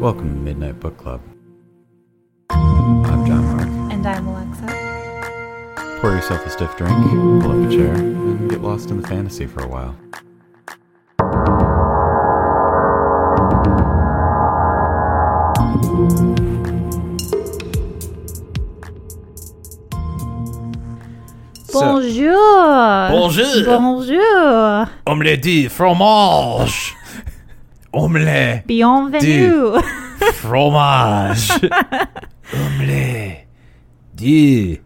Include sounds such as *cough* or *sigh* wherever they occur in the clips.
Welcome to Midnight Book Club. I'm John Mark. And I'm Alexa. Pour yourself a stiff drink, pull up a chair, and get lost in the fantasy for a while. So, Bonjour. Bonjour. Bonjour. Omelette de fromage. Omelette Bienvenue. fromage. *laughs* Omelette de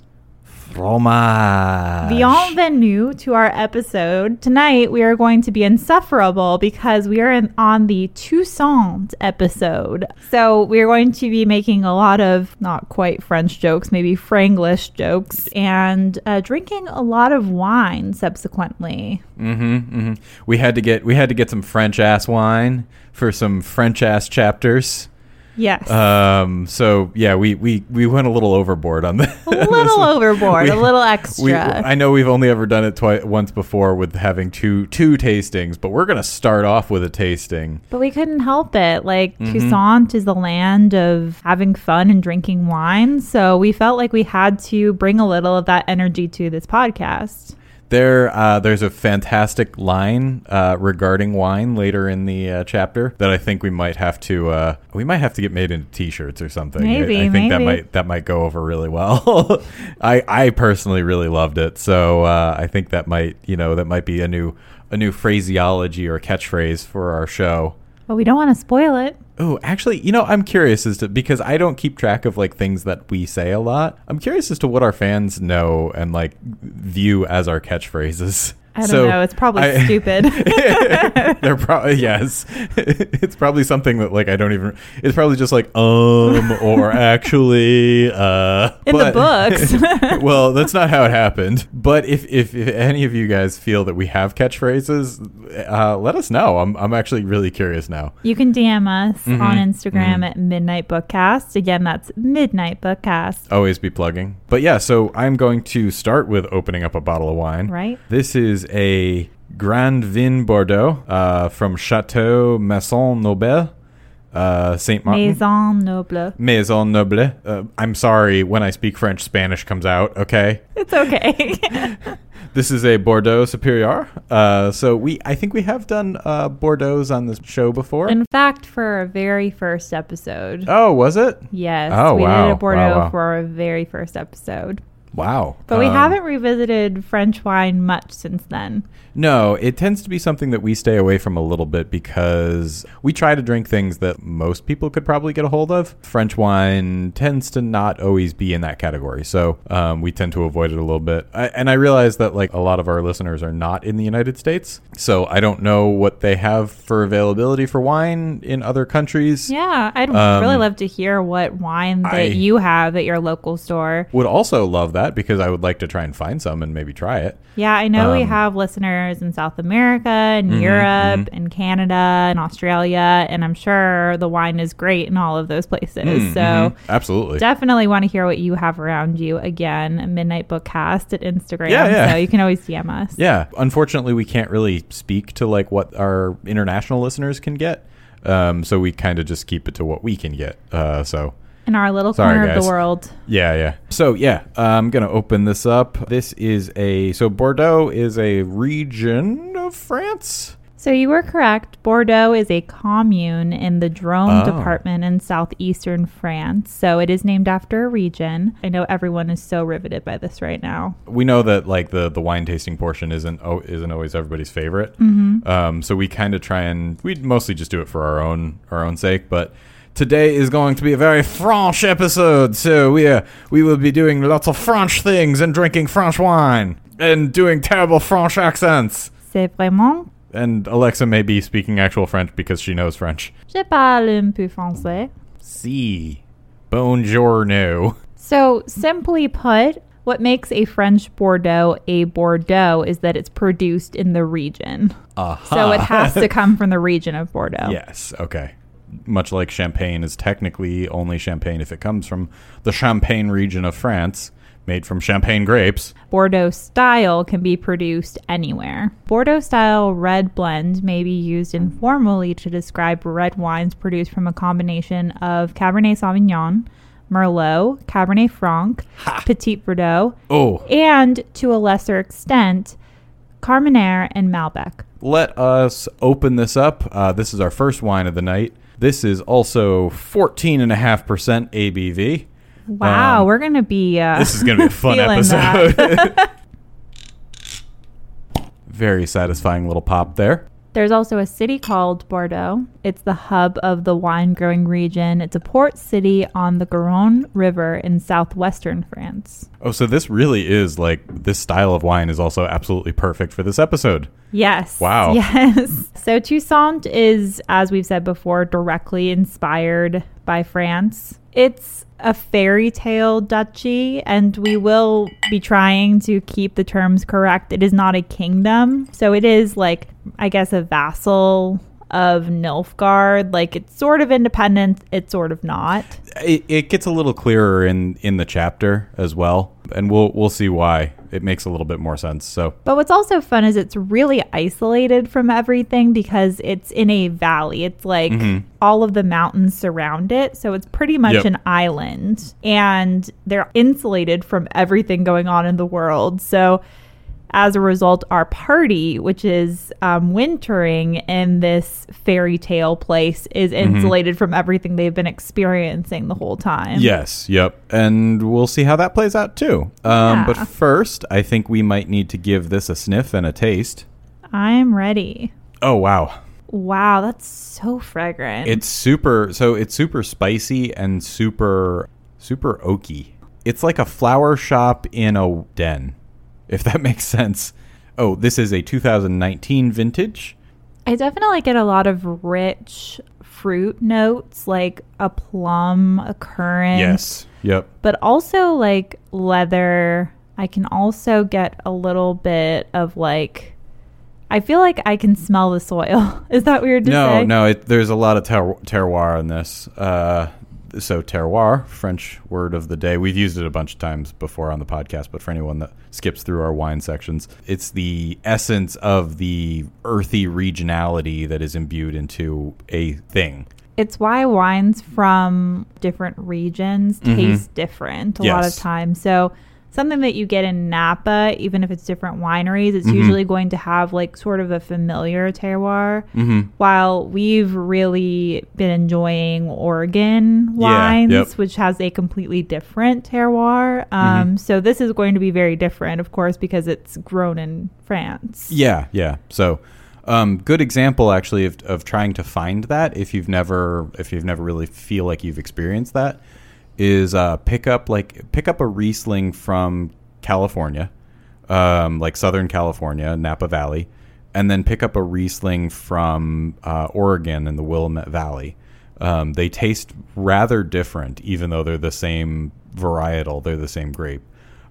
fromage. Bienvenue to our episode. Tonight we are going to be insufferable because we are in, on the Toussaint episode. So we are going to be making a lot of not quite French jokes, maybe Franglish jokes, and uh, drinking a lot of wine subsequently. hmm hmm We had to get we had to get some French ass wine for some French ass chapters. Yes. Um. So yeah, we we we went a little overboard on that. a little *laughs* overboard, we- a little extra. We, I know we've only ever done it twice, once before with having two two tastings, but we're gonna start off with a tasting. But we couldn't help it. Like Mm-hmm. Toussaint is the land of having fun and drinking wine. So we felt like we had to bring a little of that energy to this podcast. There, uh, there's a fantastic line uh, regarding wine later in the uh, chapter that I think we might have to uh, we might have to get made into T-shirts or something. I- Maybe, I, think that might that might go over really well. *laughs* I I personally really loved it, so uh, I think that might you know that might be a new a new phraseology or catchphrase for our show. But we don't want to spoil it. Oh, actually, you know, I'm curious as to because I don't keep track of like things that we say a lot. I'm curious as to what our fans know and like view as our catchphrases. *laughs* I don't So, know. It's probably I- *laughs* stupid. *laughs* They're probably yes. *laughs* it's probably something that like I don't even. It's probably just like um or actually uh. In the books. well, that's not how it happened. But if, if if any of you guys feel that we have catchphrases, uh, let us know. I'm I'm actually really curious now. you can DM us Mm-hmm. on Instagram at Midnight Bookcast. Again, that's Midnight Bookcast. always be plugging. But yeah, so I'm going to start with opening up a bottle of wine. Right. This is a Grand Vin Bordeaux uh, from Chateau Maison Noble, uh, Saint Martin. Maison Noble. Maison Noble. Uh, I'm sorry when I speak French, Spanish comes out. Okay. *laughs* It's okay. *laughs* This is a Bordeaux Superior. Uh, so we, I think we have done uh, Bordeaux's on this show before. In fact, for our very first episode. oh, was it? Yes, Oh, we wow. did a Bordeaux Wow, wow. for our very first episode. Wow. But we Um, haven't revisited French wine much since then. No, it tends to be something that we stay away from a little bit because we try to drink things that most people could probably get a hold of. French wine tends to not always be in that category, so um, we tend to avoid it a little bit. I, and I realize that like a lot of our listeners are not in the United States, so I don't know what they have for availability for wine in other countries. Yeah, I'd Um, really love to hear what wine that I- you have at your local store. Would also love that because I would like to try and find some and maybe try it. Yeah, I know we Um, have listeners in South America and Mhm, Europe and Canada and Australia, and I'm sure the wine is great in all of those places. Mm, so mhm. absolutely. definitely want to hear what you have around you. Again, Midnight Bookcast at Instagram. Yeah, yeah. So you can always DM us. Yeah, unfortunately, we can't really speak to like what our international listeners can get. Um, so we kind of just keep it to what we can get. Uh, so In our little Sorry, corner of the world. yeah, yeah. So yeah, I'm gonna open this up. This is a so Bordeaux is a region of France. So you were correct. Bordeaux is a commune in the Drôme Oh. department in southeastern France. So it is named after a region. I know everyone is so riveted by this right now. We know that like the the wine tasting portion isn't oh, isn't always everybody's favorite. Mm-hmm. Um, so we kind of try and we mostly just do it for our own our own sake, but. Today is going to be a very French episode, so we uh, we will be doing lots of French things and drinking French wine and doing terrible French accents. C'est vraiment. And Alexa may be speaking actual French because she knows French. Je parle un peu français. Si, buongiorno. So simply put, what makes a French Bordeaux a Bordeaux is that it's produced in the region. Aha. So it has to *laughs* come from the region of Bordeaux. Yes. Okay. Much like champagne is technically only champagne if it comes from the Champagne region of France, made from champagne grapes. Bordeaux style can be produced anywhere. Bordeaux style red blend may be used informally to describe red wines produced from a combination of Cabernet Sauvignon, Merlot, Cabernet Franc, Petit Verdot, Oh, and to a lesser extent, Carmenere and Malbec. let us open this up. Uh, this is our first wine of the night. This is also 14.5% ABV. Wow, Um, we're gonna be. Uh, This is going to be a *laughs* fun episode. *laughs* *laughs* Very satisfying little pop there. There's also a city called Bordeaux. It's the hub of the wine growing region. It's a port city on the Garonne River in southwestern France. Oh, so this really is like this style of wine is also absolutely perfect for this episode. Yes. Wow. *laughs* Yes. So Toussaint is, as we've said before, directly inspired by France. It's a fairy tale duchy, and we will be trying to keep the terms correct. It is not a kingdom. So it is like, I guess, a vassal of Nilfgaard. Like it's sort of independent, it's sort of not. It, it gets a little clearer in in the chapter as well, and we'll we'll see why. It makes a little bit more sense. So But what's also fun is it's really isolated from everything because it's in a valley. It's like mm-hmm. all of the mountains surround it. So it's pretty much Yep. an island and they're insulated from everything going on in the world. So as a result, our party, which is um, wintering in this fairy tale place, is insulated from everything they've been experiencing the whole time. yes, yep, and we'll see how that plays out too. Um, Yeah. But first, I think we might need to give this a sniff and a taste. I'm ready. Oh wow, Wow, that's so fragrant. It's super so it's super spicy and super super oaky. It's like a flower shop in a den, if that *laughs* makes sense. Oh, this is a 2019 vintage. I definitely get a lot of rich fruit notes, like a plum, a currant. Yes. Yep. But also like leather. I can also get a little bit of like. I feel like I can smell the soil. *laughs* Is that weird to No, say? no, it, there's a lot of ter- terroir in this. Uh, so terroir, French word of the day. We've used it a bunch of times before on the podcast, but for anyone that skips through our wine sections, it's the essence of the earthy regionality that is imbued into a thing. It's why wines from different regions taste different a lot of Mm-hmm. Times. So something that you get in Napa, even if it's different wineries, Mm-hmm. it's usually going to have like sort of a familiar terroir. Mm-hmm. While we've really been enjoying Oregon Yeah, wines, yep. Mm-hmm. which has a completely different terroir. Um, So this is going to be very different, of course, because it's grown in France. Yeah, yeah. So, um, good example actually of, of trying to find that if you've never if you've never really feel like you've experienced that is uh, pick up like pick up a Riesling from California, um, like Southern California, Napa Valley, and then pick up a Riesling from uh, Oregon in the Willamette Valley. Um, they taste rather different, even though they're the same varietal. They're the same grape,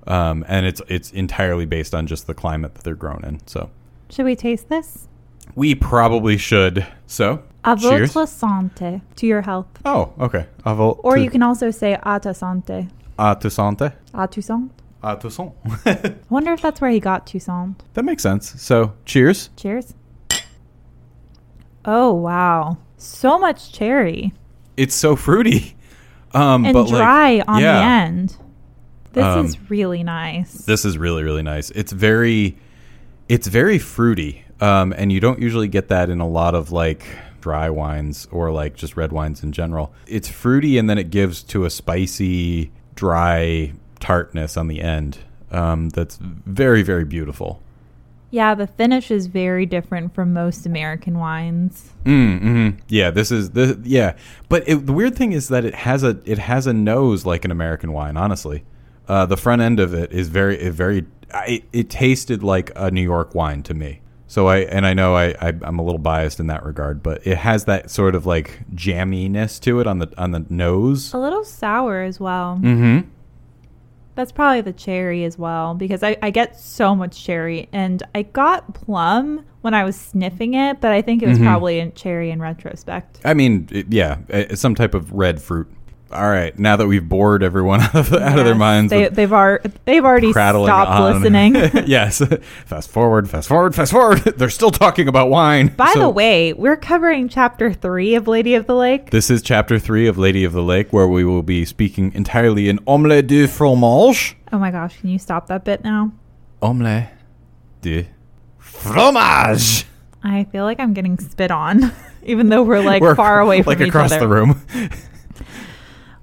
um, and it's it's entirely based on just the climate that they're grown in. So. Should we taste this? We probably should. So, A cheers. votre santé, to your health. Oh, okay. Avo Or you can also say à ta santé. à ta santé. À Toussaint. À ta son. I *laughs* wonder if that's where he got Toussaint. that makes sense. So, cheers. Cheers. Oh, wow. So much cherry It's so fruity. Um, and but like- dry on yeah. the end. This Um, is really nice. This is really really nice. It's very it's very fruity. Um, and you don't usually get that in a lot of like dry wines or like just red wines in general. It's fruity and then it gives to a spicy, dry tartness on the end. Um, that's very very beautiful. yeah, the finish is very different from most American wines. Mm, hmm Yeah, this is the yeah. But it, the weird thing is that it has a it has a nose like an American wine. Honestly, uh, the front end of it is very very I, it tasted like a New York wine to me. So I and I know I, I I'm a little biased in that regard, but it has that sort of like jamminess to it on the on the nose. A little sour as well. Mm-hmm. That's probably the cherry as well because I, I get so much cherry and I got plum when I was sniffing it, but I think it was Mhm. probably in cherry in retrospect. I mean, it, yeah, uh, some type of red fruit. All right, now that we've bored everyone *laughs* out of, out of their minds they, they've, ar- they've already stopped on. listening. *laughs* yes. Fast forward, fast forward, fast forward. *laughs* They're still talking about wine. By So- the way, we're covering chapter three of Lady of the Lake. This is chapter three of Lady of the Lake, where we will be speaking entirely in omelette de fromage. Oh my gosh, can you stop that bit now? Omelette de fromage. I feel like I'm getting spit on, even though we're like We're far away from like each across the room.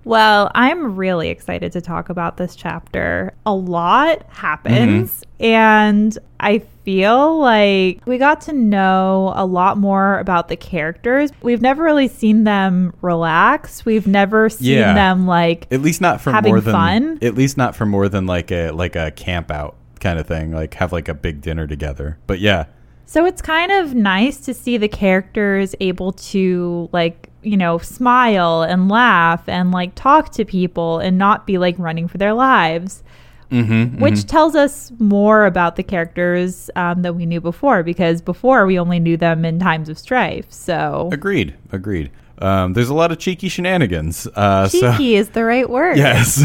Well, I'm really excited to talk about this chapter. A lot happens, Mm-hmm. and I feel like we got to know a lot more about the characters. We've never really seen them relax. We've never seen Yeah. them like At least not for more than fun? at least not for more than like a like a camp out kind of thing. Like have like a big dinner together. But yeah, So it's kind of nice to see the characters able to like, you know, smile and laugh and like talk to people and not be like running for their lives. mm-hmm, Which tells us more about the characters um, that we knew before, because before we only knew them in times of strife. So agreed, agreed. Um, there's a lot of cheeky shenanigans. Uh, so cheeky is the right word. yes.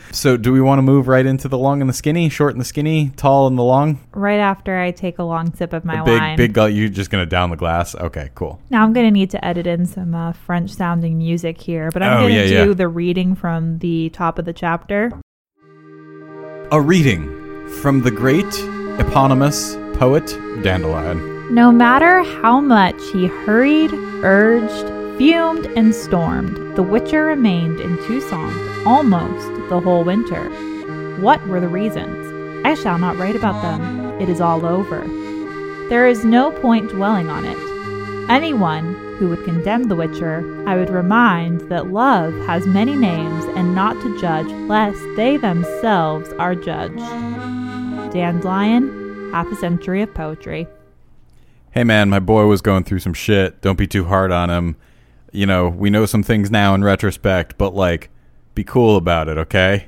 *laughs* so do we want to move right into the long and the skinny, short and the skinny, tall and the long? Right after I take a long sip of my A big wine. big gulp. You're just gonna down the glass. Okay, cool. Now I'm going to need to edit in some uh, French sounding music here, but I'm Oh, going to yeah, do yeah. the reading from the top of the chapter. A reading from the great eponymous poet Dandelion. No matter how much he hurried, urged, fumed, and stormed, the Witcher remained in Toussaint almost the whole winter. What were the reasons? I shall not write about them. It is all over. There is no point dwelling on it. Anyone who would condemn the Witcher, I would remind that love has many names and not to judge lest they themselves are judged. Dandelion, half a century of poetry. Hey man, my boy was going through some shit. Don't be too hard on him. You know, we know some things now in retrospect, but like, be cool about it, okay?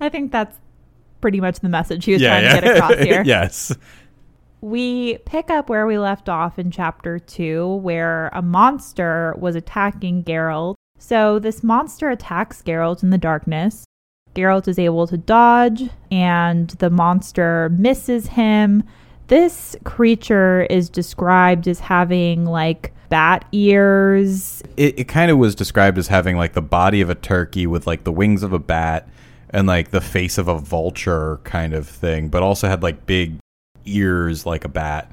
I think that's pretty much the message he was trying to get across *laughs* here. yes. We pick up where we left off in chapter two, where a monster was attacking Geralt. So this monster attacks Geralt in the darkness. Geralt is able to dodge, and the monster misses him. This creature is described as having like bat ears. It, it kind of was described as having like the body of a turkey with like the wings of a bat and like the face of a vulture kind of thing, but also had like big ears like a bat.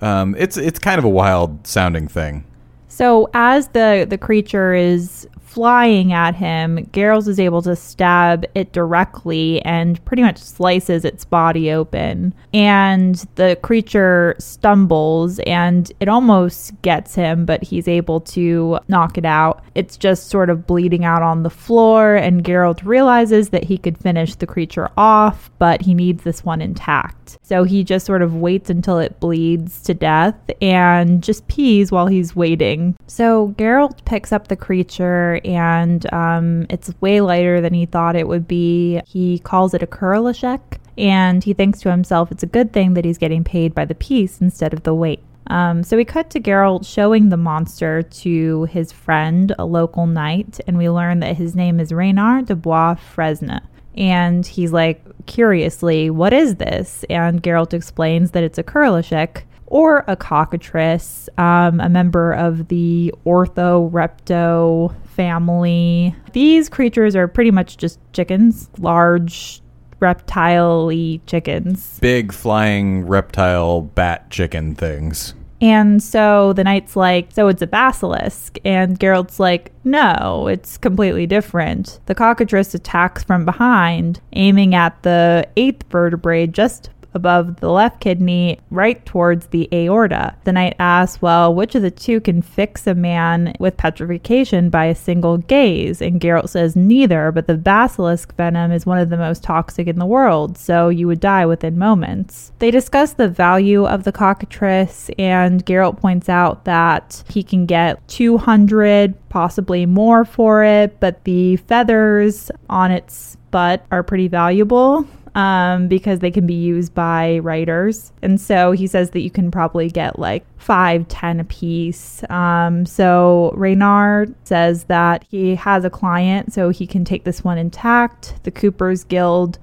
Um, it's it's kind of a wild sounding thing. So as the the creature is flying at him, Geralt is able to stab it directly and pretty much slices its body open. And the creature stumbles and it almost gets him, but he's able to knock it out. It's just sort of bleeding out on the floor, and Geralt realizes that he could finish the creature off, but he needs this one intact. So he just sort of waits until it bleeds to death and just pees while he's waiting. So Geralt picks up the creature and um, it's way lighter than he thought it would be. He calls it a Kurlashek and he thinks to himself it's a good thing that he's getting paid by the piece instead of the weight. Um, so we cut to Geralt showing the monster to his friend, a local knight, and we learn that his name is Reynard de Bois Fresne. And he's like, curiously, what is this? And Geralt explains that it's a Kurlashek, or a cockatrice, um, a member of the Orthorepto family. These creatures are pretty much just chickens, large reptile chickens. Big flying reptile bat chicken things. And so the knight's like, So it's a basilisk. And Geralt's like, No, it's completely different. The cockatrice attacks from behind, aiming at the eighth vertebrae just above the left kidney, right towards the aorta. The knight asks, Well, which of the two can fix a man with petrification by a single gaze? And Geralt says, Neither, but the basilisk venom is one of the most toxic in the world, so you would die within moments. They discuss the value of the cockatrice, and Geralt points out that he can get 200, possibly more for it, but the feathers on its butt are pretty valuable. Um, because they can be used by writers. And so he says that you can probably get like five, ten a piece. Um, so Reynard says that he has a client, so he can take this one intact. The Cooper's Guild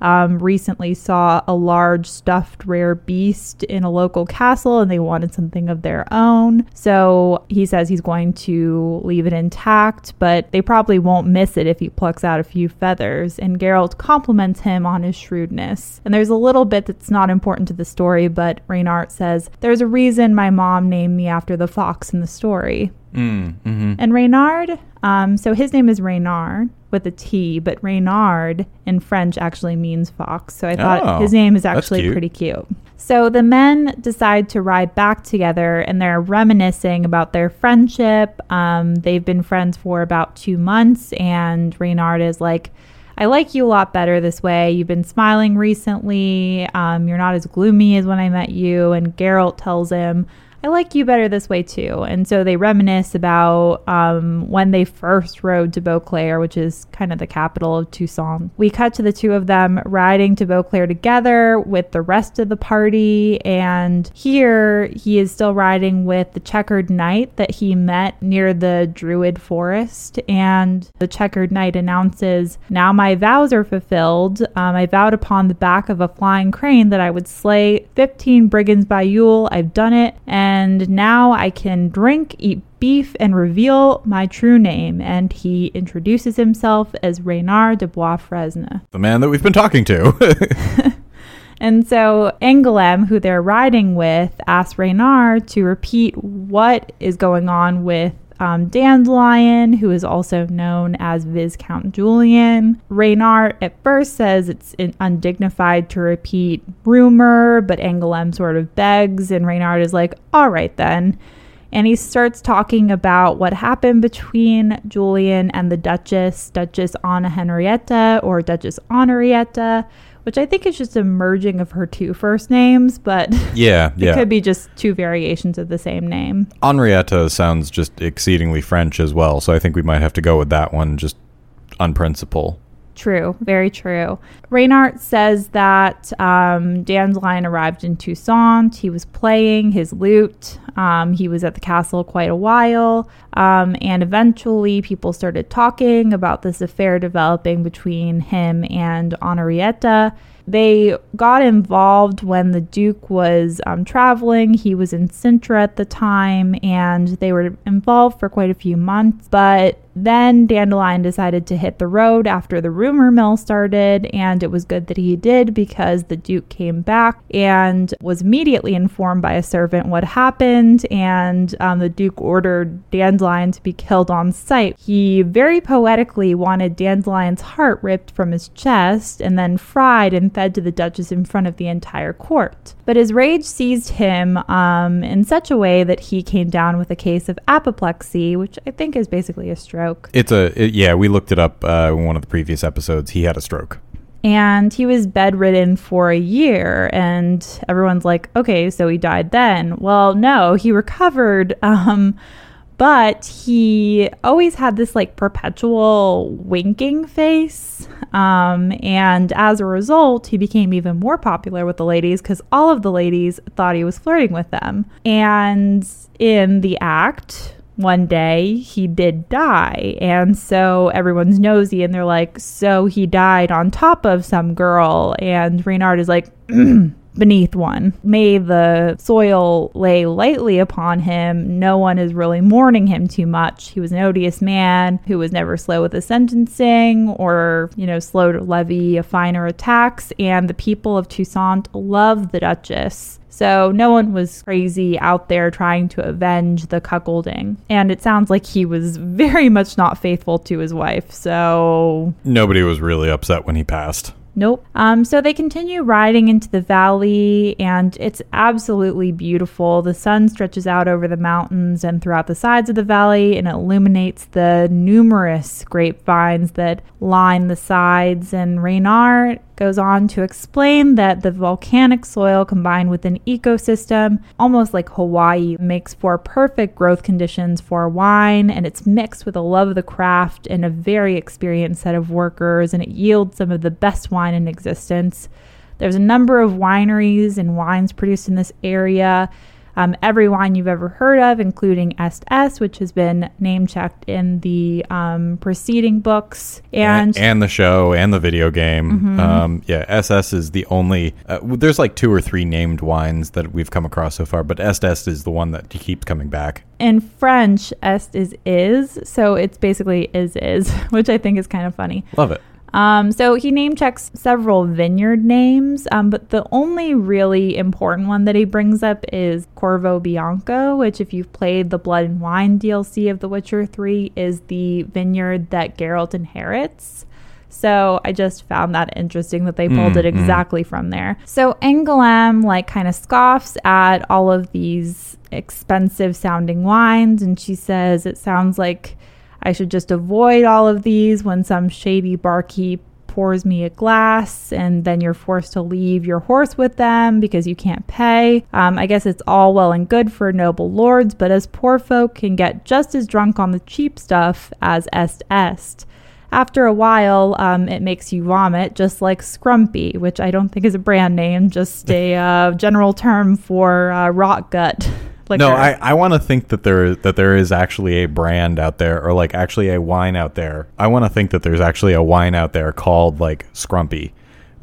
um, recently saw a large stuffed rare beast in a local castle and they wanted something of their own. So he says he's going to leave it intact, but they probably won't miss it if he plucks out a few feathers. And Geralt compliments him on his shrewdness. And there's a little bit that's not important to the story, but Reynard says, There's a reason my mom named me after the fox in the story. Mm, hmm And Reynart, um, so his name is Reynard with a T, but Reynard in French actually means fox. So I thought Oh, his name is actually cute. pretty cute. So the men decide to ride back together and they're reminiscing about their friendship. Um, they've been friends for about two months, and Reynard is like, I like you a lot better this way. You've been smiling recently. Um, you're not as gloomy as when I met you. And Geralt tells him, I like you better this way too. And so they reminisce about um, when they first rode to Beauclair, which is kind of the capital of Toussaint. We cut to the two of them riding to Beauclair together with the rest of the party. And here he is still riding with the checkered knight that he met near the Druid forest. And the checkered knight announces, Now my vows are fulfilled. Um, I vowed upon the back of a flying crane that I would slay 15 brigands by Yule. I've done it. And now I can drink, eat beef, and reveal my true name. And he introduces himself as Reynard de Bois Fresne. The man that we've been talking to. *laughs* *laughs* And so Angoulême, who they're riding with, asks Reynard to repeat what is going on with um, Dandelion, who is also known as Viscount Julian. Reynard at first says it's undignified to repeat rumor, but Angoulême sort of begs, and Reynard is like, all right then. And he starts talking about what happened between Julian and the Duchess, Duchess Anna Henrietta or Duchess Honorietta, which I think is just a merging of her two first names, but *laughs* yeah, it yeah. could be just two variations of the same name. Henrietta sounds just exceedingly French as well, so I think we might have to go with that one just on principle. True, very true. Reynard says that um, Dandelion arrived in Toussaint. He was playing his lute. Um, he was at the castle quite a while. Um, and eventually, people started talking about this affair developing between him and Honorietta. They got involved when the Duke was um, traveling. He was in Sintra at the time, and they were involved for quite a few months. But then Dandelion decided to hit the road after the rumor mill started, and it was good that he did because the Duke came back and was immediately informed by a servant what happened, and um, the Duke ordered Dandelion to be killed on sight. He very poetically wanted Dandelion's heart ripped from his chest and then fried and fed to the Duchess in front of the entire court. But his rage seized him um, in such a way that he came down with a case of apoplexy, which I think is basically a stroke. It's a it- yeah. We looked it up uh, in one of the previous episodes. He had a stroke. and he was bedridden for a year and everyone's like okay so he died then well no he recovered *laughs* um but he always had this like perpetual winking face um and as a result he became even more popular with the ladies because all of the ladies thought he was flirting with them and in the act one day he did die. And so everyone's nosy and they're like, so he died on top of some girl. And Reynard is like, *clears throat* beneath one. May the soil lay lightly upon him. No one is really mourning him too much. He was an odious man who was never slow with the sentencing or, you know, slow to levy a fine or a tax. And the people of Toussaint loved the Duchess. So no one was crazy out there trying to avenge the cuckolding. And it sounds like he was very much not faithful to his wife. So Nobody was really upset when he passed. Nope. Um, so they continue riding into the valley, and it's absolutely beautiful. The sun stretches out over the mountains and throughout the sides of the valley, and it illuminates the numerous grapevines that line the sides. And Reynard goes on to explain that the volcanic soil combined with an ecosystem, almost like Hawaii, makes for perfect growth conditions for wine, and it's mixed with a love of the craft and a very experienced set of workers, and it yields some of the best wine in existence. There's a number of wineries and wines produced in this area um, every wine you've ever heard of, including Est which has been name checked in the um, preceding books, and, and, and the show and the video game. Mm-hmm. Um, yeah, Est Est is the only. Uh, there's like two or three named wines that we've come across so far, but Est Est is the one that keeps coming back. in French, Est is is, so it's basically is is, *laughs* which I think is kind of funny. Love it. Um, so he name checks several vineyard names, um, but the only really important one that he brings up is Corvo Bianco, which, if you've played the Blood and Wine DLC of The Witcher 3, is the vineyard that Geralt inherits. So I just found that interesting that they pulled it Mm, mm. exactly from there. So Angoulême like kind of scoffs at all of these expensive sounding wines and she says it sounds like I should just avoid all of these when some shady barkeep pours me a glass and then you're forced to leave your horse with them because you can't pay. Um, I guess it's all well and good for noble lords, but as poor folk can get just as drunk on the cheap stuff as est est. After a while, um, it makes you vomit, just like Scrumpy, which I don't think is a brand name, just a uh, general term for uh, rot gut. *laughs* liquor. No, I, I want to think that there that there is actually a brand out there, or like actually a wine out there. I want to think that there's actually a wine out there called like Scrumpy,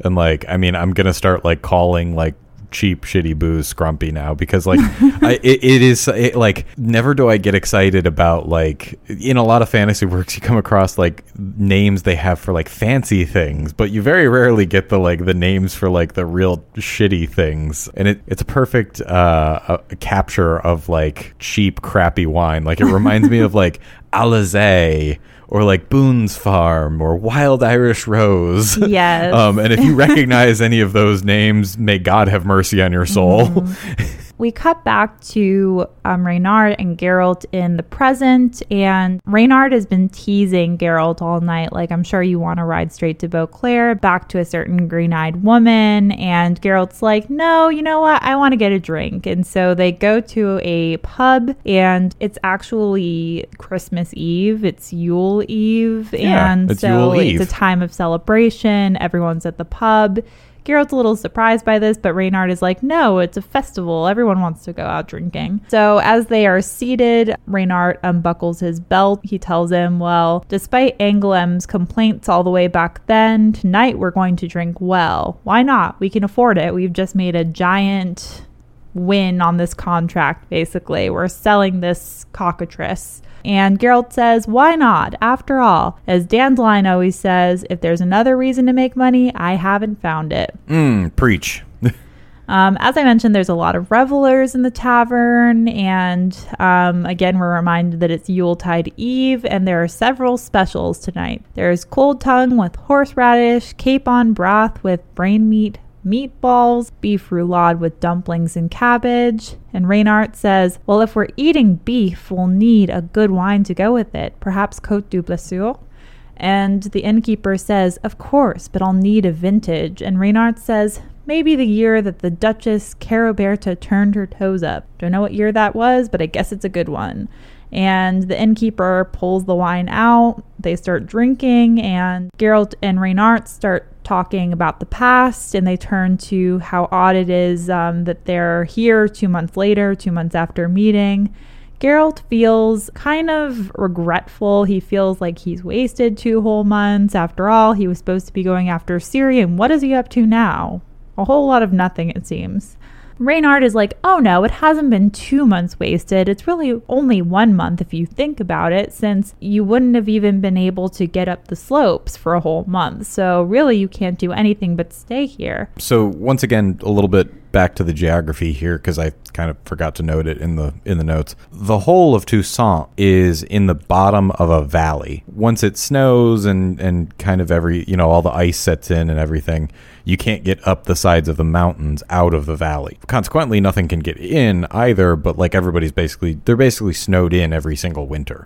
and like I mean, I'm gonna start like calling like cheap shitty booze Scrumpy now because like I, *laughs* it, it is it, like never do I get excited about like in a lot of fantasy works you come across like names they have for like fancy things, but you very rarely get the like the names for like the real shitty things, and it, it's a perfect uh, a, a capture of like cheap crappy wine. Like it reminds me of like *laughs* Alizé or like Boone's Farm or Wild Irish Rose. *laughs* Yes. um, and if you *laughs* recognize any of those names, may God have mercy on your soul. Mm-hmm. We cut back to um, Reynard and Geralt in the present, and Reynard has been teasing Geralt all night. Like, I'm sure you want to ride straight to Beauclair, back to a certain green eyed woman. And Geralt's like, no, you know what? I want to get a drink. And so they go to a pub, and it's actually Christmas Eve, it's Yule Eve. Yeah, and it's so Yule Eve. it's a time of celebration. Everyone's at the pub. Geralt's a little surprised by this, but Reynard is like, no, it's a festival. Everyone wants to go out drinking. So as they are seated, Reynard unbuckles his belt. He tells him, well, despite Angoulême's complaints all the way back then, tonight we're going to drink well. Why not? We can afford it. We've just made a giant win on this contract, basically. We're selling this cockatrice. And Geralt says, Why not? After all, as Dandelion always says, if there's another reason to make money, I haven't found it. Mm, preach. *laughs* Um, as I mentioned, there's a lot of revelers in the tavern, and um, again, we're reminded that it's Yuletide Eve, and there are several specials tonight. There's cold tongue with horseradish, capon broth with brain meat, meatballs, beef roulade with dumplings and cabbage. And Reynard says, Well, if we're eating beef, we'll need a good wine to go with it, perhaps Cote du Blessure. And the innkeeper says, Of course, but I'll need a vintage. And Reynard says, Maybe the year that the Duchess Caroberta turned her toes up. Don't know what year that was, but I guess it's a good one. And the innkeeper pulls the wine out. They start drinking, and Geralt and Reynard start talking about the past. And they turn to how odd it is um, that they're here two months later, two months after meeting. Geralt feels kind of regretful. He feels like he's wasted two whole months. After all, he was supposed to be going after Ciri, and what is he up to now? A whole lot of nothing, it seems. Reynard is like, oh no, it hasn't been two months wasted. It's really only one month if you think about it, since you wouldn't have even been able to get up the slopes for a whole month. So really, you can't do anything but stay here. So once again, a little bit back to the geography here because I kind of forgot to note it in the in the notes. The whole of Toussaint is in the bottom of a valley. Once it snows and and kind of every you know all the ice sets in and everything, you can't get up the sides of the mountains out of the valley. Consequently, nothing can get in either. But like everybody's basically they're basically snowed in every single winter.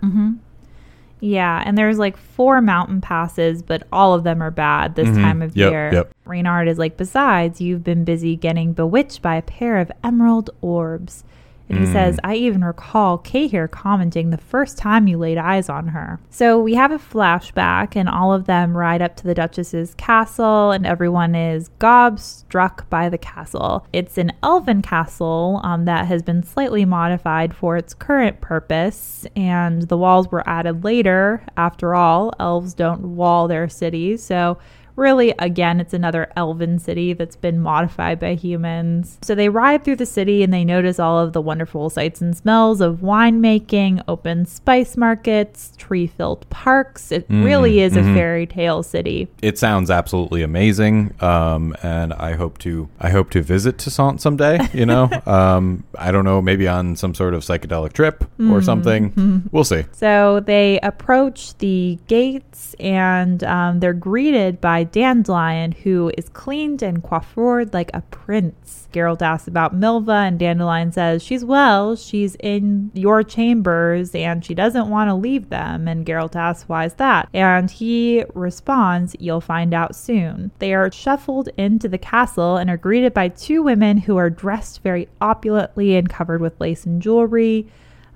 Yeah, and there's like four mountain passes, but all of them are bad this Mhm. time of Yep, year. yep. Reynard is like, Besides, you've been busy getting bewitched by a pair of emerald orbs. And he Mm. says, I even recall Cahir commenting the first time you laid eyes on her. So we have a flashback, and all of them ride up to the Duchess's castle, and everyone is gobstruck by the castle. It's an elven castle um, that has been slightly modified for its current purpose, and the walls were added later. After all, elves don't wall their cities, so really again it's another elven city that's been modified by humans so they ride through the city and they notice all of the wonderful sights and smells of winemaking open spice markets tree filled parks it really is a fairy tale city It sounds absolutely amazing, um, and I hope to I hope to visit Toussaint someday. You know, *laughs* um, I don't know, maybe on some sort of psychedelic trip or something. *laughs* We'll see. So they approach the gates and um, they're greeted by Dandelion, who is cleaned and coiffured like a prince. Geralt asks about Milva, and Dandelion says she's well, she's in your chambers, and she doesn't want to leave them. And Geralt asks, why is that? And he responds, You'll find out soon. They are shuffled into the castle and are greeted by two women who are dressed very opulently and covered with lace and jewelry.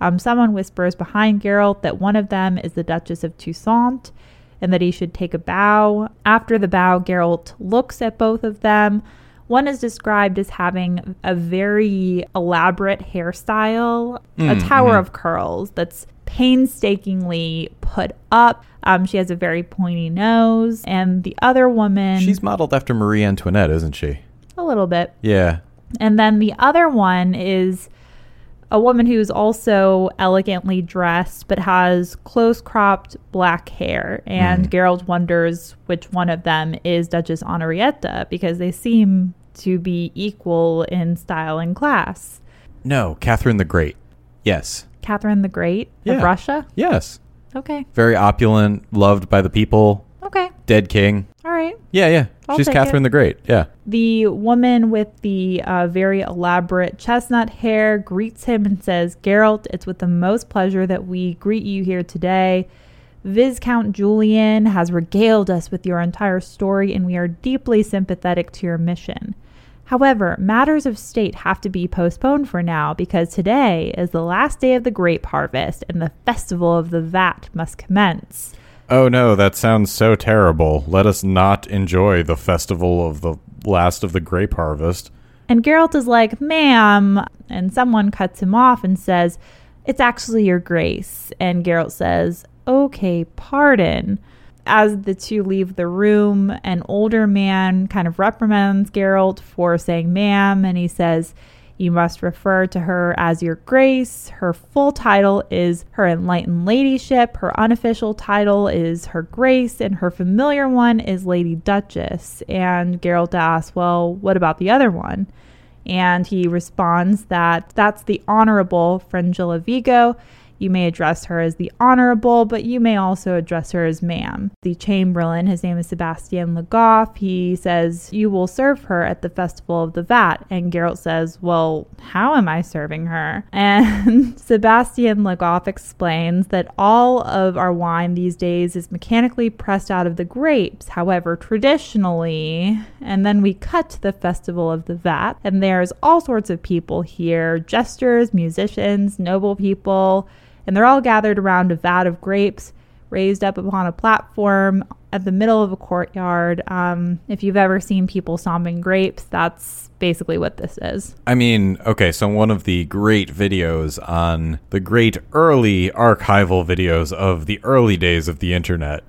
Um, someone whispers behind Geralt that one of them is the Duchess of Toussaint and that he should take a bow. After the bow, Geralt looks at both of them. One is described as having a very elaborate hairstyle, a tower of curls that's painstakingly put up. Um, she has a very pointy nose, and the other woman, She's modeled after Marie Antoinette, isn't she? a little bit. Yeah. And then the other one is a woman who's also elegantly dressed but has close cropped black hair. And mm. Geralt wonders which one of them is Duchess Honorietta because they seem to be equal in style and class. No, Catherine the Great. Yes. Catherine the Great Yeah. of Russia? Yes. Okay. Very opulent, loved by the people, Okay. dead king. All right. Yeah, yeah. I'll She's Catherine it. the Great. Yeah. The woman with the uh, very elaborate chestnut hair greets him and says, Geralt, it's with the most pleasure that we greet you here today. Viscount Julian has regaled us with your entire story, and we are deeply sympathetic to your mission. However, matters of state have to be postponed for now because today is the last day of the grape harvest and the festival of the vat must commence. Oh no, that sounds so terrible. Let us not enjoy the festival of the last of the grape harvest. And Geralt is like, ma'am. And someone cuts him off and says, it's actually your grace. And Geralt says, okay, pardon. As the two leave the room, an older man kind of reprimands Geralt for saying ma'am. And he says, you must refer to her as your grace. Her full title is her enlightened ladyship. Her unofficial title is her grace, and her familiar one is Lady Duchess. And Geralt asks, Well, what about the other one? And he responds that that's the Honorable Fringilla Vigo. You may address her as the Honorable, but you may also address her as ma'am. The Chamberlain, his name is Sebastian Legoff, he says, You will serve her at the Festival of the Vat. And Geralt says, Well, how am I serving her? *laughs* And Sebastian Legoff explains that all of our wine these days is mechanically pressed out of the grapes. However, traditionally, and then we cut to the Festival of the Vat, and there's all sorts of people here jesters, musicians, noble people and they're all gathered around a vat of grapes raised up upon a platform at the middle of a courtyard. Um, if you've ever seen people stomping grapes, that's basically what this is. I mean, okay, so one of the great videos on the great early archival videos of the early days of the internet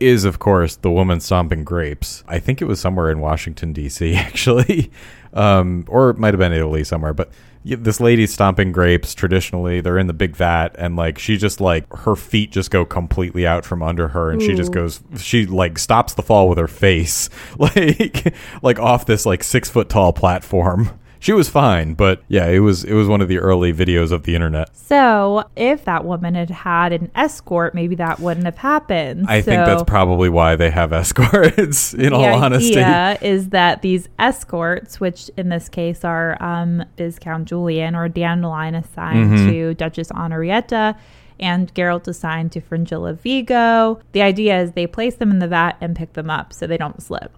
is, of course, the woman stomping grapes. I think it was somewhere in Washington, D.C., *laughs* actually. Um, or it might have been Italy somewhere, but this lady's stomping grapes traditionally. They're in the big vat, and like she just like her feet just go completely out from under her, and she just goes, she like stops the fall with her face, *laughs* like like off this like six foot tall platform. She was fine, but yeah, it was it was one of the early videos of the internet. So, if that woman had had an escort, maybe that wouldn't have happened. I think that's probably why they have escorts. *laughs* In all the honesty, idea is that these escorts, which in this case are um, Viscount Julian or Dandelion assigned Mm-hmm. to Duchess Honorietta and Geralt assigned to Fringilla Vigo, the idea is they place them in the vat and pick them up so they don't slip.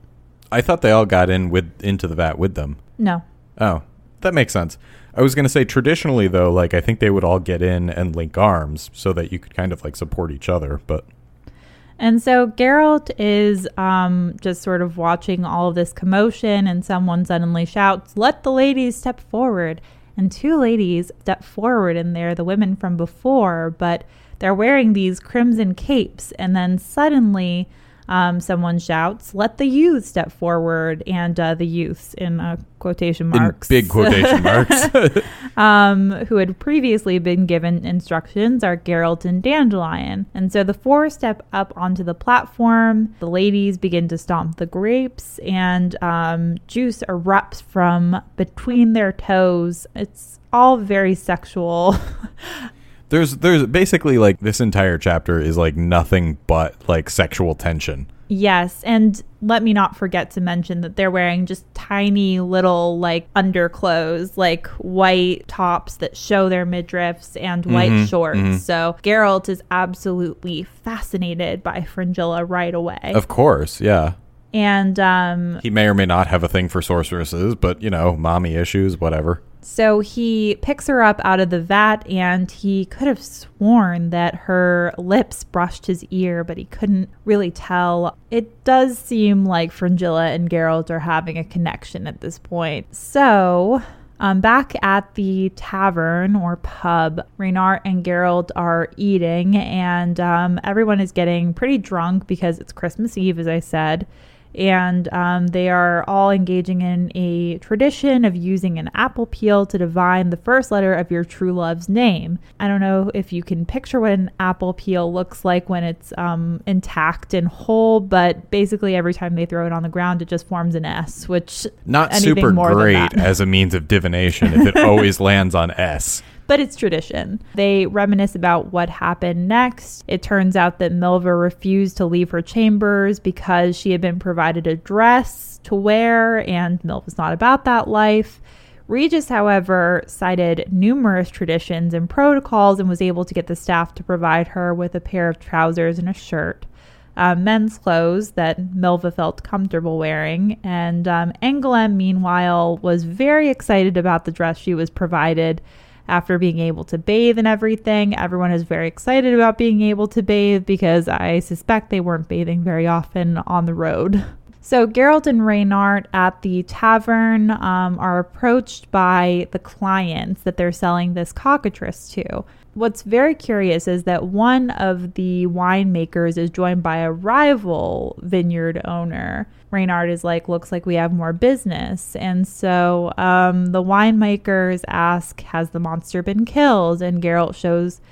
I thought they all got in with into the vat with them. No. Oh, that makes sense. I was going to say traditionally though, like I think they would all get in and link arms so that you could kind of like support each other, but And so Geralt is um, just sort of watching all of this commotion, and someone suddenly shouts, Let the ladies step forward. And two ladies step forward, and they're the women from before, but they're wearing these crimson capes. And then suddenly, um, someone shouts, Let the youth step forward. And uh, the youths in uh, quotation marks. in big quotation *laughs* marks. *laughs* um, who had previously been given instructions are Geralt and Dandelion. And so the four step up onto the platform. The ladies begin to stomp the grapes, and um, juice erupts from between their toes. It's all very sexual. *laughs* there's there's basically like this entire chapter is like nothing but like sexual tension. Yes, and let me not forget to mention that they're wearing just tiny little like underclothes, like white tops that show their midriffs and white Mhm, shorts. mhm. So Geralt is absolutely fascinated by Fringilla right away. Of course, yeah. and um, He may or may not have a thing for sorceresses, but you know, mommy issues, whatever. So he picks her up out of the vat and he could have sworn that her lips brushed his ear, but he couldn't really tell. It does seem like Fringilla and Geralt are having a connection at this point. So. Um, back at the tavern or pub, Reynart and Geralt are eating, and um, everyone is getting pretty drunk because it's Christmas Eve, as I said and um, they are all engaging in a tradition of using an apple peel to divine the first letter of your true love's name. I don't know if you can picture what an apple peel looks like when it's um, intact and whole, but basically every time they throw it on the ground, it just forms an S, which Not super great as a means of divination if it *laughs* always lands on S. but it's tradition. They reminisce about what happened next. It turns out that Milva refused to leave her chambers because she had been provided a dress to wear, and Milva's not about that life. Regis, however, cited numerous traditions and protocols and was able to get the staff to provide her with a pair of trousers and a shirt. Uh, men's clothes that Milva felt comfortable wearing. And um, meanwhile, was very excited about the dress she was provided after being able to bathe and everything. Everyone is very excited about being able to bathe because I suspect they weren't bathing very often on the road. *laughs* So Geralt and Reynart at the tavern um, are approached by the clients that they're selling this cockatrice to. What's very curious is that one of the winemakers is joined by a rival vineyard owner. Reynart is like, looks like we have more business. And so um, the winemakers ask, Has the monster been killed? And Geralt shows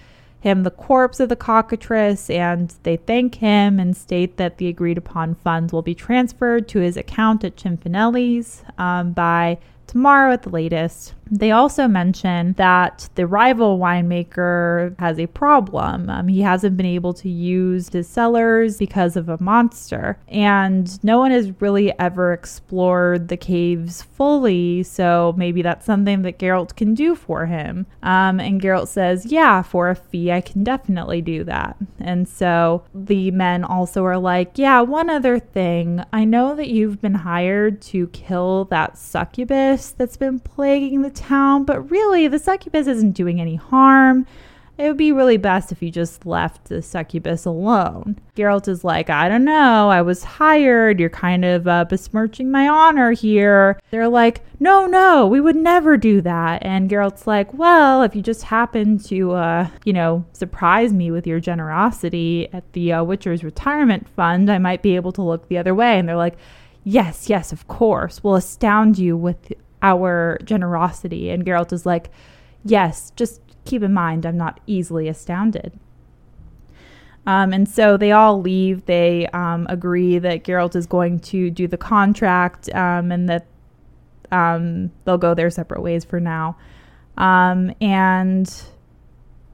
him the corpse of the cockatrice and they thank him and state that the agreed upon funds will be transferred to his account at Cianfanelli's um, by tomorrow at the latest. They also mention that the rival winemaker has a problem. Um, he hasn't been able to use his cellars because of a monster, and no one has really ever explored the caves fully. So maybe that's something that Geralt can do for him. Um, and Geralt says, "Yeah, for a fee, I can definitely do that." And so the men also are like, "Yeah, one other thing. I know that you've been hired to kill that succubus that's been plaguing the town, but really, the succubus isn't doing any harm. It would be really best if you just left the succubus alone. Geralt is like, I don't know, I was hired. You're kind of uh, besmirching my honor here. They're like, no, no, we would never do that. And Geralt's like, well, if you just happen to, uh, you know, surprise me with your generosity at the uh, Witcher's retirement fund, I might be able to look the other way. And they're like, yes, yes, of course. We'll astound you with our generosity. And Geralt is like, yes, just keep in mind, I'm not easily astounded. Um, and so they all leave. They um, agree that Geralt is going to do the contract um, and that um, they'll go their separate ways for now. Um, and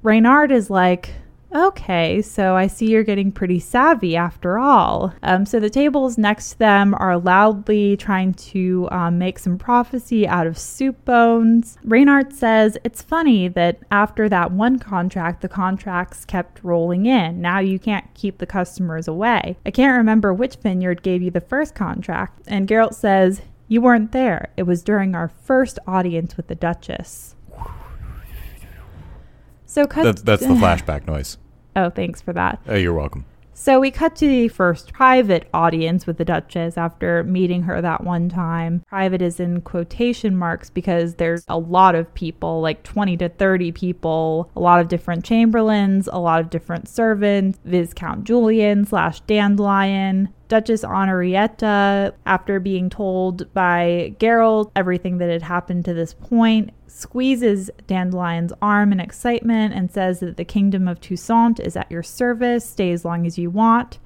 Reynart is like, Okay, so I see you're getting pretty savvy after all. Um, so the tables next to them are loudly trying to um, make some prophecy out of soup bones. Reynart says it's funny that after that one contract, the contracts kept rolling in. Now you can't keep the customers away. I can't remember which vineyard gave you the first contract. And Geralt says, You weren't there. It was during our first audience with the Duchess. So cut. That's, that's the *laughs* flashback noise. Oh, thanks for that. Oh, you're welcome. So we cut to the first private audience with the Duchess after meeting her that one time. Private is in quotation marks because there's a lot of people, like 20 to 30 people, a lot of different chamberlains, a lot of different servants, Viscount Julian slash Dandelion, Duchess Honorietta, after being told by Geralt everything that had happened to this point, squeezes Dandelion's arm in excitement and says that the kingdom of Toussaint is at your service. Stay as long as you want.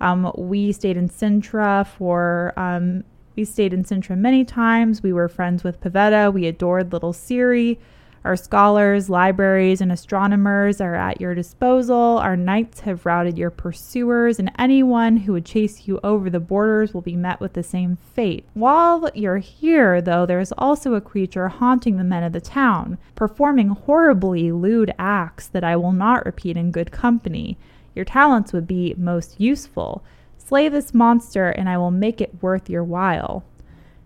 Um, we stayed in Cintra for. Um, we stayed in Cintra many times. We were friends with Pavetta. We adored little Ciri. Our scholars, libraries, and astronomers are at your disposal. Our knights have routed your pursuers, and anyone who would chase you over the borders will be met with the same fate. While you're here, though, there is also a creature haunting the men of the town, performing horribly lewd acts that I will not repeat in good company. Your talents would be most useful. Slay this monster, and I will make it worth your while.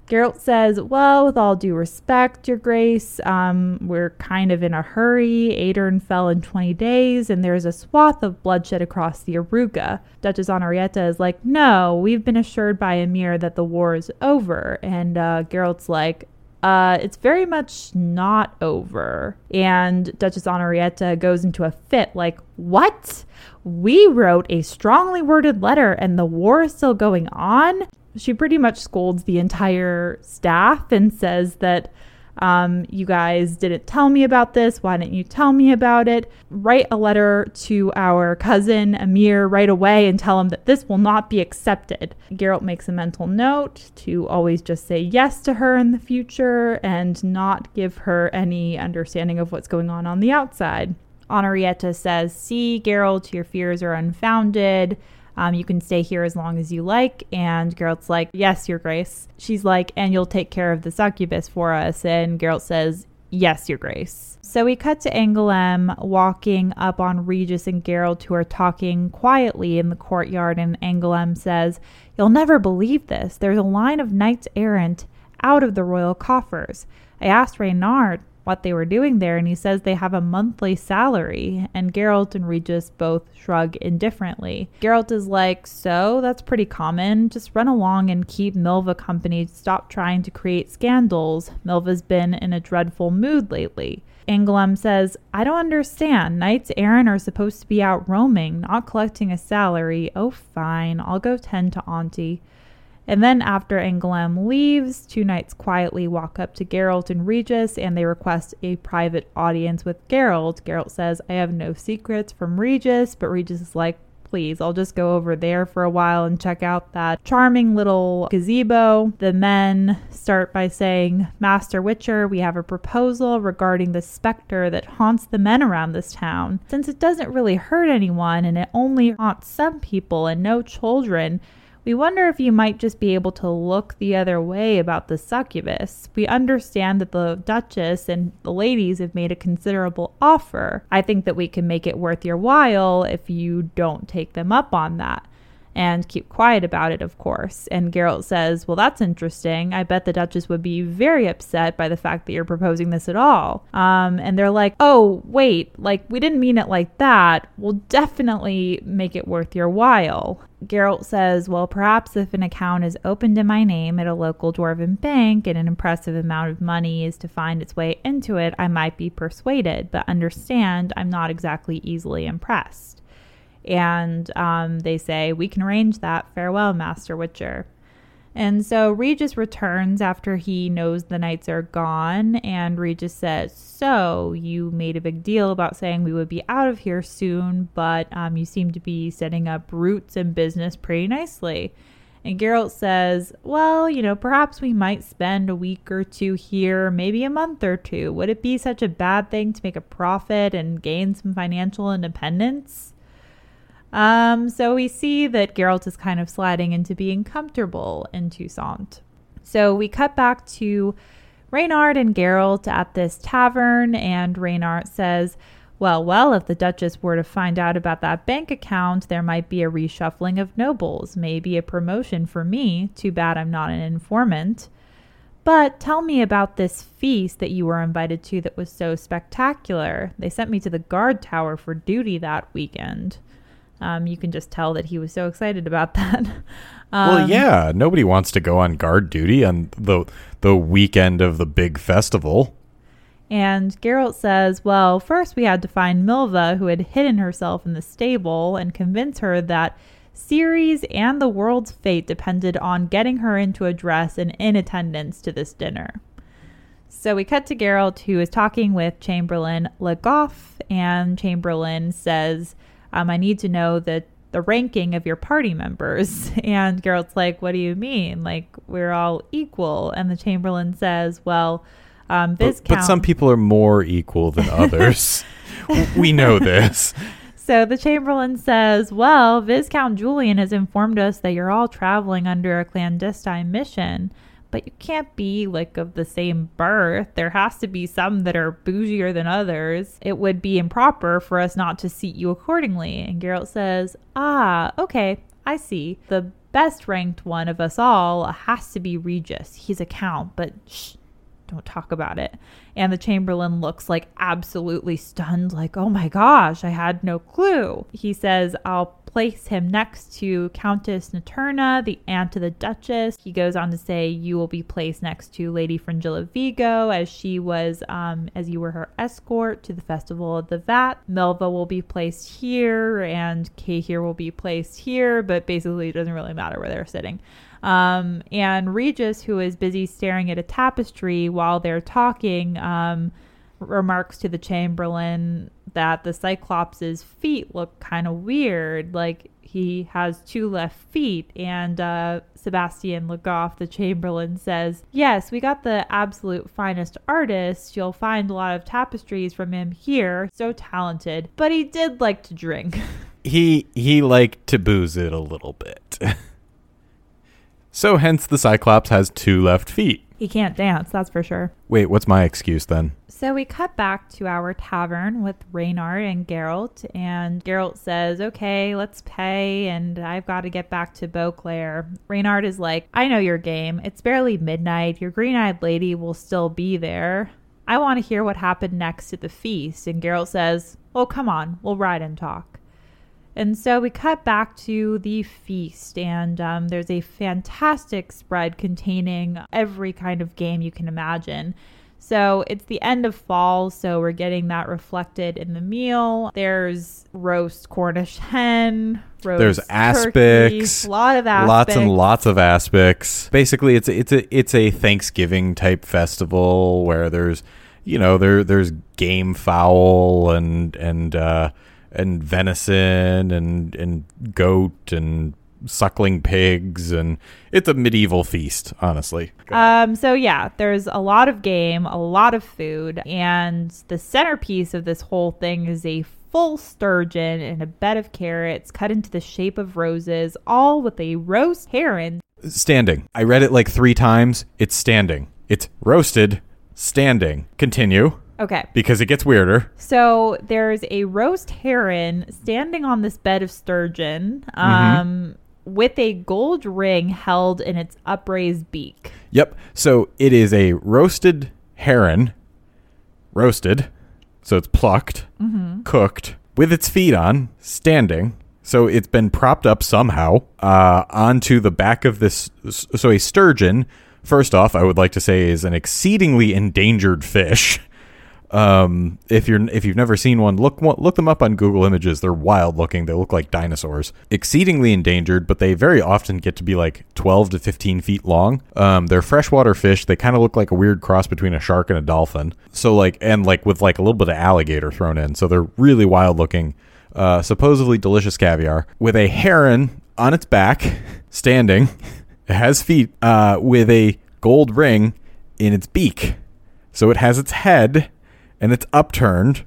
Geralt says, Well, with all due respect, Your Grace, um, we're kind of in a hurry. Aedirn fell in 20 days, and there's a swath of bloodshed across the Jaruga. Duchess Honorietta is like, No, we've been assured by Emhyr that the war is over. And uh, Geralt's like, uh, it's very much not over. And Duchess Honorietta goes into a fit, like, What? We wrote a strongly worded letter and the war is still going on? She pretty much scolds the entire staff and says that um, you guys didn't tell me about this. Why didn't you tell me about it? Write a letter to our cousin Emhyr right away and tell him that this will not be accepted. Geralt makes a mental note to always just say yes to her in the future and not give her any understanding of what's going on on the outside. Honorietta says, See, Geralt, your fears are unfounded. Um, you can stay here as long as you like. And Geralt's like, Yes, Your Grace. She's like, And you'll take care of the succubus for us. And Geralt says, Yes, Your Grace. So we cut to Angoulême walking up on Regis and Geralt, who are talking quietly in the courtyard. And Angoulême says, You'll never believe this. There's a line of knights errant out of the royal coffers. I asked Reynart what they were doing there, and he says they have a monthly salary. And Geralt and Regis both shrug indifferently. Geralt is like, So, that's pretty common. Just run along and keep Milva company. Stop trying to create scandals. Milva's been in a dreadful mood lately. Angoulême says, I don't understand. Knights errant are supposed to be out roaming, not collecting a salary. Oh, fine. I'll go tend to Auntie. And then after Angoulême leaves, two knights quietly walk up to Geralt and Regis and they request a private audience with Geralt. Geralt says, I have no secrets from Regis, but Regis is like, please, I'll just go over there for a while and check out that charming little gazebo. The men start by saying, Master Witcher, we have a proposal regarding the specter that haunts the men around this town. Since it doesn't really hurt anyone and it only haunts some people and no children, we wonder if you might just be able to look the other way about the succubus. We understand that the Duchess and the ladies have made a considerable offer. I think that we can make it worth your while if you don't take them up on that and keep quiet about it, of course. And Geralt says, Well, that's interesting. I bet the Duchess would be very upset by the fact that you're proposing this at all. Um, and they're like, Oh, wait, like, we didn't mean it like that. We'll definitely make it worth your while. Geralt says, Well, perhaps if an account is opened in my name at a local dwarven bank and an impressive amount of money is to find its way into it, I might be persuaded, but understand I'm not exactly easily impressed. And um, they say, We can arrange that. Farewell, Master Witcher. And so Regis returns after he knows the knights are gone, and Regis says, So, you made a big deal about saying we would be out of here soon, but um, you seem to be setting up roots and business pretty nicely. And Geralt says, Well, you know, perhaps we might spend a week or two here, maybe a month or two. Would it be such a bad thing to make a profit and gain some financial independence? Um, so we see that Geralt is kind of sliding into being comfortable in Toussaint. So we cut back to Reynart and Geralt at this tavern, and Reynart says, well, well, if the Duchess were to find out about that bank account, there might be a reshuffling of nobles, maybe a promotion for me. Too bad I'm not an informant. But tell me about this feast that you were invited to that was so spectacular. They sent me to the guard tower for duty that weekend. Um, you can just tell that he was so excited about *laughs* that. um, well, yeah, nobody wants to go on guard duty on the the weekend of the big festival. And Geralt says, Well, first we had to find Milva, who had hidden herself in the stable, and convince her that Ciri's and the world's fate depended on getting her into a dress and in attendance to this dinner. So we cut to Geralt, who is talking with Chamberlain Le Goff, and Chamberlain says, um, I need to know the, the ranking of your party members. *laughs* And Geralt's like, What do you mean? Like, we're all equal. And the Chamberlain says, Well, um, But, Viscount. but some people are more equal than *laughs* others. we know this. *laughs* So the Chamberlain says, Well, Viscount Julian has informed us that you're all traveling under a clandestine mission, but you can't be like of the same birth. There has to be some that are bougier than others. It would be improper for us not to seat you accordingly. And Geralt says, Ah, okay, I see. The best ranked one of us all has to be Regis. He's a count, but shh, don't talk about it. And the Chamberlain looks like absolutely stunned, like, oh my gosh, I had no clue. He says, I'll place him next to Countess Naterna, the aunt of the Duchess. He goes on to say, You will be placed next to Lady Fringilla Vigo, as she was, um, as you were her escort to the Festival of the Vat. Milva will be placed here, and Cahir will be placed here, but basically it doesn't really matter where they're sitting. Um, and Regis, who is busy staring at a tapestry while they're talking, um, remarks to the Chamberlain that the Cyclops' feet look kind of weird. Like he has two left feet. And uh, Sebastian Le Goff, the Chamberlain, says, Yes, we got the absolute finest artist. You'll find a lot of tapestries from him here. So talented. But he did like to drink. *laughs* He he liked to booze it a little bit. *laughs* so hence the Cyclops has two left feet. He can't dance, that's for sure. Wait, what's my excuse then? So we cut back to our tavern with Reynart and Geralt, and Geralt says, Okay, let's pay, and I've got to get back to Beauclair. Reynart is like, I know your game. It's barely midnight. Your green eyed lady will still be there. I want to hear what happened next at the feast. And Geralt says, Oh, come on, we'll ride and talk. And so we cut back to the feast, and um, there's a fantastic spread containing every kind of game you can imagine. So it's the end of fall, so we're getting that reflected in the meal. There's roast Cornish hen, roast There's aspics, a lot of aspics, Lots and lots of aspics. Basically, it's a, it's a it's a Thanksgiving type festival where there's you know there there's game fowl and and uh, and venison and and goat and suckling pigs and it's a medieval feast. Honestly, Um, so yeah, there's a lot of game, a lot of food, and the centerpiece of this whole thing is a full sturgeon and a bed of carrots cut into the shape of roses, all with a roast heron. standing. I read it like three times. It's standing. It's roasted, standing. Continue Okay. because it gets weirder. So there's a roast heron standing on this bed of sturgeon, um, with a gold ring held in its upraised beak. Yep. So it is a roasted heron, roasted. So it's plucked, cooked, with its feet on, standing. So it's been propped up somehow uh, onto the back of this. So a sturgeon, first off, I would like to say, is an exceedingly endangered fish. *laughs* Um, if you're if you've never seen one, look look them up on Google Images. They're wild looking. They look like dinosaurs. Exceedingly endangered, but they very often get to be like 12 to 15 feet long. Um, they're freshwater fish. They kind of look like a weird cross between a shark and a dolphin. So like and like with like a little bit of alligator thrown in. So they're really wild looking. Uh, supposedly delicious caviar with a heron on its back, *laughs* standing. *laughs* It has feet uh, with a gold ring in its beak. So it has its head and it's upturned.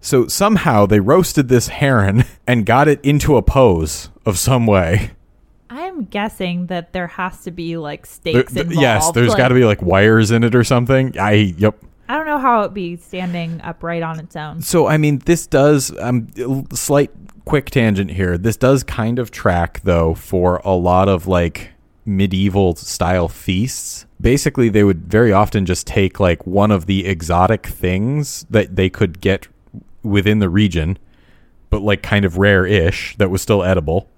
So somehow they roasted this heron *laughs* and got it into a pose of some way. I'm guessing that there has to be like There- stakes th- involved. yes, there's like- got to be like wires in it or something. I yep. I don't know how it'd be standing upright on its own. So I mean, this does um slight quick tangent here. This does kind of track though for a lot of like medieval style feasts. Basically, they would very often just take like one of the exotic things that they could get within the region, but like kind of rare-ish that was still edible.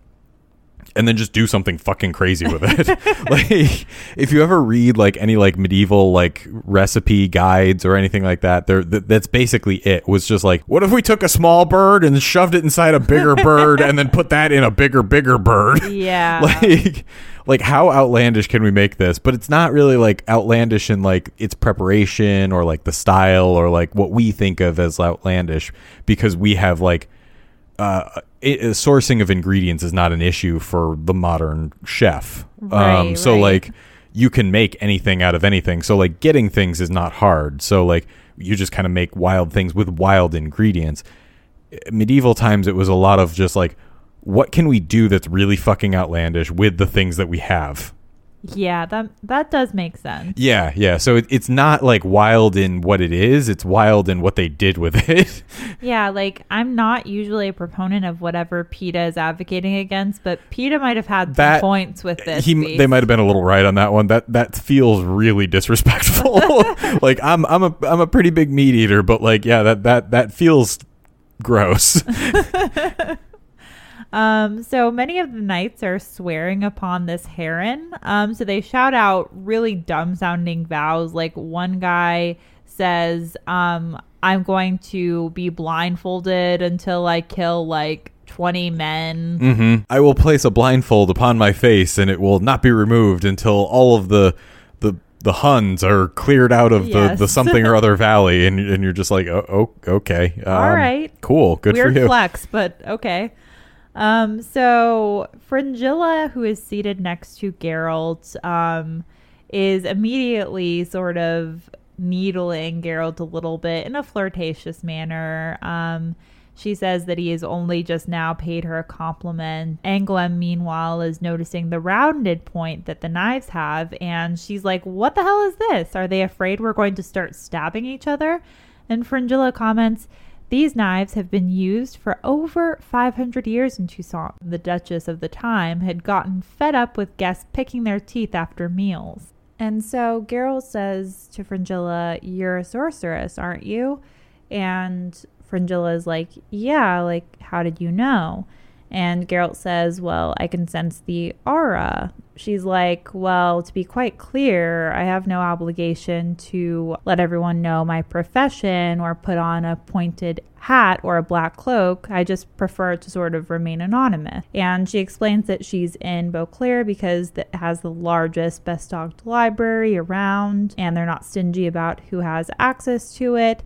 And then just do something fucking crazy with it. *laughs* *laughs* like, if you ever read like any like medieval like recipe guides or anything like that, there th- that's basically it. Was just like, what if we took a small bird and shoved it inside a bigger bird and then put that in a bigger, bigger bird? *laughs* Yeah. like like how outlandish can we make this but it's not really like outlandish in like its preparation or like the style or like what we think of as outlandish because we have like uh it, uh, sourcing of ingredients is not an issue for the modern chef. Um so right. like you can make anything out of anything. So like getting things is not hard. So like you just kind of make wild things with wild ingredients. Medieval times it was a lot of just like what can we do that's really fucking outlandish with the things that we have yeah, that that does make sense. yeah yeah so it, it's not like wild in what it is it's wild in what they did with *laughs* it Yeah, like I'm not usually a proponent of whatever PETA is advocating against, but PETA might have had some That- points with this. he piece. they might have been a little right on that one that that feels really disrespectful *laughs* like i'm i'm a i'm a pretty big meat eater but like yeah that that that feels gross *laughs* Um, so many of the knights are swearing upon this heron. Um, so they shout out really dumb sounding vows. Like one guy says, um, I'm going to be blindfolded until I kill like 20 men. hmm I will place a blindfold upon my face, and it will not be removed until all of the the the Huns are cleared out of the, Yes. the something or *laughs* other valley, and and you're just like, oh, oh okay, um, All right. cool, good Weird for you. flex, but okay. Um, so Fringilla, who is seated next to Geralt, um, is immediately sort of needling Geralt a little bit in a flirtatious manner. Um, she says that he has only just now paid her a compliment. Angoulême, meanwhile, is noticing the rounded point that the knives have, and she's like, What the hell is this? Are they afraid we're going to start stabbing each other? And Fringilla comments, These knives have been used for over 500 years in Toussaint. The Duchess of the time had gotten fed up with guests picking their teeth after meals. And so Geralt says to Fringilla, You're a sorceress, aren't you? And Fringilla is like, Yeah, like, how did you know? And Geralt says, Well, I can sense the aura. She's like, Well, to be quite clear, I have no obligation to let everyone know my profession or put on a pointed hat or a black cloak. I just prefer to sort of remain anonymous. And she explains that she's in Beauclair because it has the largest, best stocked library around, and they're not stingy about who has access to it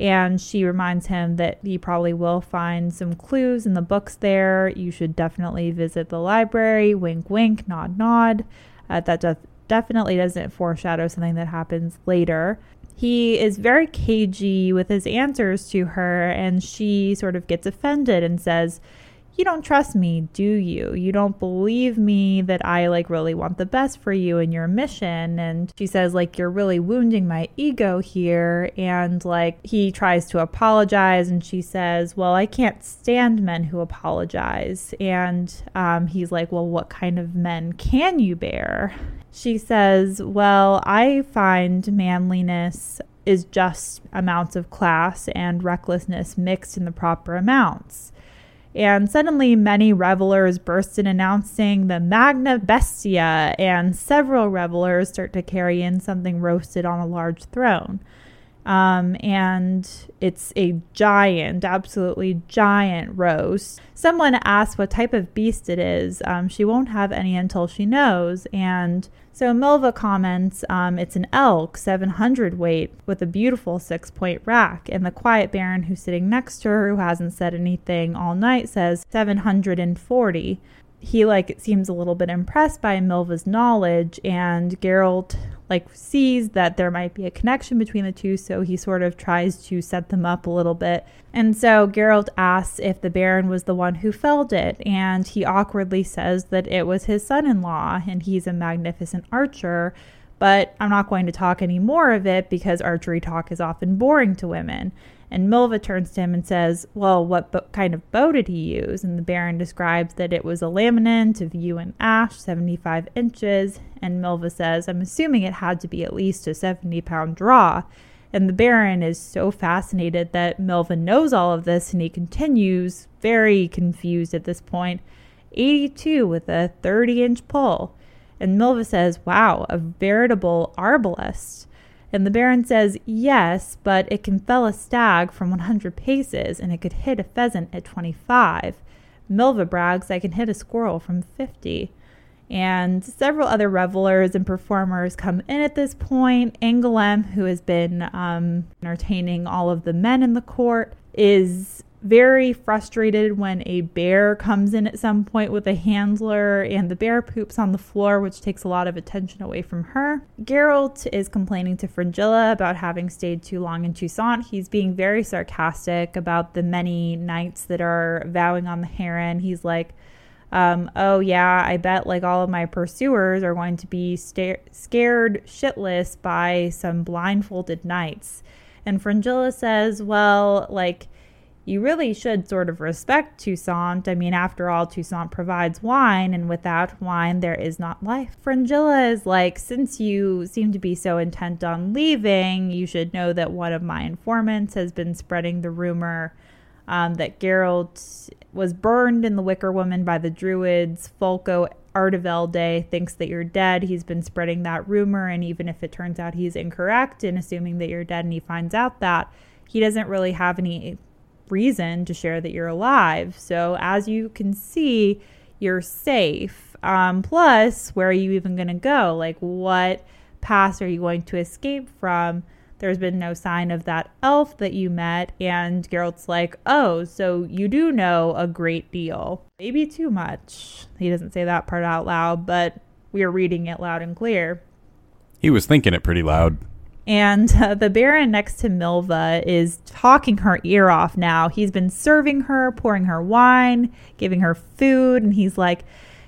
and she reminds him that he probably will find some clues in the books there. You should definitely visit the library. Wink, wink, nod, nod. Uh, that does, definitely doesn't foreshadow something that happens later. He is very cagey with his answers to her, and she sort of gets offended and says, you don't trust me, do you? You don't believe me that I like really want the best for you and your mission. And she says, like, you're really wounding my ego here. And like, he tries to apologize, and she says, well, I can't stand men who apologize. And um, he's like, well, what kind of men can you bear? She says, well, I find manliness is just amounts of class and recklessness mixed in the proper amounts. And suddenly, many revelers burst in announcing the Magna Bestia, and several revelers start to carry in something roasted on a large throne. Um, and it's a giant, absolutely giant roast. Someone asks what type of beast it is. Um, she won't have any until she knows. And so Milva comments um, it's an elk, 700 weight, with a beautiful six point rack. And the quiet baron who's sitting next to her, who hasn't said anything all night, says 740. He like seems a little bit impressed by Milva's knowledge and Geralt like sees that there might be a connection between the two so he sort of tries to set them up a little bit. And so Geralt asks if the Baron was the one who felled it and he awkwardly says that it was his son-in-law and he's a magnificent archer, but I'm not going to talk any more of it because archery talk is often boring to women. And Milva turns to him and says, Well, what bo- kind of bow did he use? And the Baron describes that it was a laminate of yew and ash, 75 inches. And Milva says, I'm assuming it had to be at least a 70 pound draw. And the Baron is so fascinated that Milva knows all of this, and he continues, very confused at this point, 82 with a 30 inch pull. And Milva says, Wow, a veritable arbalest. And the Baron says, Yes, but it can fell a stag from 100 paces and it could hit a pheasant at 25. Milva brags, I can hit a squirrel from 50. And several other revelers and performers come in at this point. Angoulême, who has been um, entertaining all of the men in the court, is very frustrated when a bear comes in at some point with a handler and the bear poops on the floor, which takes a lot of attention away from her. Geralt is complaining to Fringilla about having stayed too long in Toussaint. He's being very sarcastic about the many knights that are vowing on the heron. He's like, um, oh yeah, I bet like all of my pursuers are going to be sta- scared shitless by some blindfolded knights. And Fringilla says, well, like, you really should sort of respect Toussaint. I mean, after all, Toussaint provides wine, and without wine, there is not life. Fringilla is like, since you seem to be so intent on leaving, you should know that one of my informants has been spreading the rumor um, that Geralt was burned in the Wicker Woman by the Druids. Folco Artevelde thinks that you're dead. He's been spreading that rumor, and even if it turns out he's incorrect in assuming that you're dead and he finds out that, he doesn't really have any reason to share that you're alive. So, as you can see, you're safe. Um, plus, where are you even going to go? Like, what past are you going to escape from? There's been no sign of that elf that you met. And Geralt's like, oh, so you do know a great deal. Maybe too much. He doesn't say that part out loud, but we are reading it loud and clear. He was thinking it pretty loud. And uh, the Baron next to Milva is talking her ear off now. He's been serving her, pouring her wine, giving her food, and he's like,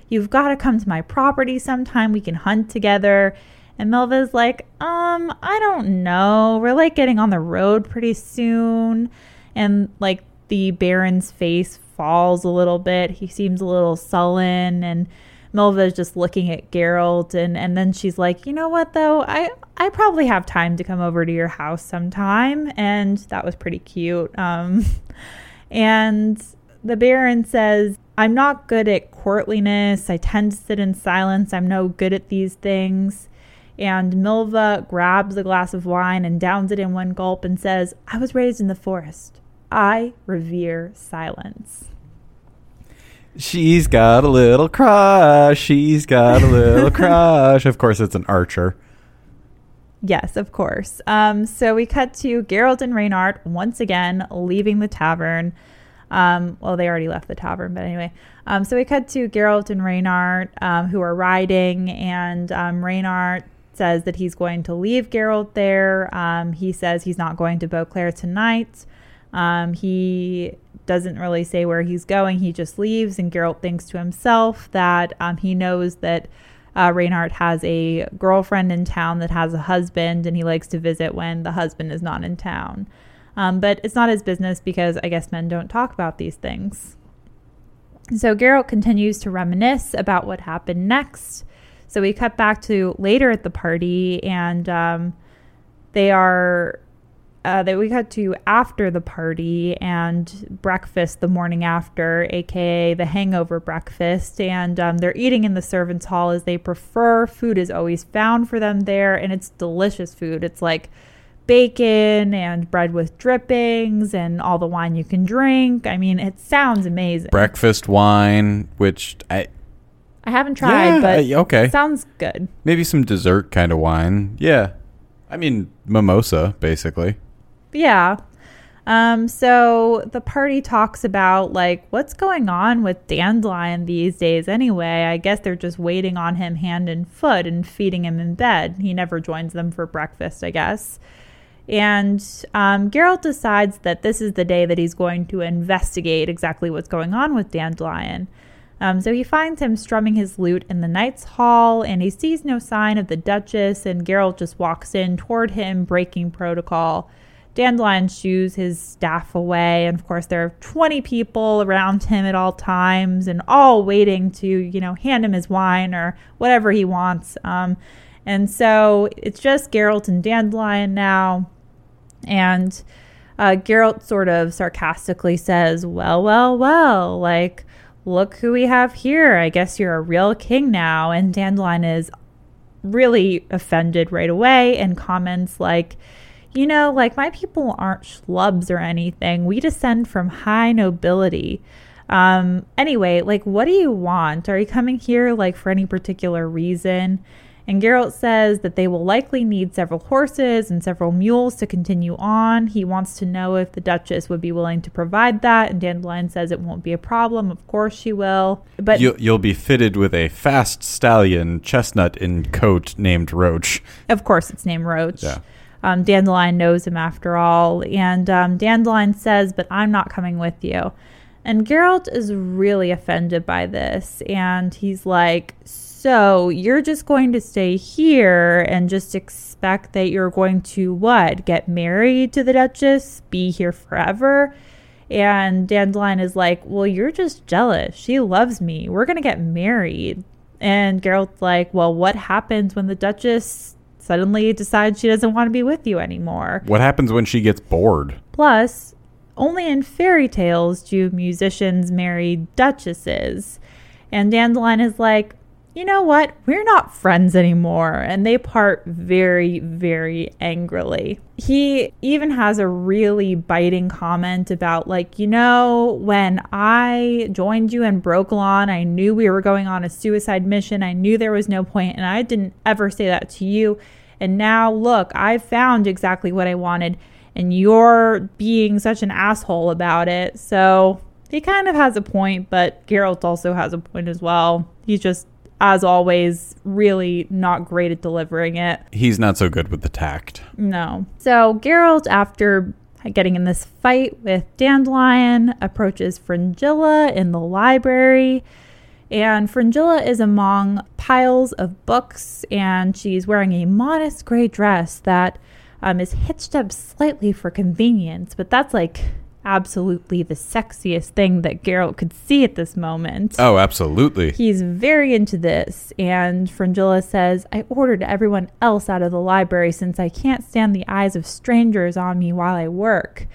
You've got to come to my property sometime. We can hunt together. And Milva's like, Um, I don't know. We're like getting on the road pretty soon. And like the Baron's face falls a little bit. He seems a little sullen and Milva is just looking at Geralt and, and then she's like, you know what though? I, I probably have time to come over to your house sometime. And that was pretty cute. Um, *laughs* and the Baron says, I'm not good at courtliness. I tend to sit in silence. I'm no good at these things. And Milva grabs a glass of wine and downs it in one gulp and says, I was raised in the forest. I revere silence. She's got a little crush. She's got a little *laughs* crush. Of course, it's an archer. Yes, of course. Um, so we cut to Geralt and Reynart once again leaving the tavern. Um, well, they already left the tavern, but anyway. Um, so we cut to Geralt and Reynart um, who are riding, and um, Reynart says that he's going to leave Geralt there. Um, he says he's not going to Beauclair tonight. Um, he doesn't really say where he's going. He just leaves, and Geralt thinks to himself that um, he knows that uh, Reynart has a girlfriend in town that has a husband, and he likes to visit when the husband is not in town. Um, but it's not his business because I guess men don't talk about these things. So Geralt continues to reminisce about what happened next. So we cut back to later at the party, and um, they are uh, that we got to after the party and breakfast the morning after, aka the hangover breakfast. And um, they're eating in the servants' hall as they prefer. Food is always found for them there, and it's delicious food. It's like bacon and bread with drippings and all the wine you can drink. I mean, it sounds amazing. Breakfast wine, which I I haven't tried, Yeah, but okay. sounds good. maybe some dessert kind of wine. Yeah, I mean mimosa basically. Yeah. Um, so the party talks about like what's going on with Dandelion these days anyway. I guess they're just waiting on him hand and foot and feeding him in bed. He never joins them for breakfast, I guess. And um, Geralt decides that this is the day that he's going to investigate exactly what's going on with Dandelion. Um, so he finds him strumming his lute in the Knight's Hall, and he sees no sign of the Duchess, and Geralt just walks in toward him, breaking protocol. Dandelion shoos his staff away, and of course, there are 20 people around him at all times, and all waiting to, you know, hand him his wine or whatever he wants. Um, and so it's just Geralt and Dandelion now. And uh, Geralt sort of sarcastically says, Well, well, well, like, look who we have here. I guess you're a real king now. And Dandelion is really offended right away and comments like, you know, like my people aren't schlubs or anything. We descend from high nobility. Um, anyway, like, what do you want? Are you coming here like for any particular reason? And Geralt says that they will likely need several horses and several mules to continue on. He wants to know if the Duchess would be willing to provide that, and Dandelion says it won't be a problem. Of course she will. But You, you'll be fitted with a fast stallion chestnut in coat named Roach. of course it's named Roach. Yeah. Um, Dandelion knows him after all. And um, Dandelion says, But I'm not coming with you. And Geralt is really offended by this. And he's like, So you're just going to stay here and just expect that you're going to what? Get married to the Duchess? Be here forever? And Dandelion is like, Well, you're just jealous. She loves me. We're going to get married. And Geralt's like, Well, what happens when the Duchess suddenly decides she doesn't want to be with you anymore? What happens when she gets bored? Plus, only in fairy tales do musicians marry duchesses. And Dandelion is like, you know what? We're not friends anymore. And they part very, very angrily. He even has a really biting comment about, like, you know, when I joined you in Brokilon, I knew we were going on a suicide mission. I knew there was no point, and I didn't ever say that to you. And now, look, I found exactly what I wanted, and you're being such an asshole about it. So he kind of has a point, but Geralt also has a point as well. He's just, as always, really not great at delivering it. He's not so good with the tact. No. So Geralt, after getting in this fight with Dandelion, approaches Fringilla in the library. And Fringilla is among piles of books, and she's wearing a modest gray dress that um, is hitched up slightly for convenience, but that's like absolutely the sexiest thing that Geralt could see at this moment. Oh, absolutely. He's very into this, and Fringilla says, I ordered everyone else out of the library since I can't stand the eyes of strangers on me while I work.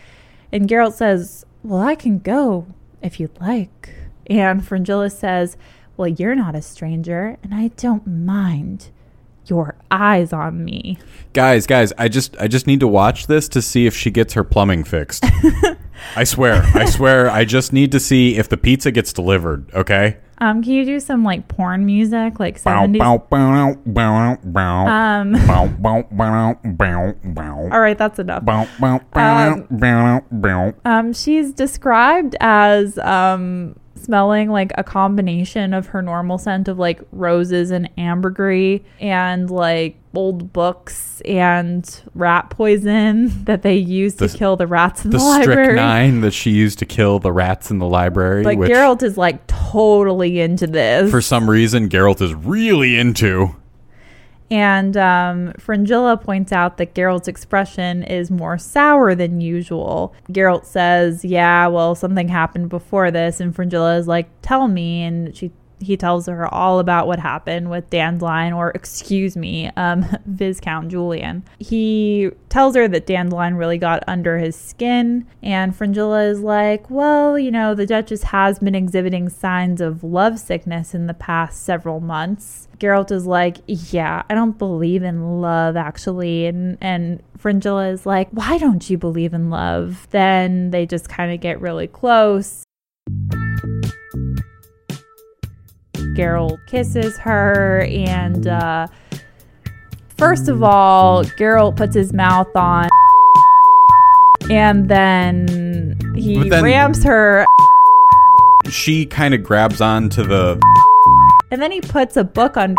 And Geralt says, Well, I can go if you'd like. And Fringilla says, Well, you're not a stranger, and I don't mind your eyes on me. Guys, guys, I just I just need to watch this to see if she gets her plumbing fixed. *laughs* I swear. I *laughs* swear I just need to see if the pizza gets delivered, okay? Um, can you do some like porn music, like Bow, 70s? bow, bow, bow, bow. Um, *laughs* all right, that's enough. Bow. Um, she's described as um, smelling like a combination of her normal scent of like roses and ambergris and like old books and rat poison *laughs* that they use to kill the rats in the, library. The library. strychnine that she used to kill the rats in the library, But which Geralt is like totally into this. for some reason Geralt is really into. And um, points out that Geralt's expression is more sour than usual. Geralt says, "Yeah, well, something happened before this," and Fringilla is like, "Tell me." And she he tells her all about what happened with Dandelion, or excuse me, um, *laughs* Viscount Julian. He tells her that Dandelion really got under his skin, and Fringilla is like, "Well, you know, the Duchess has been exhibiting signs of love sickness in the past several months." Geralt is like, "Yeah, I don't believe in love actually." And and Fringilla is like, "Why don't you believe in love?" Then they just kind of get really close. Geralt kisses her and uh first of all, Geralt puts his mouth on And then he then- ramps her, She kind of grabs on to the and then he puts a book on.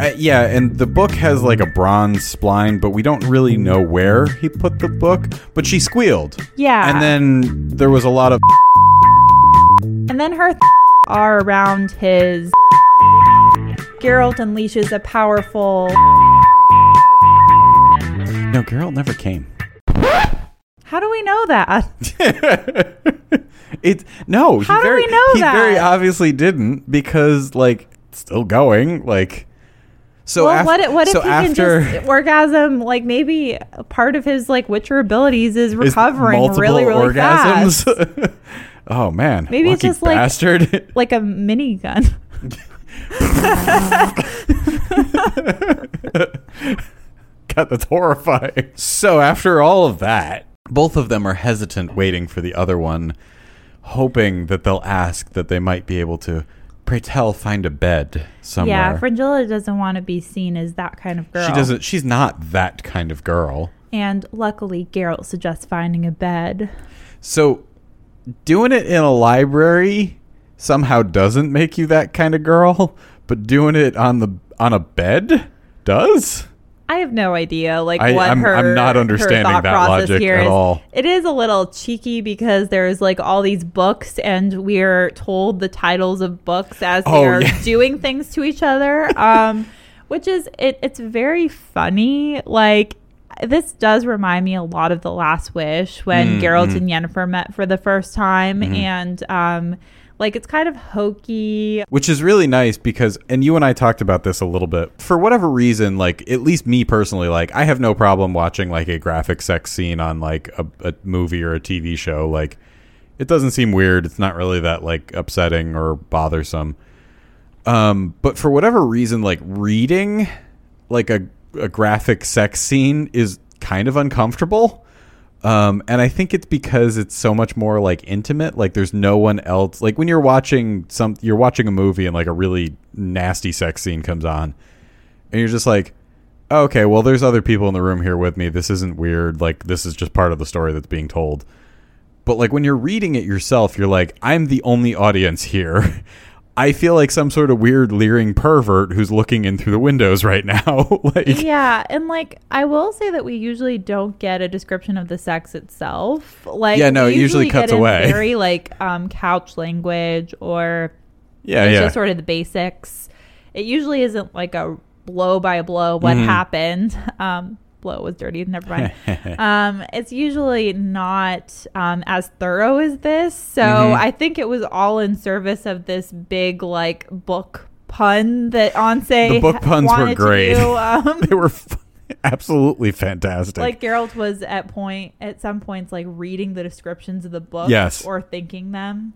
Uh, yeah, and the book has like a bronze spline, but we don't really know where he put the book. But she squealed. Yeah. And then there was a lot of. And then her are around his. Geralt unleashes a powerful. No, Geralt never came. How do we know that? *laughs* It no. How he do very, we know he that? very obviously didn't because like still going like. So well, af- what, if- what if so he after can just orgasm? Like maybe part of his like Witcher abilities is is recovering multiple really, really orgasms. fast, *laughs* oh man, Maybe it's just like- bastard. *laughs* like a minigun. *laughs* God, that's horrifying. So after all of that, both of them are hesitant, waiting for the other one, hoping that they'll ask that they might be able to, pray tell, find a bed somewhere. Yeah, Fringilla doesn't want to be seen as that kind of girl. She doesn't. She's not that kind of girl. And luckily, Geralt suggests finding a bed. So doing it in a library somehow doesn't make you that kind of girl, *laughs* but doing it on the on a bed does. I have no idea, like I- what I'm- her. I'm not understanding that logic here at is. all. It is a little cheeky because there's like all these books, and we're told the titles of books as Oh, they're yeah. *laughs* doing things to each other. Um, which is it, it's very funny. Like this does remind me a lot of the Last Wish when Mm, Geralt mm. and Yennefer met for the first time, Mm-hmm. and um, like it's kind of hokey. Which is really nice because, and you and I talked about this a little bit. For whatever reason, like, at least me personally, like, I have no problem watching, like, a graphic sex scene on, like, a, a movie or a TV show. Like, it doesn't seem weird. It's not really that, like, upsetting or bothersome. Um, but for whatever reason, like, reading, like, a, a graphic sex scene is kind of uncomfortable. Um, and I think it's because it's so much more like intimate. Like there's no one else. Like when you're watching some, you're watching a movie and like a really nasty sex scene comes on, and you're just like, oh, okay, well, there's other people in the room here with me. This isn't weird. Like this is just part of the story that's being told. But like when you're reading it yourself, you're like, I'm the only audience here. *laughs* I feel like some sort of weird leering pervert who's looking in through the windows right now. *laughs* like Yeah, and like I will say that we usually don't get a description of the sex itself. Like Yeah, no, it usually cuts away. Very like um couch language or yeah, it's yeah. just sort of the basics. It usually isn't like a blow by blow what Mhm. happened. *laughs* Um blow was dirty, never mind. *laughs* um it's usually not um as thorough as this. So Mhm. I think it was all in service of this big like book pun that Onse The book puns were great. do. *laughs* Um, they were f- absolutely fantastic. like Geralt was at point at some points like reading the descriptions of the books Yes. or thinking them.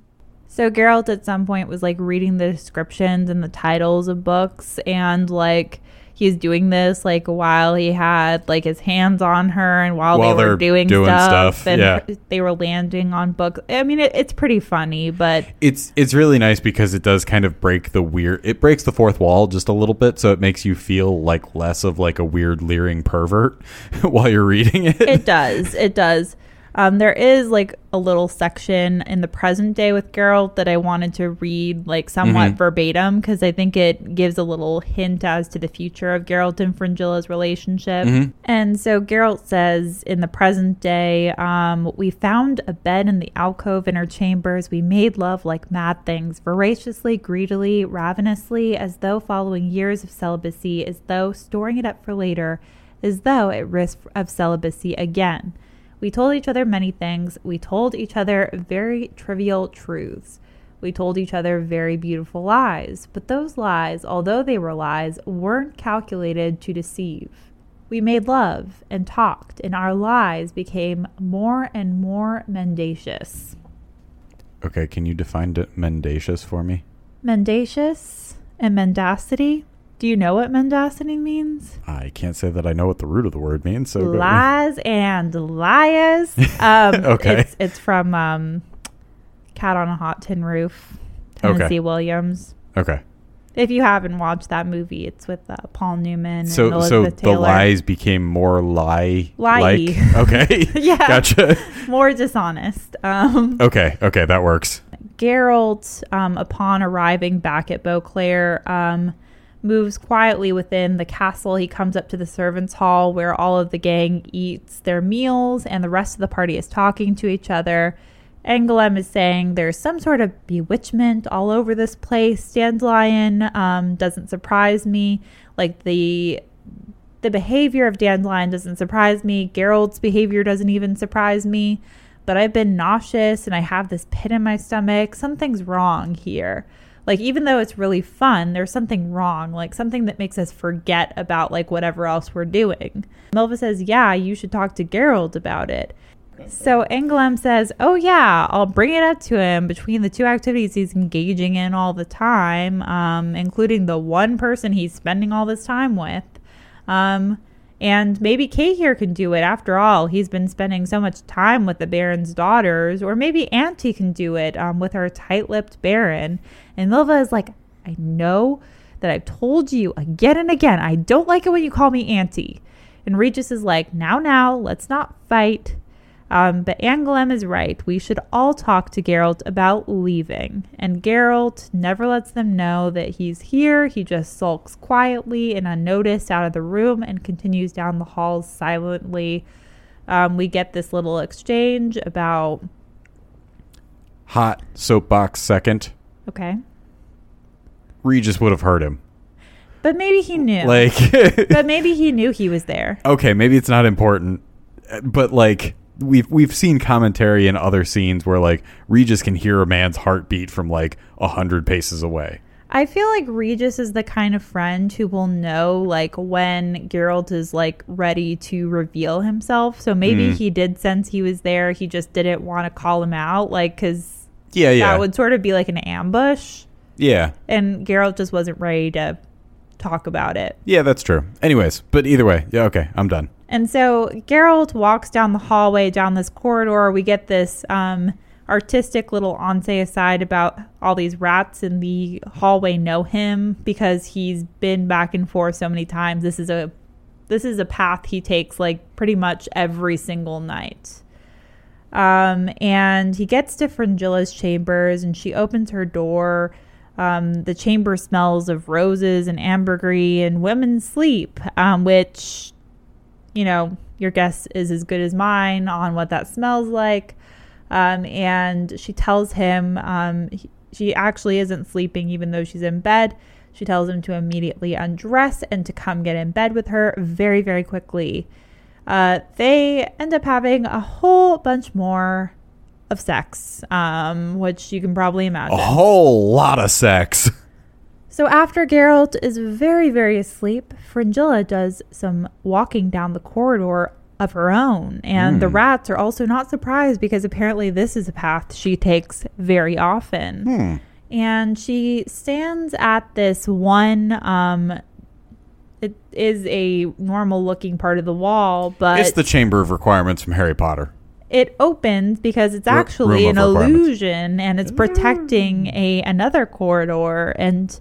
So Geralt at some point was like reading the descriptions and the titles of books and like he's doing this like while he had like his hands on her and while, While they were doing, doing stuff, stuff, and yeah. they were landing on books. I mean it, it's pretty funny, but it's it's really nice because it does kind of break the weird it breaks the fourth wall just a little bit so it makes you feel like less of like a weird leering pervert *laughs* while you're reading it. it does. It does. Um, there is like a little section in the present day with Geralt that I wanted to read like somewhat Mhm. verbatim because I think it gives a little hint as to the future of Geralt and Fringilla's relationship. Mhm. And so Geralt says in the present day, um, we found a bed in the alcove in her chambers. We made love like mad things, voraciously, greedily, ravenously, as though following years of celibacy, as though storing it up for later, as though at risk of celibacy again. We told each other many things. We told each other very trivial truths. We told each other very beautiful lies. But those lies, although they were lies, weren't calculated to deceive. We made love and talked, and our lies became more and more mendacious. okay, can you define mendacious for me? Mendacious and mendacity? Do you know what mendacity means? I can't say that I know what the root of the word means. So lies *laughs* and liars. *laughs* Um, Okay. It's, it's from um, Cat on a Hot Tin Roof, Okay. Tennessee Williams. Okay. If you haven't watched that movie, it's with uh, Paul Newman and So, so the Taylor. lies became more lie like. *laughs* Okay, Yeah. gotcha. More dishonest. Um, Okay, okay, that works. Geralt, um, upon arriving back at Beauclair, um, moves quietly within the castle. He comes up to the servants' hall where all of the gang eats their meals and the rest of the party is talking to each other. Angoulême is saying there's some sort of bewitchment all over this place. Dandelion um, doesn't surprise me. Like the the behavior of Dandelion doesn't surprise me. Geralt's behavior doesn't even surprise me. But I've been nauseous and I have this pit in my stomach. Something's wrong here. Like even though it's really fun, there's something wrong. Like something that makes us forget about like whatever else we're doing. Milva says, "Yeah, you should talk to Geralt about it." So Angoulême says, "Oh yeah, I'll bring it up to him between the two activities he's engaging in all the time, um, including the one person he's spending all this time with." Um, and maybe Cahir can do it. After all, he's been spending so much time with the Baron's daughters. Or maybe Auntie can do it um, with her tight lipped Baron. And Milva is like, I know that I've told you again and again, I don't like it when you call me Auntie. And Regis is like, now, now, let's not fight. Um, but Angoulême is right. We should all talk to Geralt about leaving. And Geralt never lets them know that he's here. He just sulks quietly and unnoticed out of the room and continues down the halls silently. Um, we get this little exchange about, Hot soapbox second. Okay, Regis would have heard him. but maybe he knew. Like, *laughs* but maybe he *laughs* knew he was there. okay, maybe it's not important, but like we've we've seen commentary in other scenes where like Regis can hear a man's heartbeat from like a hundred paces away. I feel like Regis is the kind of friend who will know like when Geralt is like ready to reveal himself. So maybe Mm. he did sense he was there. He just didn't want to call him out, like because Yeah, yeah, that would sort of be like an ambush, yeah, and Geralt just wasn't ready to talk about it. yeah. That's true. Anyways, but either way, yeah. Okay, I'm done. And so Geralt walks down the hallway, down this corridor. We get this um, artistic little onse aside about all these rats in the hallway know him because he's been back and forth so many times. This is a this is a path he takes like pretty much every single night. Um, and he gets to Fringilla's chambers and she opens her door. Um, the chamber smells of roses and ambergris and women's sleep, um, which you know, your guess is as good as mine on what that smells like. Um, and she tells him um, he, she actually isn't sleeping, even though she's in bed. She tells him to immediately undress and to come get in bed with her very, very quickly. Uh, they end up having a whole bunch more of sex, um, which you can probably imagine. A whole lot of sex. So after Geralt is very, very asleep, Fringilla does some walking down the corridor of her own. And the rats are also not surprised because apparently this is a path she takes very often. And she stands at this one um it is a normal looking part of the wall, but it's the Chamber of Requirements from Harry Potter. it opens because it's actually room an illusion and it's protecting a another corridor and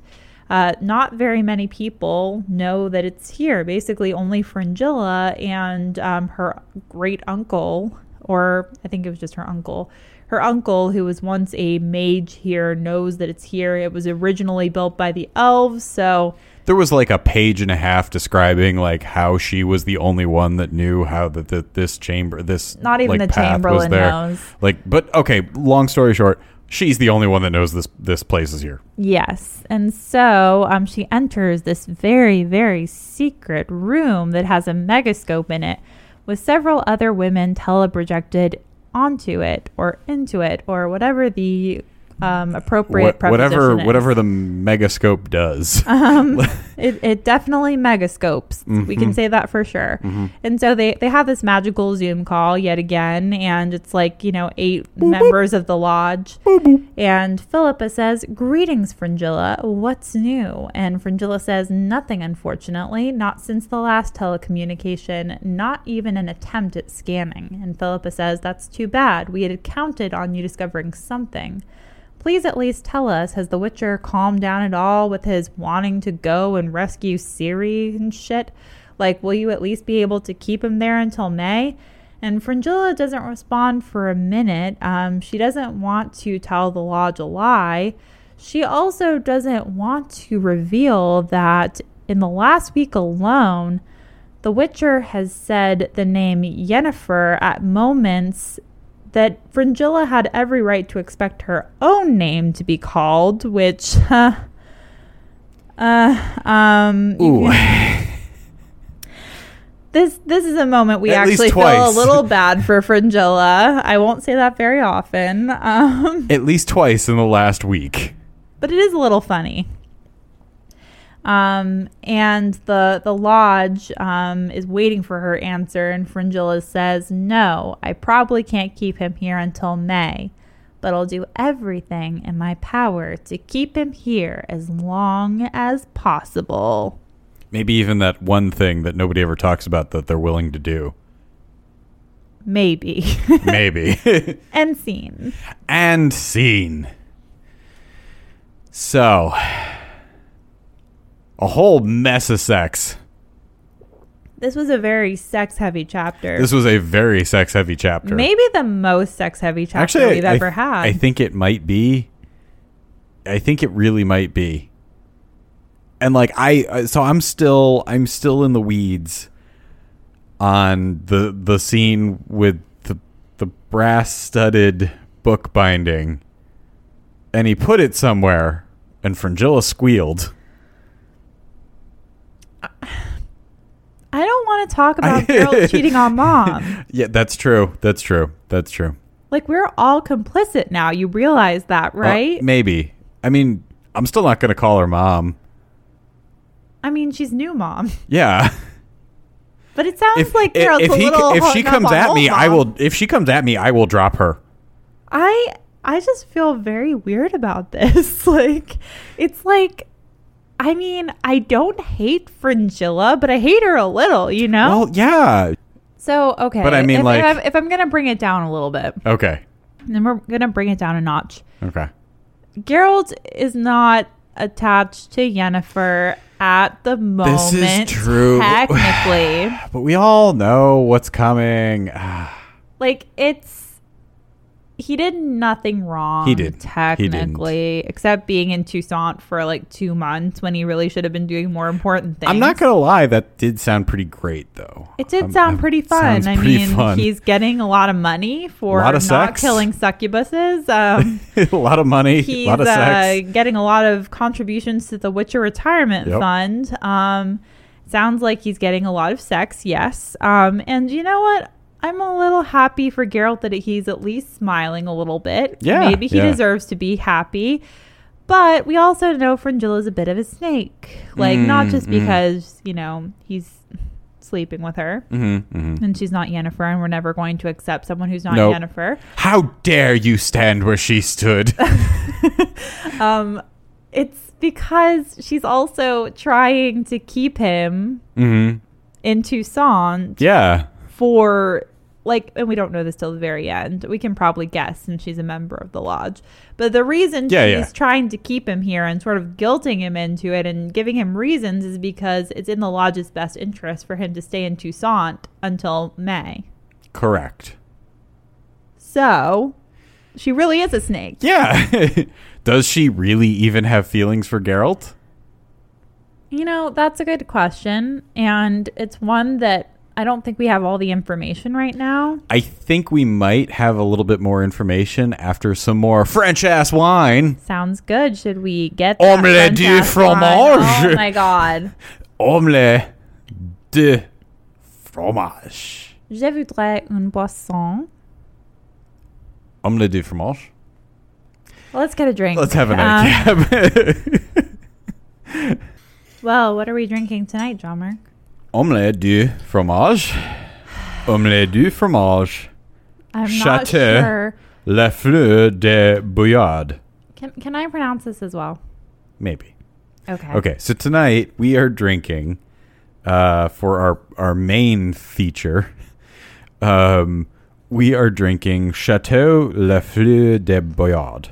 uh, not very many people know that it's here. Basically, only Fringilla and um, her great uncle, or I think it was just her uncle. Her uncle, who was once a mage here, knows that it's here. It was originally built by the elves, so There was like a page and a half describing like how she was the only one that knew how that this chamber, this Not even like, the Chamberlain there. knows. Like, but okay. Long story short, she's the only one that knows this this place is here. Yes. And so um, she enters this very, very secret room that has a megascope in it with several other women teleprojected onto it or into it or whatever the um, appropriate Wha- whatever is. whatever the megascope does. *laughs* Um, *laughs* it, it definitely megascopes. We can say that for sure. And so they, they have this magical Zoom call yet again, and it's like, you know, eight members of the lodge. And Philippa says, Greetings, Fringilla. What's new? And Fringilla says, Nothing, unfortunately. Not since the last telecommunication, not even an attempt at scanning. And Philippa says, That's too bad. We had counted on you discovering something. Please at least tell us has the Witcher calmed down at all with his wanting to go and rescue Ciri and shit? Like, will you at least be able to keep him there until May? And Fringilla doesn't respond for a minute. Um, she doesn't want to tell the Lodge a lie. She also doesn't want to reveal that in the last week alone, the Witcher has said the name Yennefer at moments that Fringilla had every right to expect her own name to be called, which, *laughs* uh, uh um, Ooh. *laughs* this this is a moment we At actually feel a little *laughs* bad for Fringilla. I won't say that very often, um, At least twice in the last week. but it is a little funny. Um, and the the lodge um, is waiting for her answer, and Fringilla says, "No, I probably can't keep him here until May, but I'll do everything in my power to keep him here as long as possible." Maybe even that one thing that nobody ever talks about that they're willing to do. Maybe. *laughs* Maybe. *laughs* and scene. and scene. So, a whole mess of sex. This was a very sex heavy chapter. This was a very sex heavy chapter. Maybe the most sex heavy chapter Actually, we've I, ever I- had. I think it might be. I think it really might be. And like I, so I'm still, I'm still in the weeds on the the scene with the the brass studded book binding, and he put it somewhere, and Fringilla squealed. *sighs* I don't want to talk about Geralt *laughs* cheating on mom. Yeah, that's true. That's true. That's true. Like we're all complicit now. You realize that, Uh, right? maybe. I mean, I'm still not going to call her mom. I mean, she's new mom, *laughs* Yeah. but it sounds if, like if, if a he if she comes at me, I will. If she comes at me, I will drop her. I I just feel very weird about this. *laughs* like, it's like. I mean, I don't hate Fringilla, but I hate her a little, you know? Well, yeah. so, okay. But I mean, if, like- if, if I'm going to bring it down a little bit, Okay. then we're going to bring it down a notch. Okay. Geralt is not attached to Yennefer at the moment. This is true. Technically. *sighs* But we all know what's coming. *sighs* like, it's. He did nothing wrong. He. He. Technically, except being in Toussaint for like two months when he really should have been doing more important things. I'm not gonna lie. That did sound pretty great, though. It did Um, sound pretty fun. I pretty mean, fun. he's getting a lot of money for of not sex. killing succubuses. *laughs* Um, a lot of money. he's a lot of uh, getting a lot of contributions to the Witcher retirement Yep. fund. Um, sounds like he's getting a lot of sex, yes. Um, and you know what? I'm a little happy for Geralt that he's at least smiling a little bit. Yeah, Maybe he yeah. deserves to be happy. But we also know Fringilla's a bit of a snake. Like, not Mm, just mm. because, you know, he's sleeping with her Mm-hmm, mm-hmm. and she's not Yennefer, and we're never going to accept someone who's not Nope. Yennefer. How dare you stand where she stood? *laughs* Um, it's because she's also trying to keep him mm-hmm. in Toussaint Yeah. For like, and we don't know this till the very end. We can probably guess since she's a member of the lodge. But the reason Yeah, she's yeah. trying to keep him here and sort of guilting him into it and giving him reasons is because it's in the lodge's best interest for him to stay in Toussaint until May. Correct. So she really is a snake. Yeah. *laughs* Does she really even have feelings for Geralt? You know, that's a good question. And it's one that I don't think we have all the information right now. I think we might have a little bit more information after some more French ass wine. Sounds good. Should we get that Omelette French du ass wine? fromage. Oh my god. *laughs* Omelette de fromage. Je voudrais une boisson. Omelette du fromage. Well, let's get a drink. Let's have a Um, *laughs* well, what are we drinking tonight, John Mark? Omelette du fromage. Omelette du fromage. I'm not Chateau. sure. La fleur de bouillade. Can, can I pronounce this as well? Maybe. Okay. Okay, so tonight we are drinking uh, for our our main feature. *laughs* Um, we are drinking Chateau La Fleur de Boyard,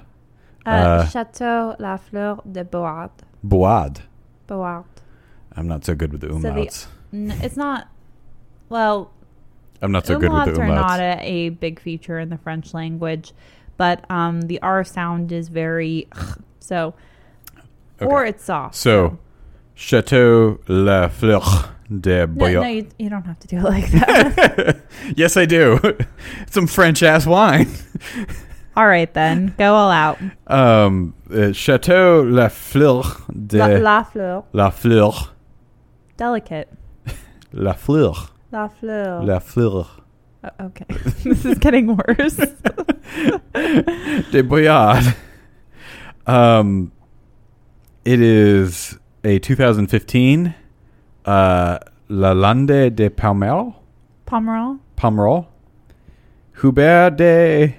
Uh, Uh, Chateau La Fleur de Board. Boad. Board. I'm not so good with the So umlauts. N- it's not. Well, I'm not so good with umlauts the are not a, a big feature in the French language, but um, the R sound is very so, or it's soft. So, Chateau La Fleur de no, Boyard. no you, you don't have to do it like that. *laughs* yes, I do. *laughs* Some French ass wine. all right, then go all out. Um, uh, Chateau La Fleur de La, La, La Fleur, Fleur. delicate. La Fleur. La Fleur. La Fleur Uh, okay, *laughs* this is getting worse. *laughs* de Boyard. Um, it is a 2015 uh, La Lande de Palmero. Pomerol. Pomerol. Hubert de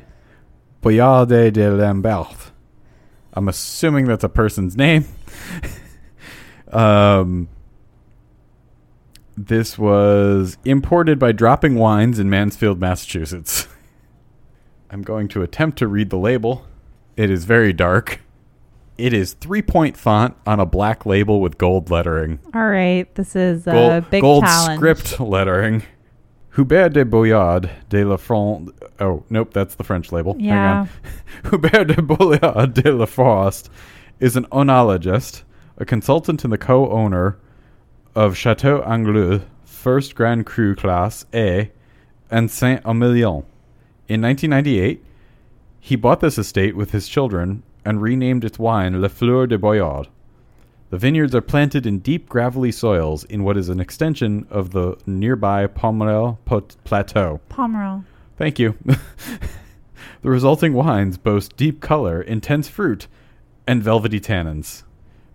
Boyarde de Lambert. I'm assuming that's a person's name. *laughs* um, this was imported by Dropping Wines in Mansfield, Massachusetts. *laughs* I'm going to attempt to read the label. It is very dark. It is three point font on a black label with gold lettering All right, this is a gold, big gold challenge. script lettering. Hubert de Boyard de la France. Oh, nope, that's the French label. Yeah. Hang on. *laughs* Hubert de Boyard de la Frost is an oenologist, a consultant and the co owner of Chateau Angélus, first Grand Cru class A, and Saint Emilion. In 1998, he bought this estate with his children and renamed its wine Le Fleur de Boyard. The vineyards are planted in deep gravelly soils in what is an extension of the nearby Pomerel Pot- Plateau. Pomerol. Thank you. *laughs* the resulting wines boast deep color, intense fruit, and velvety tannins.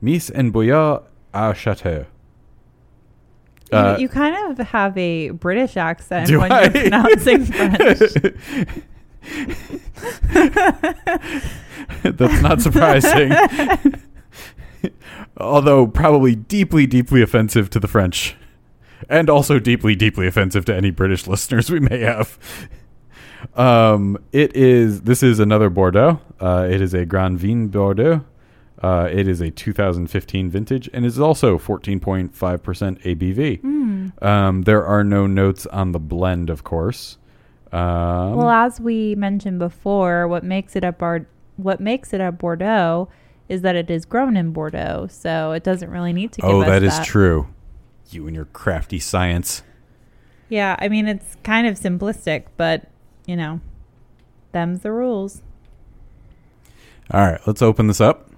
Mise and Bouillard à Chateau. You- Uh, you, kind of have a British accent when I? you're pronouncing *laughs* French. *laughs* That's not surprising. *laughs* Although probably deeply, deeply offensive to the French. And also deeply, deeply offensive to any British listeners we may have. Um, it is, this is another Bordeaux. Uh, it is a Grand Vin Bordeaux. Uh, it is a 2015 vintage and is also 14.5% ABV. Hmm. Um, there are no notes on the blend, of course. Um, well, as we mentioned before, what makes it a bar- what makes it a Bordeaux is that it is grown in Bordeaux, so it doesn't really need to. Give Oh, us that is true. You and your crafty science. Yeah, I mean it's kind of simplistic, but you know, them's the rules. All right, let's open this up.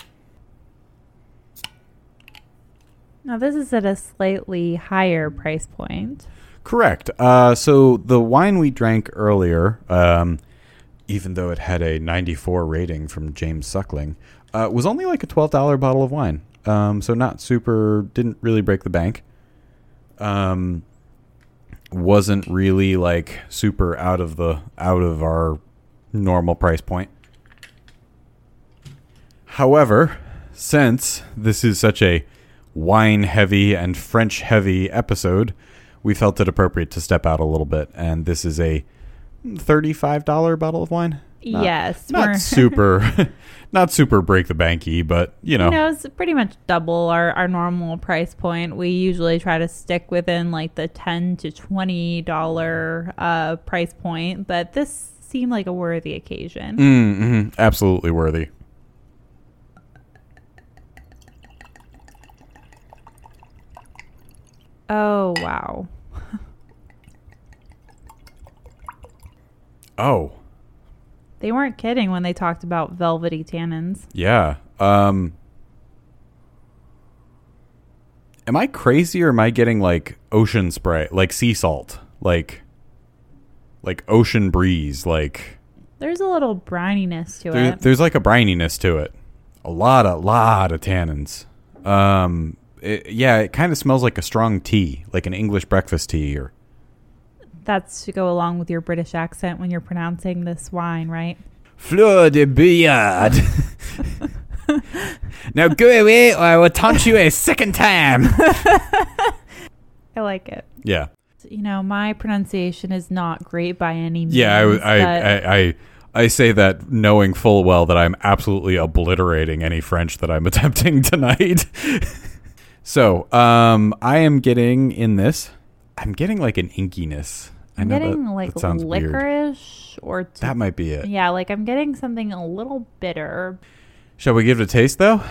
Now this is at a slightly higher price point. Correct. Uh, so the wine we drank earlier, um, even though it had a 94 rating from James Suckling, uh, was only like a $12 bottle of wine. Um, so not super, didn't really break the bank. Um, wasn't really like super out of the out of our normal price point. However, since this is such a wine heavy and French heavy episode, we felt it appropriate to step out a little bit. And this is a $35 bottle of wine. Not- yes, Not *laughs* super, not super break the banky, but you know, You know, it's pretty much double our, our normal price point. We usually try to stick within like the ten to twenty dollar uh, price point, but this seemed like a worthy occasion. Mm, mhm, absolutely worthy. Oh wow! Oh, They weren't kidding when they talked about velvety tannins. yeah. Um, am I crazy or am I getting like ocean spray, like sea salt, like, like ocean breeze, like There's a little brininess to there, it. there's like a brininess to it. A lot, a lot of tannins. Um, it, yeah, it kind of smells like a strong tea, like an English breakfast tea, or That's to go along with your British accent when you're pronouncing this wine, right? Fleur de Billard. *laughs* now go away or I will taunt you a second time. *laughs* I like it. yeah. You know, my pronunciation is not great by any means. Yeah, I, I, I, I, I say that knowing full well that I'm absolutely obliterating any French that I'm *laughs* attempting tonight. So, um, I am getting in this. I'm getting like an inkiness. I I'm know getting that, like that sounds weird. licorice or t- That might be it. yeah, like I'm getting something a little bitter. Shall we give it a taste though?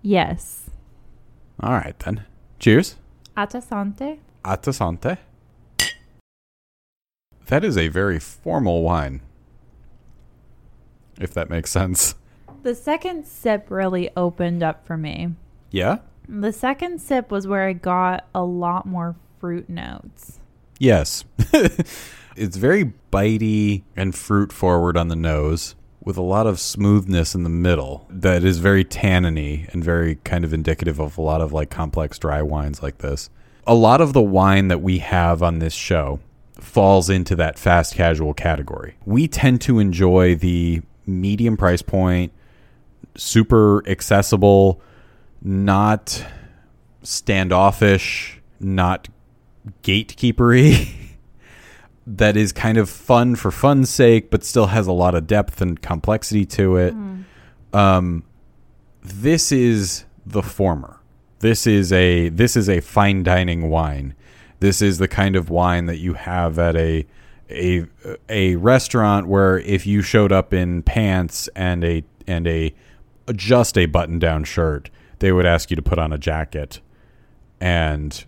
Yes. All right then. Cheers. Atasante. Atasante. That is a very formal wine. If that makes sense. The second sip really opened up for me. Yeah? The second sip was where I got a lot more fruit notes. Yes. *laughs* it's very bitey and fruit forward on the nose with a lot of smoothness in the middle that is very tanniny and very kind of indicative of a lot of like complex dry wines like this. A lot of the wine that we have on this show falls into that fast casual category. We tend to enjoy the medium price point, super accessible, not standoffish, not gatekeepery *laughs* that is kind of fun for fun's sake, but still has a lot of depth and complexity to it. Um, this is the former. This is a this is a fine dining wine. This is the kind of wine that you have at a a a restaurant where if you showed up in pants and a and a just a button down shirt, they would ask you to put on a jacket and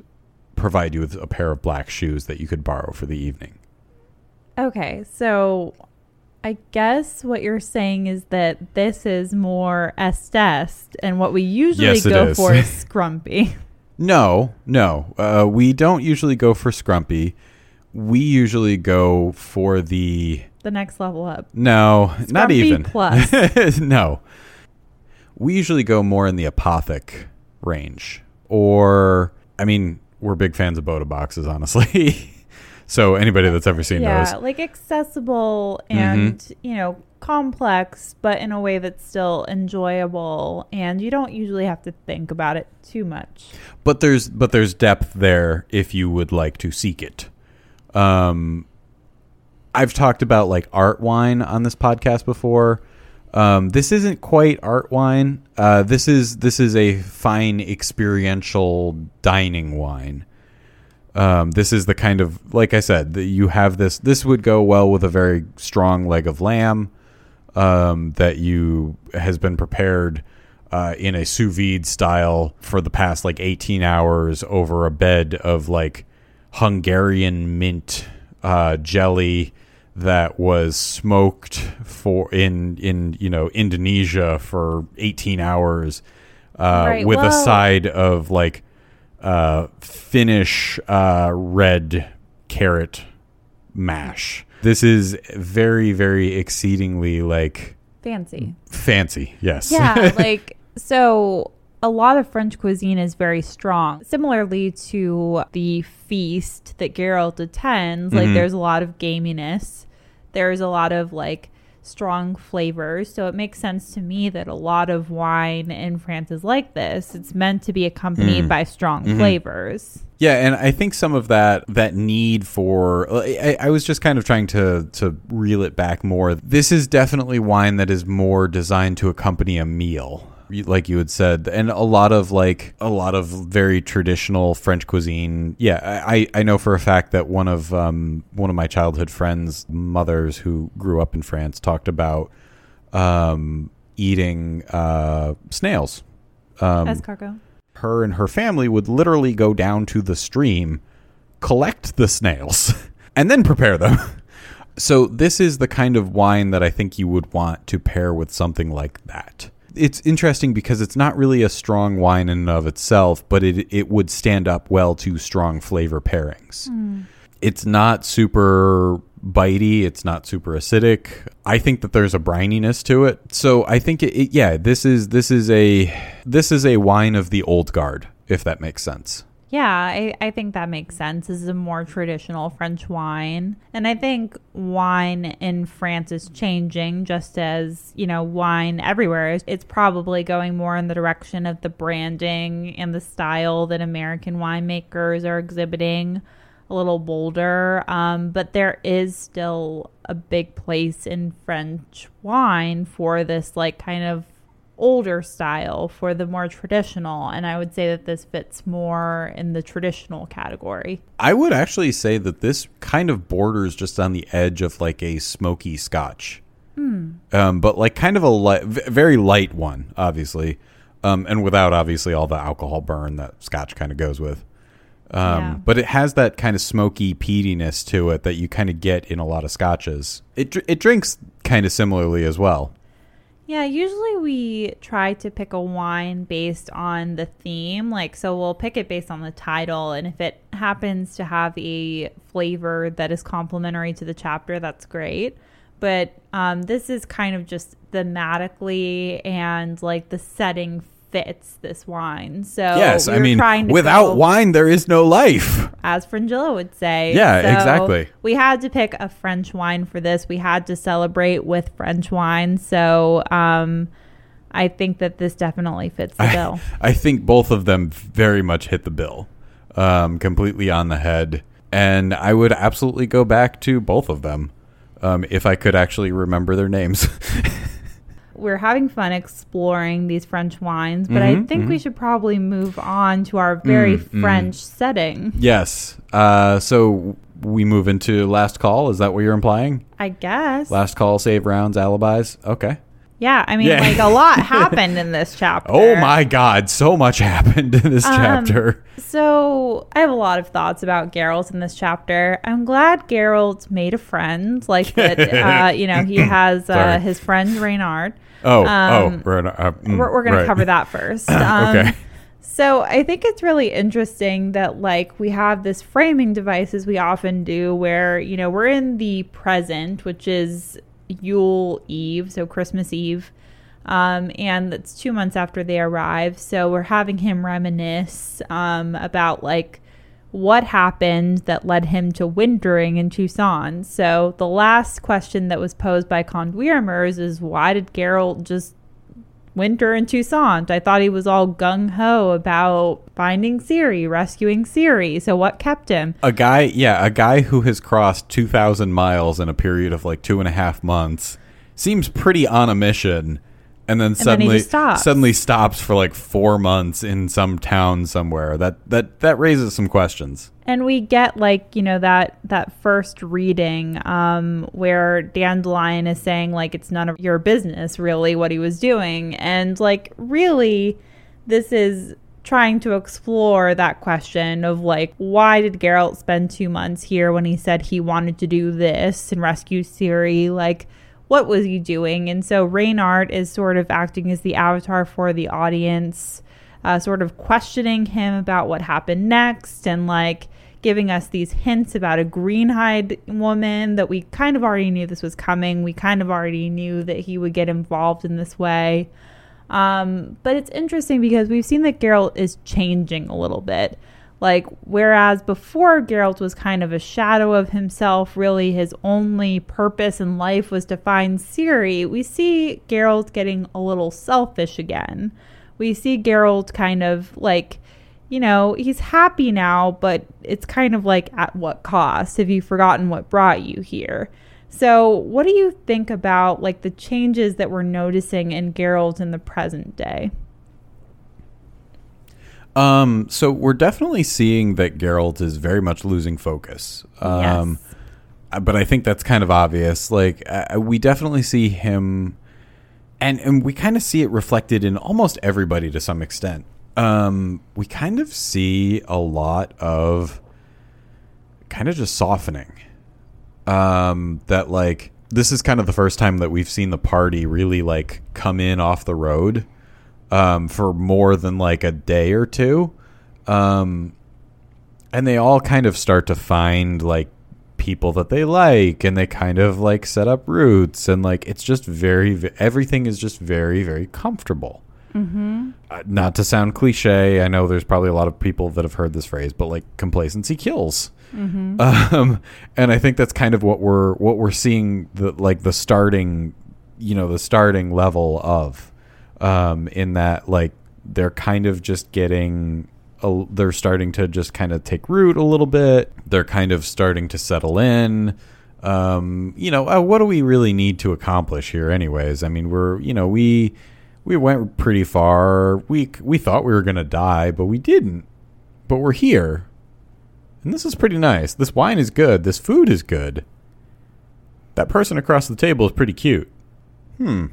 provide you with a pair of black shoes that you could borrow for the evening. Okay, so I guess what you're saying is that this is more Est Est, and what we usually Yes, go is. for is *laughs* Scrumpy. No, no. Uh, we don't usually go for scrumpy. We usually go for the the next level up. no, not even plus. *laughs* no. We usually go more in the apothic range, or I mean, we're big fans of Bota boxes, honestly. *laughs* so anybody that's ever seen yeah, those, Mm-hmm. like accessible and you know complex, but in a way that's still enjoyable, and you don't usually have to think about it too much. but there's but there's depth there if you would like to seek it. Um, I've talked about like art wine on this podcast before. Um, this isn't quite art wine. Uh, this is this is a fine experiential dining wine. Um, this is the kind of like I said that you have this. This would go well with a very strong leg of lamb um, that you has been prepared uh, in a sous vide style for the past like 18 hours over a bed of like Hungarian mint uh, jelly that was smoked for in in you know Indonesia for 18 hours uh, Right, with a side of like uh, Finnish uh, red carrot mash. This is very very exceedingly like Fancy. fancy. Yes. Yeah, *laughs* like so a lot of French cuisine is very strong. Similarly to the feast that Geralt attends, like Mhm. there's a lot of gaminess. There's a lot of like strong flavors. So it makes sense to me that a lot of wine in France is like this. It's meant to be accompanied Mm. by strong Mhm. flavors. Yeah, and I think some of that that need for I, I was just kind of trying to to reel it back more. This is definitely wine that is more designed to accompany a meal, like you had said, and a lot of like a lot of very traditional French cuisine. Yeah, I I know for a fact that one of um one of my childhood friends' mothers who grew up in France talked about um eating uh snails. Um, Escargot. her and her family would literally go down to the stream, collect the snails, *laughs* and then prepare them. *laughs* So this is the kind of wine that I think you would want to pair with something like that. It's interesting because it's not really a strong wine in and of itself, but it it would stand up well to strong flavor pairings. Hmm. It's not super bitey, it's not super acidic. I think that there's a brininess to it. So I think it, it yeah, this is this is a this is a wine of the old guard, if that makes sense. Yeah, I, I think that makes sense. This is a more traditional French wine. And I think wine in France is changing just as, you know, wine everywhere. It's probably going more in the direction of the branding and the style that American winemakers are exhibiting. a little bolder. Um, but there is still a big place in French wine for this, like, kind of older style, for the more traditional. And I would say that this fits more in the traditional category. I would actually say that this kind of borders just on the edge of like a smoky scotch. Um, but like kind of a light, very light one, obviously, um, and without obviously all the alcohol burn that scotch kind of goes with. Um, Yeah. But it has that kind of smoky peatiness to it that you kind of get in a lot of scotches. It it drinks kind of similarly as well. Yeah, usually we try to pick a wine based on the theme. Like, so we'll pick it based on the title. And if it happens to have a flavor that is complementary to the chapter, that's great. But um, this is kind of just thematically and like the setting fits this wine. So yes, we I mean, trying to without go- wine, there is no life. as Fringilla would say. Yeah, So exactly. We had to pick a French wine for this. We had to celebrate with French wine. So um, I think that this definitely fits the bill. *laughs* I think both of them very much hit the bill, um, completely on the head. And I would absolutely go back to both of them um, if I could actually remember their names. *laughs* We're having fun exploring these French wines, but I Mhm, think we should probably move on to our very Mm, mm. French setting. yes. Uh, so we move into last call. Is that what you're implying? I guess. Last call, save rounds, alibis. Okay. Yeah, I mean, Yeah. like a lot *laughs* happened in this chapter. Oh my God, so much *laughs* happened in this Um, chapter. So I have a lot of thoughts about Geralt in this chapter. I'm glad Geralt made a friend, like that. *laughs* uh, you know, he *clears throat* has uh, his friend Reynart. Oh, um, oh, we're, uh, mm, We're, we're going right. to cover that *clears throat* first. Um, Okay. So I think it's really interesting that like we have this framing device as we often do, where you know we're in the present, which is Yule Eve, so Christmas Eve. Um, and it's two months after they arrive. So we're having him reminisce um, about like what happened that led him to wintering in Toussaint. So the last question that was posed by Condwiramurs is why did Geralt just winter in Toussaint? I thought he was all gung ho about finding Ciri, rescuing Ciri. So what kept him? A guy, yeah, a guy who has crossed 2,000 miles in a period of like two and a half months seems pretty on a mission. And then then he suddenly, just stops. suddenly stops for like four months in some town somewhere. That that that raises some questions. And we get like, you know, that that first reading um where Dandelion is saying like it's none of your business really what he was doing. And like really this is trying to explore that question of like why did Geralt spend 2 months here when he said he wanted to do this and rescue Ciri like what was he doing? And so Reynart is sort of acting as the avatar for the audience, uh, sort of questioning him about what happened next and like giving us these hints about a green hide woman that we kind of already knew this was coming. We kind of already knew that he would get involved in this way. Um, but it's interesting because we've seen that Geralt is changing a little bit. Like, whereas before Geralt was kind of a shadow of himself, really his only purpose in life was to find Ciri, we see Geralt getting a little selfish again. We see Geralt kind of like, you know, he's happy now, but it's kind of like at what cost? Have you forgotten what brought you here? So, what do you think about like the changes that we're noticing in Geralt in the present day? Um, so we're definitely seeing that Geralt is very much losing focus. Um, yes. but I think that's kind of obvious. Like uh, we definitely see him, and and we kind of see it reflected in almost everybody to some extent. Um, we kind of see a lot of kind of just softening. Um, that like this is kind of the first time that we've seen the party really like come in off the road um, for more than like a day or two. Um, and they all kind of start to find like people that they like and they kind of like set up roots and like it's just very everything is just very very comfortable Mm-hmm. uh, not to sound cliche i know there's probably a lot of people that have heard this phrase but like complacency kills Mm-hmm. um, and I think that's kind of what we're what we're seeing the like the starting, you know, the starting level of, um, in that like they're kind of just getting a, they're starting to just kind of take root a little bit. They're kind of starting to settle in. Um, you know, uh, what do we really need to accomplish here, anyways? I mean, we're you know we we went pretty far. We we thought we were gonna die, but we didn't. But we're here, and this is pretty nice. This wine is good. This food is good. That person across the table is pretty cute. Hmm.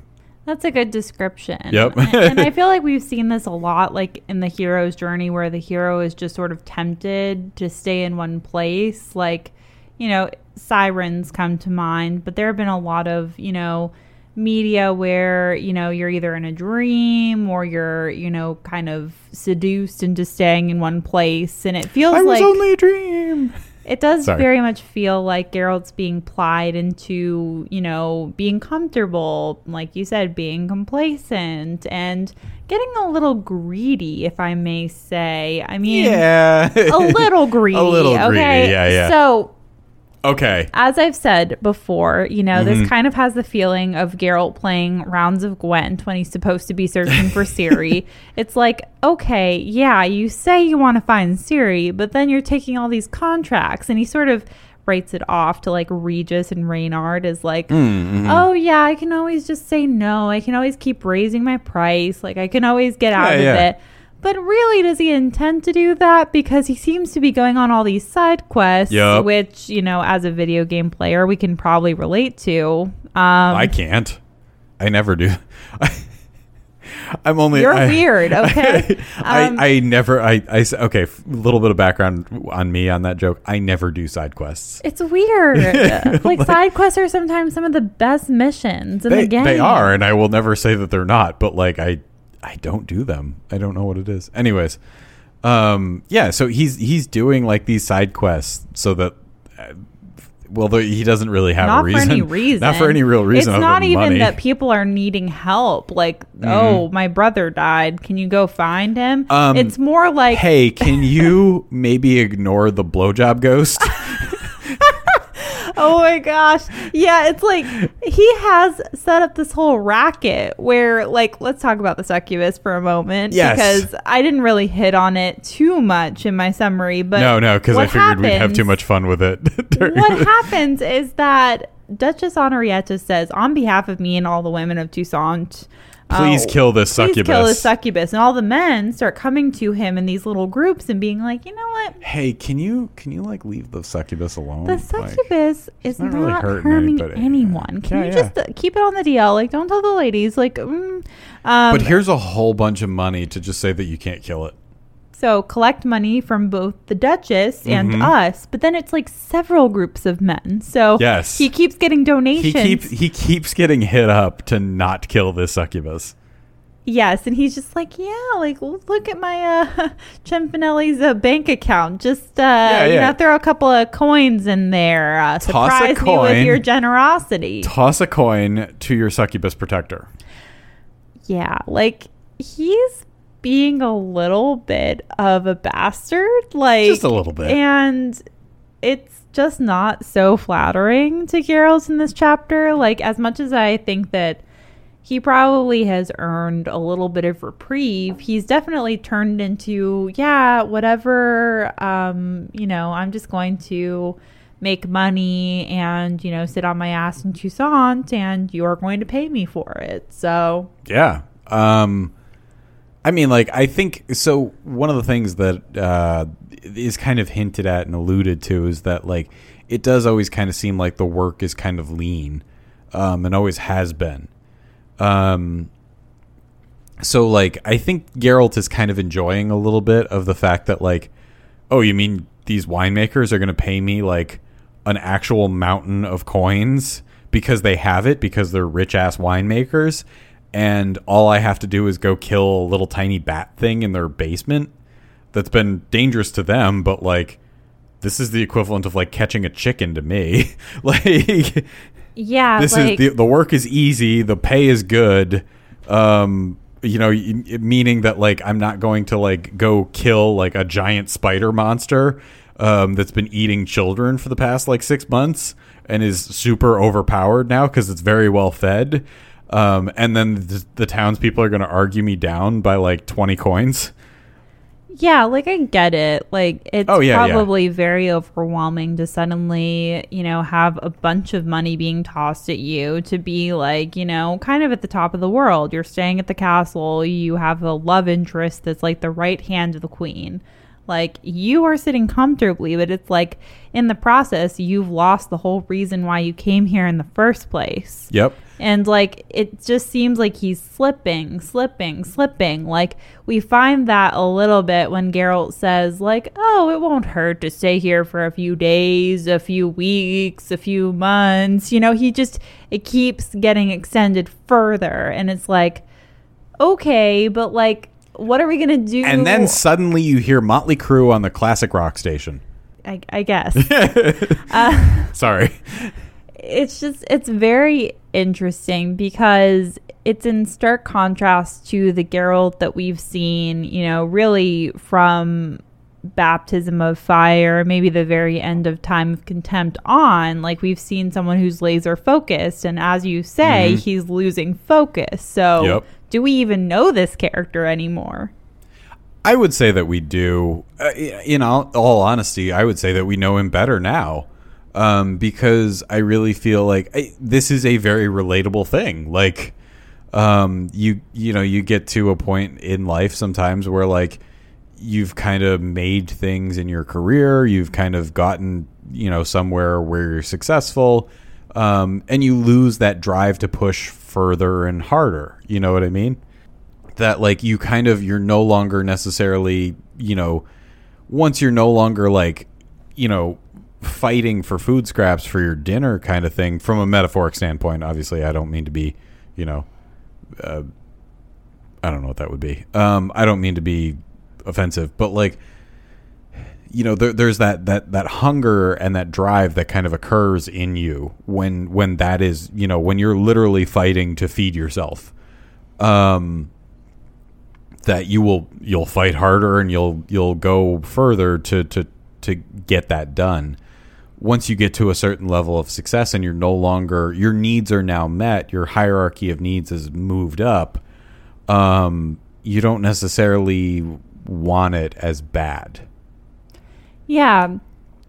That's a good description. Yep. and, and I feel like we've seen this a lot, like in the hero's journey, where the hero is just sort of tempted to stay in one place. Like, you know, sirens come to mind, but there have been a lot of, you know, media where, you know, you're either in a dream or you're, you know, kind of seduced into staying in one place. And it feels like I was like only a dream. it does Sorry. very much feel like Geralt's being plied into, you know, being comfortable, like you said, being complacent and getting a little greedy, if I may say. I mean, Yeah. a little greedy. *laughs* A little greedy, okay? yeah, yeah. So, okay. as I've said before, you know, Mm-hmm. this kind of has the feeling of Geralt playing rounds of Gwent when he's supposed to be searching for Ciri. *laughs* it's like, okay, yeah, you say you want to find Ciri, but then you're taking all these contracts, and he sort of writes it off to like Regis and Reynart as like, Mm-hmm. oh yeah, I can always just say no. I can always keep raising my price. Like I can always get out Yeah, of yeah. it. But really, does he intend to do that? Because he seems to be going on all these side quests, Yup. which, you know, as a video game player, we can probably relate to. Um, I can't. I never do. *laughs* I'm only. You're I- weird, *laughs* okay? I, Um, I never. I, I okay. A little bit of background on me on that joke. I never do side quests. it's weird. *laughs* like, side quests are sometimes some of the best missions in They, the game. they are, and I will never say that they're not. But like, I I don't do them. I don't know what it is. Anyways, um, yeah. So he's he's doing like these side quests so that. Uh, well, he doesn't really have not a reason. Not for any reason. *laughs* Not for any real reason. It's not even money. Mm-hmm. that people are needing help. Like, oh, my brother died. Can you go find him? Um, it's more like, hey, can you maybe ignore the blowjob ghost? *laughs* oh my gosh. Yeah, it's like he has set up this whole racket where, like, let's talk about the succubus for a moment. Yes. Because I didn't really hit on it too much in my summary. But no, no, because I figured we'd have too much fun with it. *laughs* what the- happens is that Duchess Henrietta says, on behalf of me and all the women of Toussaint, Please uh, kill this succubus. Please kill succubus." this succubus. And all the men start coming to him in these little groups and being like, you know what? hey, can you can you like leave the succubus alone? The Like, succubus is not not, really hurting harming anybody. anyone. Can Yeah, you yeah. just uh, keep it on the DL? Like, don't tell the ladies. Like, mm. um, but here's a whole bunch of money to just say that you can't kill it. So collect money from both the Duchess and Mhm. us, but then it's like several groups of men. So Yes. he keeps getting donations. He keeps he keeps getting hit up to not kill this succubus. Yes, and he's just like, yeah, like look at my uh *laughs* Cianfanelli's uh, bank account. Just uh you yeah. know, throw a couple of coins in there. Uh, surprise me with your generosity. Toss a coin to your succubus protector. yeah, like he's being a little bit of a bastard, like Just a little bit. and it's just not so flattering to Geralt in this chapter. Like as much as I think that he probably has earned a little bit of reprieve. He's definitely turned into, yeah, whatever. Um, you know, I'm just going to make money and, you know, sit on my ass in Toussaint and you're going to pay me for it. So, Yeah. Um I mean like I think so one of the things that uh is kind of hinted at and alluded to is that like it does always kind of seem like the work is kind of lean um and always has been. Um so like I think Geralt is kind of enjoying a little bit of the fact that like oh you mean these winemakers are going to pay me like an actual mountain of coins because they have it because they're rich ass winemakers and all I have to do is go kill a little tiny bat thing in their basement. That's been dangerous to them but like this is the equivalent of like catching a chicken to me. *laughs* Like yeah, this like, is the, the work is easy the pay is good um you know meaning that like i'm not going to like go kill like a giant spider monster um that's been eating children for the past like six months and is super overpowered now because it's very well fed um and then the, the townspeople are going to argue me down by like 20 coins Yeah, like I get it. Like it's Oh, yeah, yeah. probably very overwhelming to suddenly, you know, have a bunch of money being tossed at you to be like, you know, kind of at the top of the world. You're staying at the castle, you have a love interest that's like the right hand of the queen. Like you are sitting comfortably, but it's like in the process you've lost the whole reason why you came here in the first place. Yep. And like it just seems like he's slipping, slipping, slipping. Like we find that a little bit when Geralt says like, "Oh, it won't hurt to stay here for a few days, a few weeks, a few months." You know, he just it keeps getting extended further and it's like, "Okay, but like what are we going to do?" And then suddenly you hear Motley Crue on the classic rock station. I, I guess. *laughs* Uh, Sorry. it's just it's very interesting because it's in stark contrast to the Geralt that we've seen, you know, really from baptism of fire, maybe the very end of time of contempt on. Like we've seen someone who's laser focused, and as you say, mm-hmm. he's losing focus. So Yep. Do we even know this character anymore? I would say that we do. Uh, in all, all honesty, I would say that we know him better now. Um, because I really feel like I, this is a very relatable thing. Like, um, you you know, you get to a point in life sometimes where like you've kind of made things in your career, you've kind of gotten you know somewhere where you're successful, um, and you lose that drive to push further and harder. You know what I mean? that like you kind of you're no longer necessarily you know once you're no longer like you know fighting for food scraps for your dinner kind of thing from a metaphoric standpoint obviously i don't mean to be you know uh, i don't know what that would be um i don't mean to be offensive but like you know there, there's that that that hunger and that drive that kind of occurs in you when when that is you know when you're literally fighting to feed yourself. Um that you will you'll fight harder and you'll you'll go further to to to get that done. Once you get to a certain level of success and you're no longer your needs are now met your hierarchy of needs has moved up um you don't necessarily want it as bad Yeah.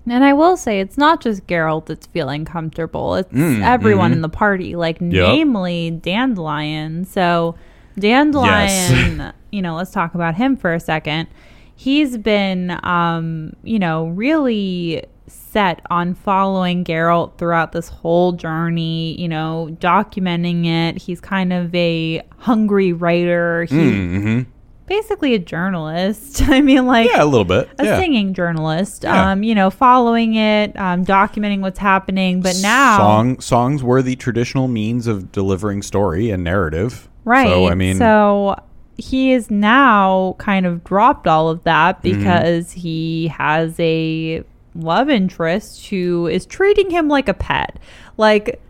And I will say it's not just Geralt that's feeling comfortable. It's Mm, everyone mhm. in the party, like namely Dandelion. So Dandelion, *laughs* you know, let's talk about him for a second. He's been um, you know, really set on following Geralt throughout this whole journey, you know, documenting it. He's kind of a hungry writer. He mm-hmm. Basically a journalist. *laughs* I mean like yeah a little bit a yeah. singing journalist, Yeah. um, you know, following it, um, documenting what's happening. But now, song songs were the traditional means of delivering story and narrative right? so i mean so he is now kind of dropped all of that Mm-hmm. because he has a love interest who is treating him like a pet, like.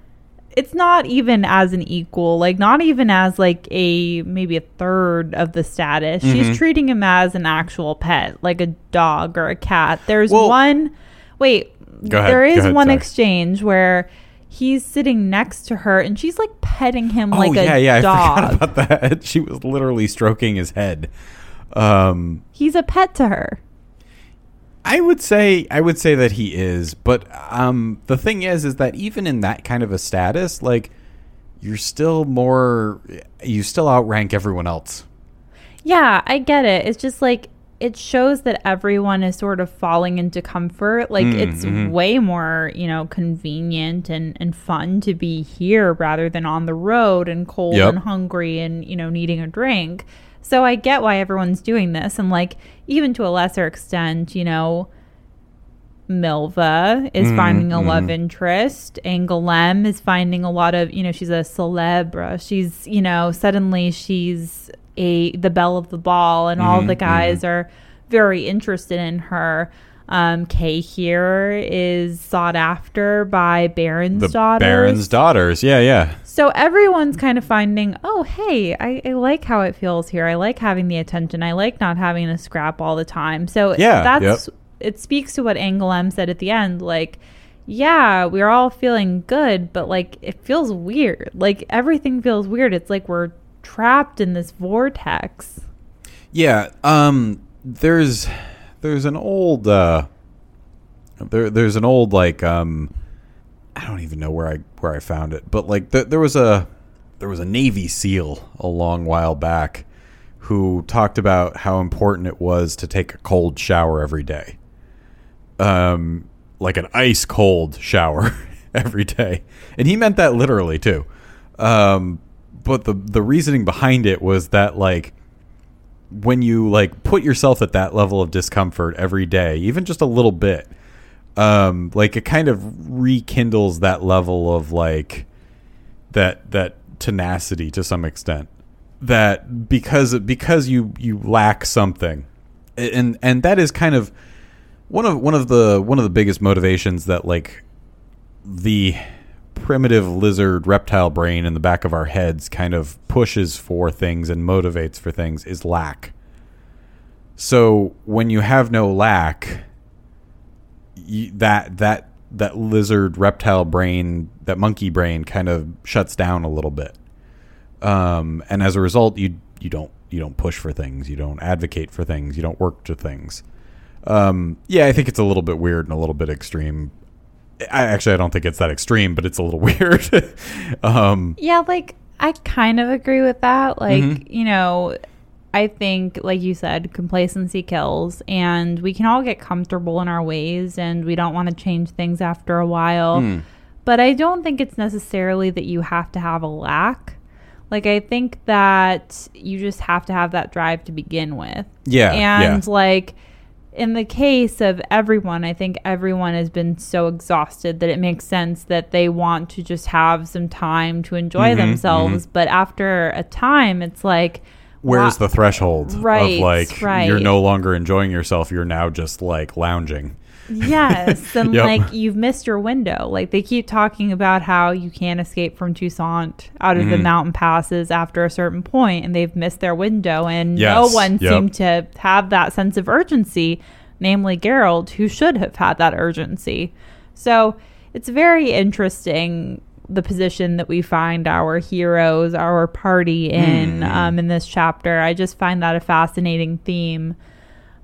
It's not even as an equal, like not even as like a maybe a third of the status. Mm-hmm. She's treating him as an actual pet, like a dog or a cat. There's Well- one wait, Go ahead, there go ahead, one sorry. exchange where he's sitting next to her and she's like petting him oh like yeah a yeah i forgot about that *laughs* she was literally stroking his head um He's a pet to her. I would say I would say that he is, but um, the thing is, is that even in that kind of a status, like you're still more, you still outrank everyone else. Yeah, I get it. It's just like it shows that everyone is sort of falling into comfort. Like Mm, it's mhm. way more, you know, convenient and, and fun to be here rather than on the road and cold Yep. and hungry and, you know, needing a drink. So I get why everyone's doing this. And like even to a lesser extent, you know, Milva is Mm, finding a love mhm. interest. Angoulême is finding a lot of, you know, she's a celebre. She's, you know, suddenly she's a the belle of the ball, and all Mhm, the guys are very interested in her. Um, Cahir is sought after by Baron's The daughters. Baron's daughters, yeah, yeah, So everyone's kind of finding, oh, hey, I, I like how it feels here. I like having the attention. I like not having to scrap all the time. So Yeah, that's it speaks to what Angoulême said at the end. Like, yeah, we're all feeling good, but like it feels weird. Like everything feels weird. It's like we're trapped in this vortex. yeah. Um, there's there's an old uh there there's an old like um I don't even know where I where I found it, but like th- there was a there was a Navy SEAL a long while back who talked about how important it was to take a cold shower every day. Um like an ice cold shower *laughs* every day. And he meant that literally too. Um but the the reasoning behind it was that like when you like put yourself at that level of discomfort every day, even just a little bit, um, like it kind of rekindles that level of like that that tenacity to some extent. That because because you you lack something, and and that is kind of one of one of the one of the biggest motivations that like the primitive lizard reptile brain in the back of our heads kind of pushes for things and motivates for things is lack. So when you have no lack, you, that that that lizard reptile brain, that monkey brain kind of shuts down a little bit. Um, and as a result, you you don't you don't push for things, you don't advocate for things, you don't work to things. Um, yeah, I think it's a little bit weird and a little bit extreme. I actually I don't think it's that extreme, but it's a little *laughs* weird. um, Yeah, like I kind of agree with that. Like, Mhm. you know, I think, like you said, complacency kills, and we can all get comfortable in our ways, and we don't want to change things after a while. Hmm. But I don't think it's necessarily that you have to have a lack. Like, I think that you just have to have that drive to begin with. yeah, And yeah. like in the case of everyone, I think everyone has been so exhausted that it makes sense that they want to just have some time to enjoy Mhm, themselves. But after a time, it's like, Where's wow- the threshold Right, of like right. you're no longer enjoying yourself, you're now just like lounging. Yes, *laughs* and Yep. like you've missed your window. Like they keep talking about how you can't escape from Toussaint out of the Mhm. mountain passes after a certain point, and they've missed their window. And Yes, no one yep. seemed to have that sense of urgency, namely Geralt, who should have had that urgency. So it's very interesting the position that we find our heroes, our party in Mhm. um, in this chapter. I just find that a fascinating theme.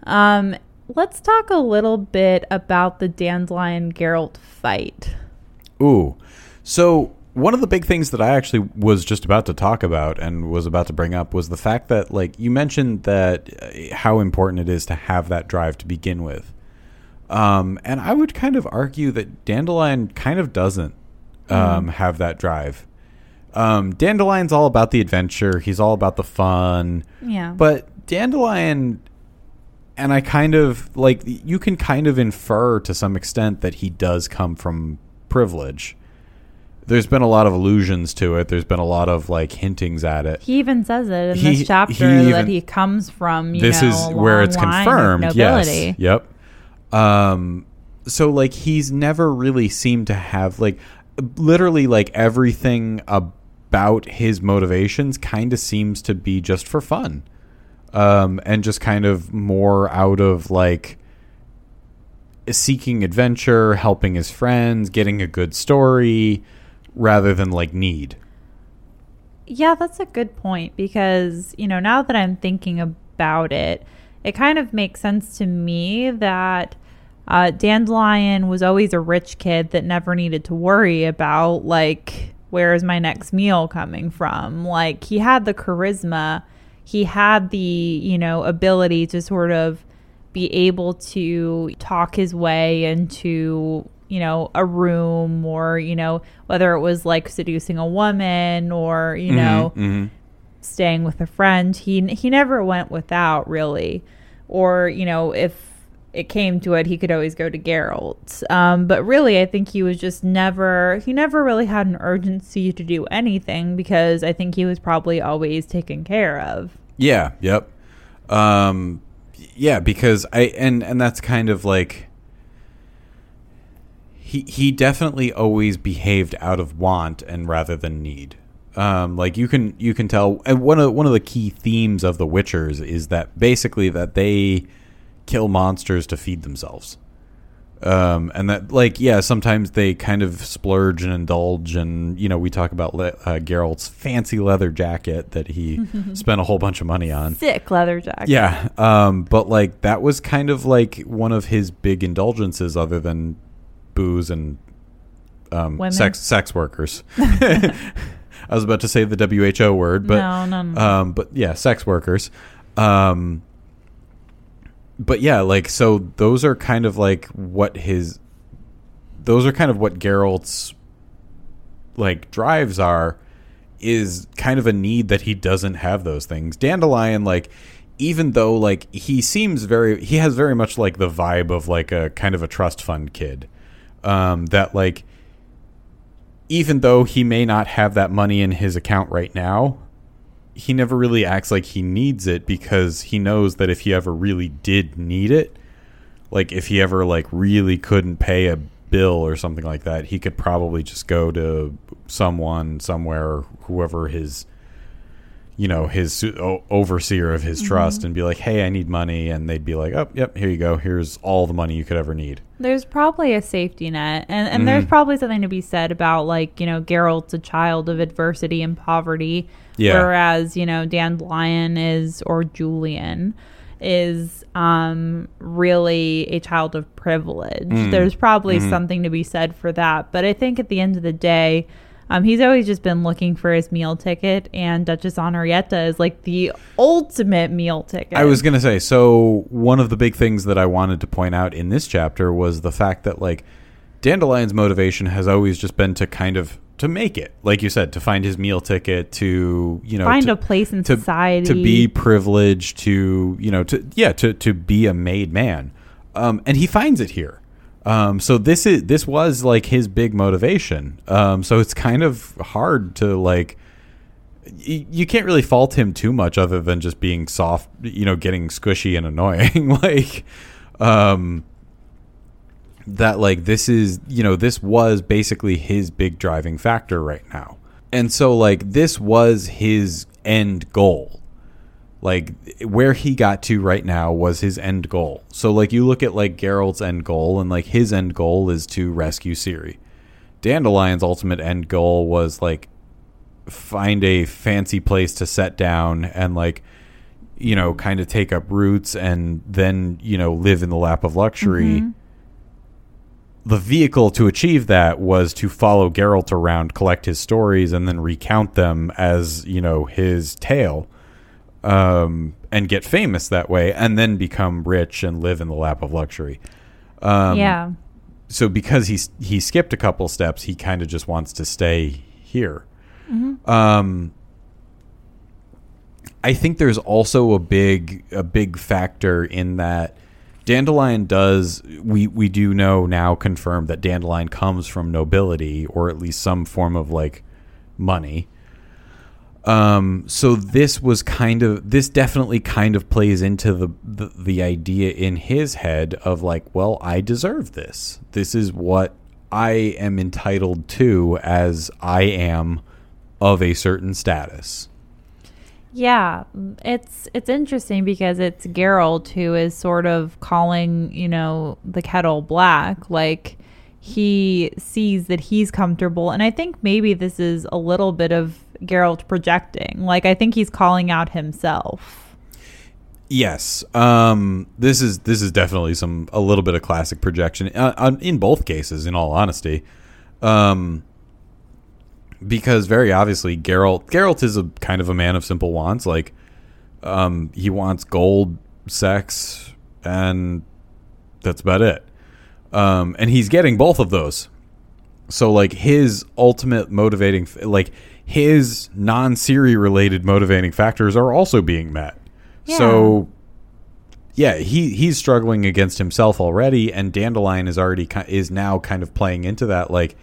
Um, let's talk a little bit about the Dandelion Geralt fight. Ooh. So one of the big things that I actually was just about to talk about and was about to bring up was the fact that like you mentioned that uh, how important it is to have that drive to begin with. Um, and I would kind of argue that Dandelion kind of doesn't um, have that drive. Um, Dandelion's all about the adventure. He's all about the fun. Yeah. But Dandelion, and I kind of like you can kind of infer to some extent that he does come from privilege. There's been a lot of allusions to it. There's been a lot of like hintings at it. he even says it in He- this chapter he that he comes from. You this know, is where it's confirmed. Yes. Yep. Um. So like he's never really seemed to have like literally like everything about his motivations kind of seems to be just for fun. Um, and just kind of more out of like seeking adventure, helping his friends, getting a good story, rather than like need. Yeah, that's a good point because, you know, now that I'm thinking about it, it kind of makes sense to me that uh, Dandelion was always a rich kid that never needed to worry about, like, where is my next meal coming from? Like, he had the charisma, he had the, you know, ability to sort of be able to talk his way into you know a room or you know whether it was like seducing a woman or you know Mhm. staying with a friend he he never went without really or you know if it came to it he could always go to Geralt um, but really I think he was just never he never really had an urgency to do anything because I think he was probably always taken care of Yeah. Yep. Um, yeah, because I and and that's kind of like he he definitely always behaved out of want and rather than need. Um, like you can you can tell, and one of one of the key themes of the Witchers is that basically that they kill monsters to feed themselves. Um, and that, like, yeah, sometimes they kind of splurge and indulge, and you know, we talk about le- uh, Geralt's fancy leather jacket that he *laughs* spent a whole bunch of money on. Sick leather jacket. Yeah, um, but like that was kind of like one of his big indulgences, other than booze and um, sex sex workers. *laughs* *laughs* I was about to say the WHO word, but no, no, no. um, but yeah, sex workers. Um, but yeah, like so, those are kind of like what his, those are kind of what Geralt's like drives are, is kind of a need that he doesn't have those things. Dandelion, like, even though like he seems very, he has very much like the vibe of like a kind of a trust fund kid, um, that like. Even though he may not have that money in his account right now, he never really acts like he needs it because he knows that if he ever really did need it, like if he ever like really couldn't pay a bill or something like that, he could probably just go to someone somewhere, whoever his you know his o- overseer of his trust and be like hey i need money and they'd be like oh yep here you go. Here's all the money you could ever need. There's probably a safety net and, and there's Mhm. probably something to be said about like you know geralt's a child of adversity and poverty Yeah. whereas you know dandelion is or julian is um really a child of privilege Mm. there's probably Mhm. something to be said for that but i think at the end of the day um, he's always just been looking for his meal ticket, and Duchess Henrietta is like the ultimate meal ticket. I was going to say, so one of the big things that I wanted to point out in this chapter was the fact that like Dandelion's motivation has always just been to kind of to make it, like you said, to find his meal ticket, to you know, find to, a place in to, society to be privileged, to you know, to yeah, to to be a made man, um, and he finds it here. Um, so this is this was like his big motivation. Um, so it's kind of hard to like y- you can't really fault him too much other than just being soft, you know, getting squishy and annoying. *laughs* like, um, that like this is, you know, this was basically his big driving factor right now. And so like this was his end goal. Like where he got to right now was his end goal. So like you look at like Geralt's end goal and like his end goal is to rescue Ciri. Dandelion's ultimate end goal was like find a fancy place to set down and like you know kind of take up roots and then you know live in the lap of luxury mm-hmm. The vehicle to achieve that was to follow Geralt around collect his stories and then recount them as you know his tale um and get famous that way and then become rich and live in the lap of luxury um yeah. so because he's he skipped a couple steps, he kind of just wants to stay here. Um, I think there's also a big a big factor in that Dandelion does we we do know now confirmed that Dandelion comes from nobility or at least some form of like money. Um, so this was kind of this definitely kind of plays into the, the the idea in his head of like, well, I deserve this. This is what I am entitled to as I am of a certain status. Yeah, it's it's interesting because it's Geralt who is sort of calling, you know, the kettle black. Like he sees that he's comfortable, and I think maybe this is a little bit of Geralt projecting. Like I think he's calling out himself. Yes, um, this is this is definitely some a little bit of classic projection uh, in both cases. In all honesty, um, because very obviously Geralt Geralt is a kind of a man of simple wants. Like, um, he wants gold, sex, and that's about it. Um, and he's getting both of those. So like his ultimate motivating, like his non-Ciri related motivating factors are also being met. So yeah, he he's struggling against himself already, and Dandelion is already is now kind of playing into that. Like,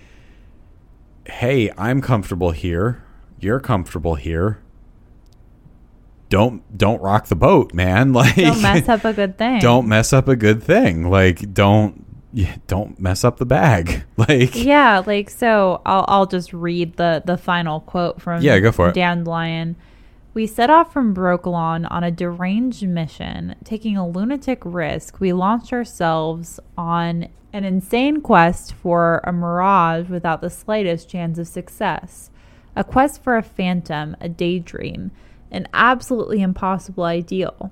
hey, I'm comfortable here. You're comfortable here. Don't don't rock the boat, man. *laughs* Like, Don't mess up a good thing. don't mess up a good thing. Like, don't yeah, don't mess up the bag. *laughs* Like, Yeah, like so I'll I'll just read the the final quote from Yeah, go for it. Dandelion. We set off from Brokilon on a deranged mission, taking a lunatic risk. We launched ourselves on an insane quest for a mirage without the slightest chance of success. A quest for a phantom, a daydream, an absolutely impossible ideal.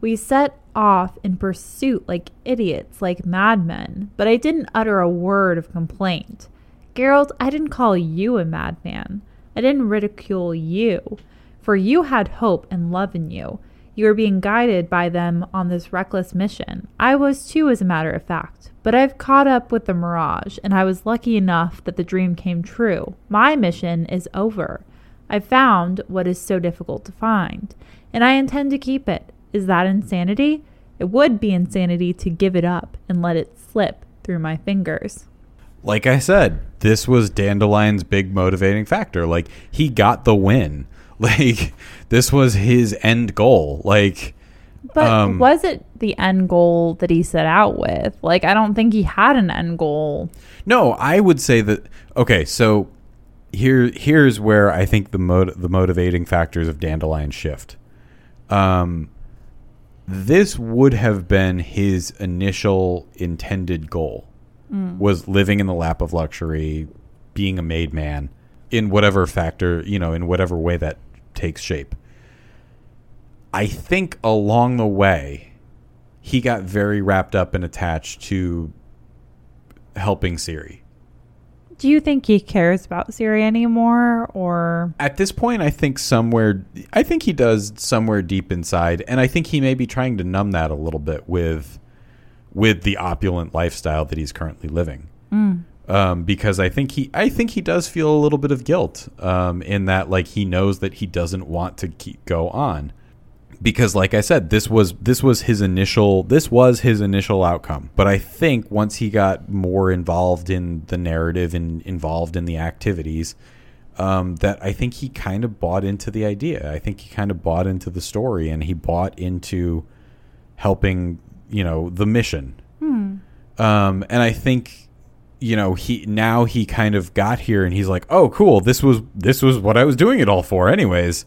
We set off in pursuit like idiots, like madmen, but I didn't utter a word of complaint. Geralt, I didn't call you a madman. I didn't ridicule you, for you had hope and love in you. You were being guided by them on this reckless mission. I was too, as a matter of fact. But I've caught up with the mirage, and I was lucky enough that the dream came true. My mission is over. I found what is so difficult to find, and I intend to keep it. Is that insanity? It would be insanity to give it up and let it slip through my fingers. Like I said, this was Dandelion's big motivating factor. Like he got the win. *laughs* Like this was his end goal. Like But Um, was it the end goal that he set out with? Like, I don't think he had an end goal. No, I would say that. Okay, so here here's where I think the mot- the motivating factors of Dandelion shift. Um, this would have been his initial intended goal was living in the lap of luxury, being a made man in whatever factor you know in whatever way that takes shape. I think along the way, he got very wrapped up and attached to helping Ciri. Do you think he cares about Ciri anymore? Or, At this point, I think somewhere, I think he does somewhere deep inside, and I think he may be trying to numb that a little bit with, with the opulent lifestyle that he's currently living. Um, because I think he, I think he does feel a little bit of guilt um, in that, like he knows that he doesn't want to keep go on. Because, like I said, this was this was his initial this was his initial outcome. But I think once he got more involved in the narrative and involved in the activities, um, that I think he kind of bought into the idea. I think he kind of bought into the story and he bought into helping, you know, the mission. Um, and I think, you know, he now he kind of got here and he's like, oh, cool, this was this was what I was doing it all for, anyways.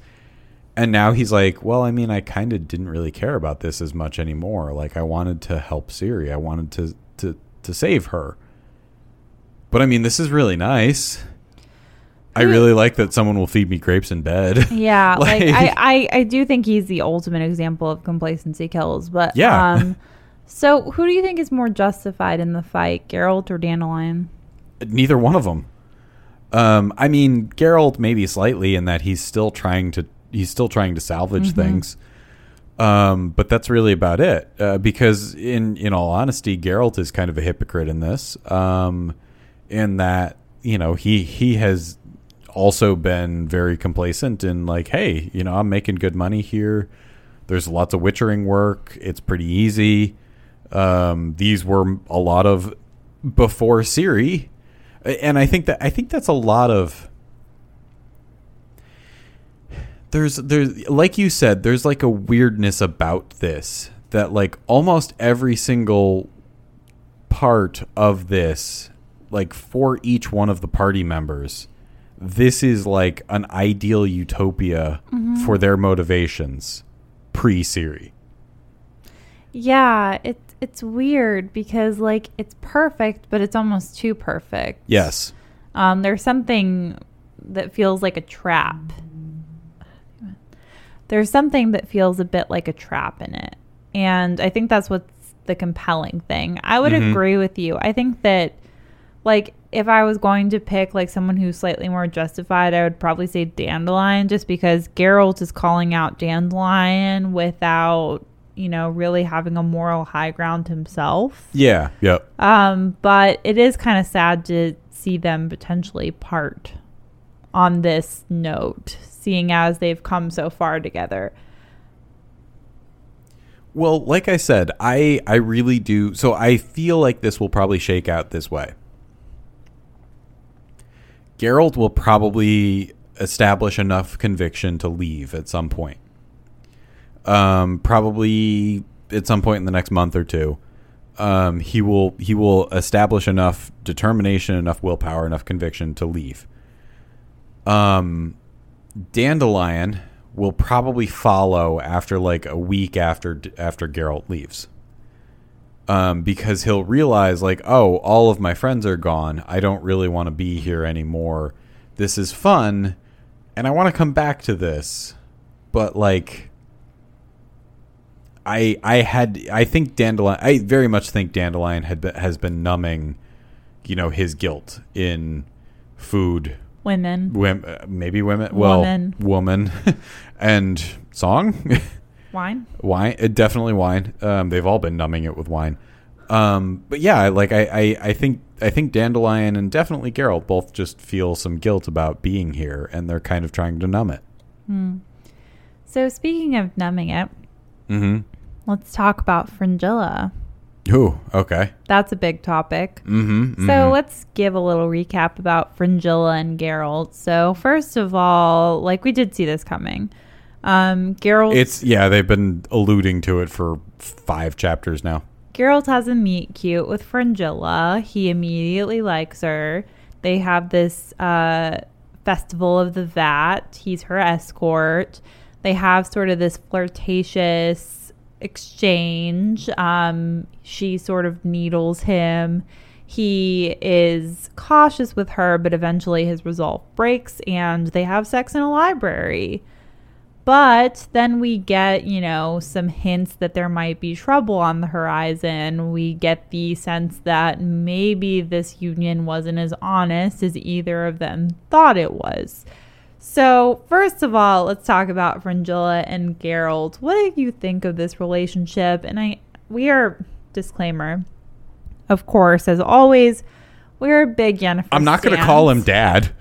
And now he's like, well, I mean, I kind of didn't really care about this as much anymore. Like, I wanted to help Ciri. I wanted to to to save her. But I mean, this is really nice. I really like that someone will feed me grapes in bed. *laughs* yeah, like, Like- I, I, I do think he's the ultimate example of complacency kills. But, Yeah. Um, *laughs* so, who do you think is more justified in the fight, Geralt or Dandelion? Neither one of them. Um, I mean, Geralt maybe slightly in that he's still trying to he's still trying to salvage things. Um, but that's really about it. Uh, because in in all honesty, Geralt is kind of a hypocrite in this. Um, in that you know he he has also been very complacent in like, hey, you know, I'm making good money here. There's lots of witchering work. It's pretty easy. Um, these were a lot of before Ciri, and I think that I think that's a lot of. There's there's like you said, there's like a weirdness about this that like almost every single part of this, like for each one of the party members, this is like an ideal utopia for their motivations pre Ciri. Yeah, it's it's weird because like it's perfect, but it's almost too perfect. Yes. Um, there's something that feels like a trap. There's something that feels a bit like a trap in it. And I think that's what's the compelling thing. I would Mhm. agree with you. I think that like if I was going to pick like someone who's slightly more justified, I would probably say Dandelion just because Geralt is calling out Dandelion without, you know, really having a moral high ground himself. Yeah. Yep. Um, but it is kind of sad to see them potentially part on this note, seeing as they've come so far together. Well, like I said, I I really do. So I feel like this will probably shake out this way. Geralt will probably establish enough conviction to leave at some point. Um, probably at some point in the next month or two. Um, he will he will establish enough determination, enough willpower, enough conviction to leave. Um, Dandelion will probably follow after like a week after after Geralt leaves. Um, because he'll realize like, oh, all of my friends are gone. I don't really want to be here anymore. This is fun, and I want to come back to this, but like, I I had I think Dandelion. I very much think Dandelion had been, has been numbing, you know, his guilt in food Women. Wom- maybe women. Well, Woman. woman, *laughs* and song, *laughs* Wine. wine. uh, Definitely wine. Um, they've all been numbing it with wine. Um, but yeah, like I, I, I think I think Dandelion and definitely Geralt both just feel some guilt about being here, and they're kind of trying to numb it. So speaking of numbing it, Mm-hmm. let's talk about Fringilla. Ooh, okay. That's a big topic. Mm-hmm. So let's give a little recap about Fringilla and Geralt. So first of all, like we did see this coming. Um, Geralt it's yeah, they've been alluding to it for five chapters now. Geralt has a meet cute with Fringilla. He immediately likes her. They have this uh, festival of the vat. He's her escort. They have sort of this flirtatious exchange. Um, she sort of needles him. He is cautious with her, but eventually his resolve breaks and they have sex in a library. But then we get, you know, some hints that there might be trouble on the horizon. We get the sense that maybe this union wasn't as honest as either of them thought it was. So, first of all, let's talk about Fringilla and Geralt. What do you think of this relationship? And I we are disclaimer. Of course, as always, we're big Yennefer. I'm not going to call him dad.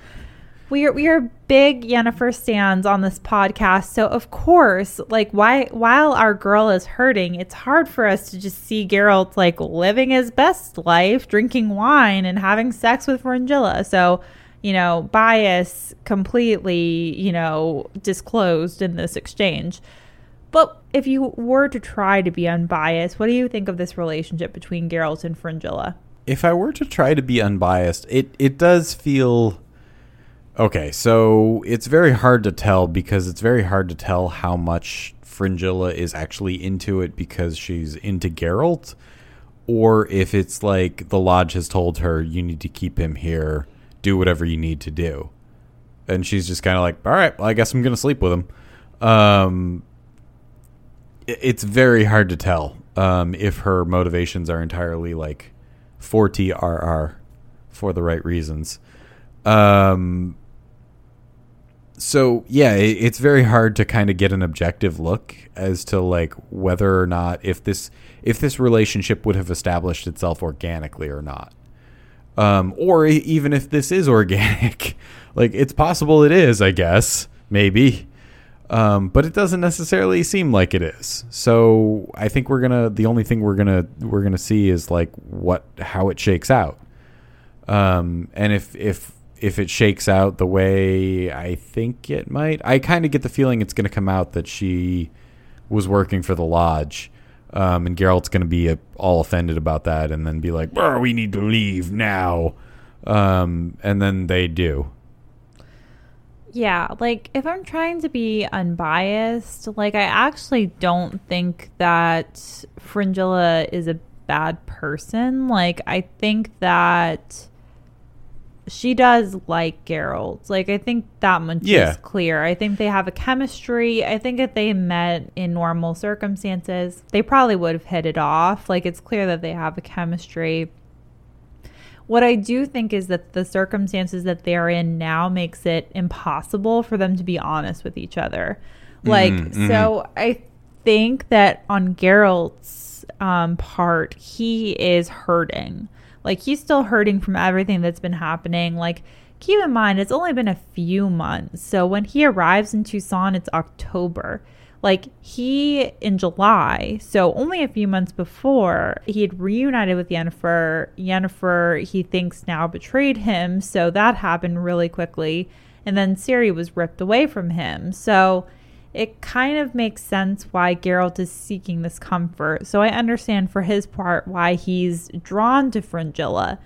We are we are big Yennefer stands on this podcast, so of course, like why while our girl is hurting, it's hard for us to just see Geralt like living his best life, drinking wine and having sex with Fringilla. So, you know, bias completely, you know, disclosed in this exchange. But if you were to try to be unbiased, what do you think of this relationship between Geralt and Fringilla? if I were to try to be unbiased, it it does feel okay. So it's very hard to tell because it's very hard to tell how much Fringilla is actually into it because she's into Geralt, or if it's like the lodge has told her you need to keep him here, do whatever you need to do, and she's just kind of like, all right, well, I guess I'm gonna sleep with him. Um, it's very hard to tell um, if her motivations are entirely like for TRR for the right reasons. Um, so yeah, it, it's very hard to kind of get an objective look as to like whether or not if this if this relationship would have established itself organically or not. Um, or even if this is *laughs* organic, like it's possible it is, I guess, maybe. Um, but it doesn't necessarily seem like it is. So I think we're gonna. The only thing we're gonna we're gonna see is like what how it shakes out. Um, and if if if it shakes out the way I think it might, I kind of get the feeling it's gonna come out that she was working for the lodge. Um, and Geralt's going to be uh all offended about that, and then be like, "Brr, "We need to leave now," um, and then they do. Yeah, like if I'm trying to be unbiased, like I actually don't think that Fringilla is a bad person. Like I think that she does like Geralt. Like I think that much Yeah. is clear. I think they have a chemistry. I think if they met in normal circumstances, they probably would have hit it off. Like it's clear that they have a chemistry. What I do think is that the circumstances that they're in now makes it impossible for them to be honest with each other. Like, Mhm, so I think that on Geralt's um, part, he is hurting. Like, he's still hurting from everything that's been happening. Like, keep in mind, it's only been a few months. So when he arrives in Toussaint, it's October like he in July, so only a few months before, he had reunited with Yennefer. Yennefer, he thinks now betrayed him, so that happened really quickly. And then Ciri was ripped away from him. So it kind of makes sense why Geralt is seeking this comfort. So I understand for his part why he's drawn to Fringilla.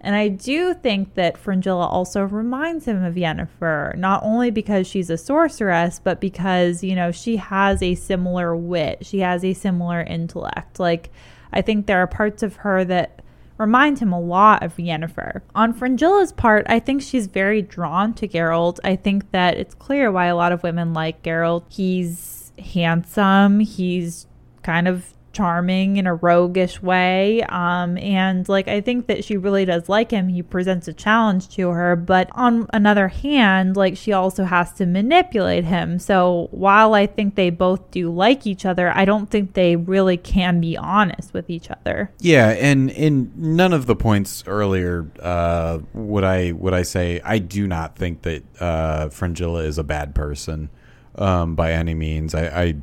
And I do think that Fringilla also reminds him of Yennefer, not only because she's a sorceress, but because, you know, she has a similar wit. She has a similar intellect. Like, I think there are parts of her that remind him a lot of Yennefer. On Fringilla's part, I think she's very drawn to Geralt. I think that it's clear why a lot of women like Geralt. He's handsome, he's kind of charming in a roguish way. Um, and like, I think that she really does like him. He presents a challenge to her, but on another hand, like, she also has to manipulate him. So while I think they both do like each other, I don't think they really can be honest with each other. Yeah, and in none of the points earlier uh, would I would I say I do not think that uh, Fringilla is a bad person um, by any means. I, I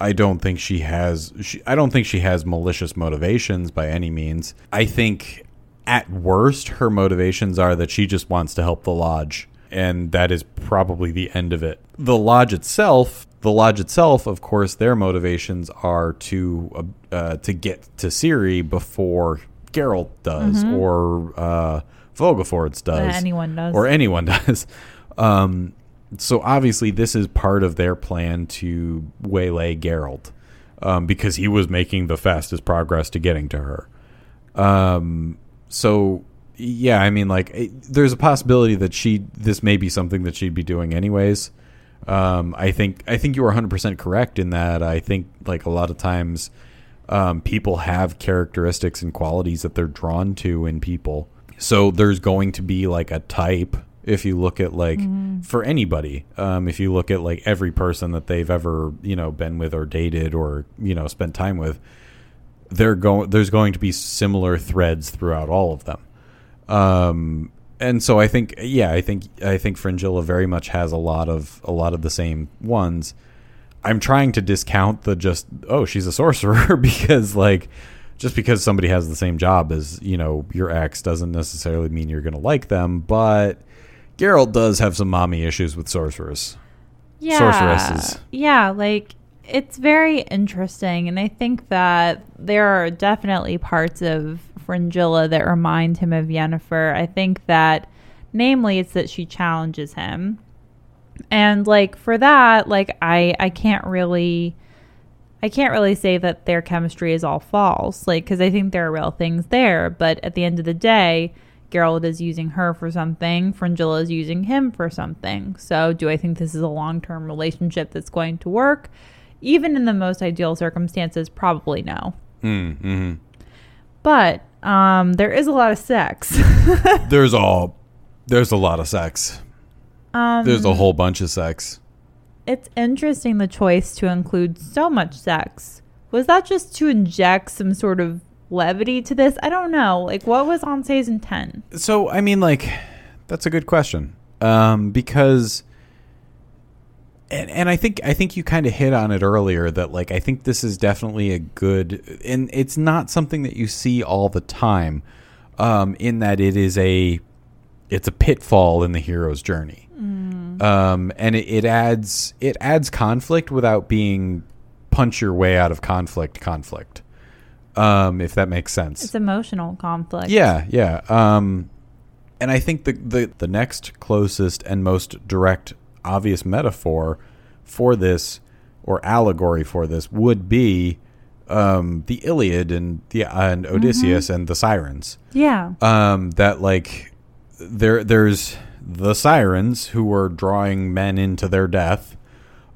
I don't think she has. She, I don't think she has malicious motivations by any means. I think at worst her motivations are that she just wants to help the lodge, and that is probably the end of it. The lodge itself, the lodge itself, of course, their motivations are to uh, to get to Ciri before Geralt does, or uh, Vilgefortz does, anyone does. or anyone *laughs* does. Um, so obviously, this is part of their plan to waylay Geralt um, because he was making the fastest progress to getting to her. Um, so yeah, I mean, like, it, there's a possibility that she this may be something that she'd be doing anyways. Um, I think I think you are 100 percent correct in that. I think like a lot of times, um, people have characteristics and qualities that they're drawn to in people. So there's going to be like a type if you look at like for anybody um, if you look at like every person that they've ever you know been with or dated or you know spent time with they're going there's going to be similar threads throughout all of them. Um, and so I think yeah I think I think Fringilla very much has a lot of a lot of the same ones. I'm trying to discount the just oh she's a sorcerer *laughs* because like just because somebody has the same job as you know your ex doesn't necessarily mean you're going to like them but Geralt does have some mommy issues with sorcerers yeah, sorceresses. Yeah, like it's very interesting, and I think that there are definitely parts of Fringilla that remind him of Yennefer. I think that, namely, it's that she challenges him, and like for that, like I I can't really. I can't really say that their chemistry is all false, like because I think there are real things there. But at the end of the day, Geralt is using her for something, Fringilla is using him for something. So, do I think this is a long term relationship that's going to work? Even in the most ideal circumstances, probably no. mm, hmm But um, there is a lot of sex. *laughs* there's all there's a lot of sex um, there's a whole bunch of sex it's interesting the choice to include so much sex. Was that just to inject some sort of levity to this? I don't know. Like, what was Andrzej's intent? So I mean, like, that's a good question. Um, because, and and I think I think you kind of hit on it earlier that like I think this is definitely a good, and it's not something that you see all the time. Um, in that it is a, it's a pitfall in the hero's journey. Um, and it, it adds it adds conflict without being punch your way out of conflict conflict. Um, if that makes sense. It's emotional conflict. Yeah, yeah. Um, and I think the, the the next closest and most direct, obvious metaphor for this or allegory for this would be um, the Iliad and the and Odysseus and the sirens. Yeah. Um, that like there there's the sirens who were drawing men into their death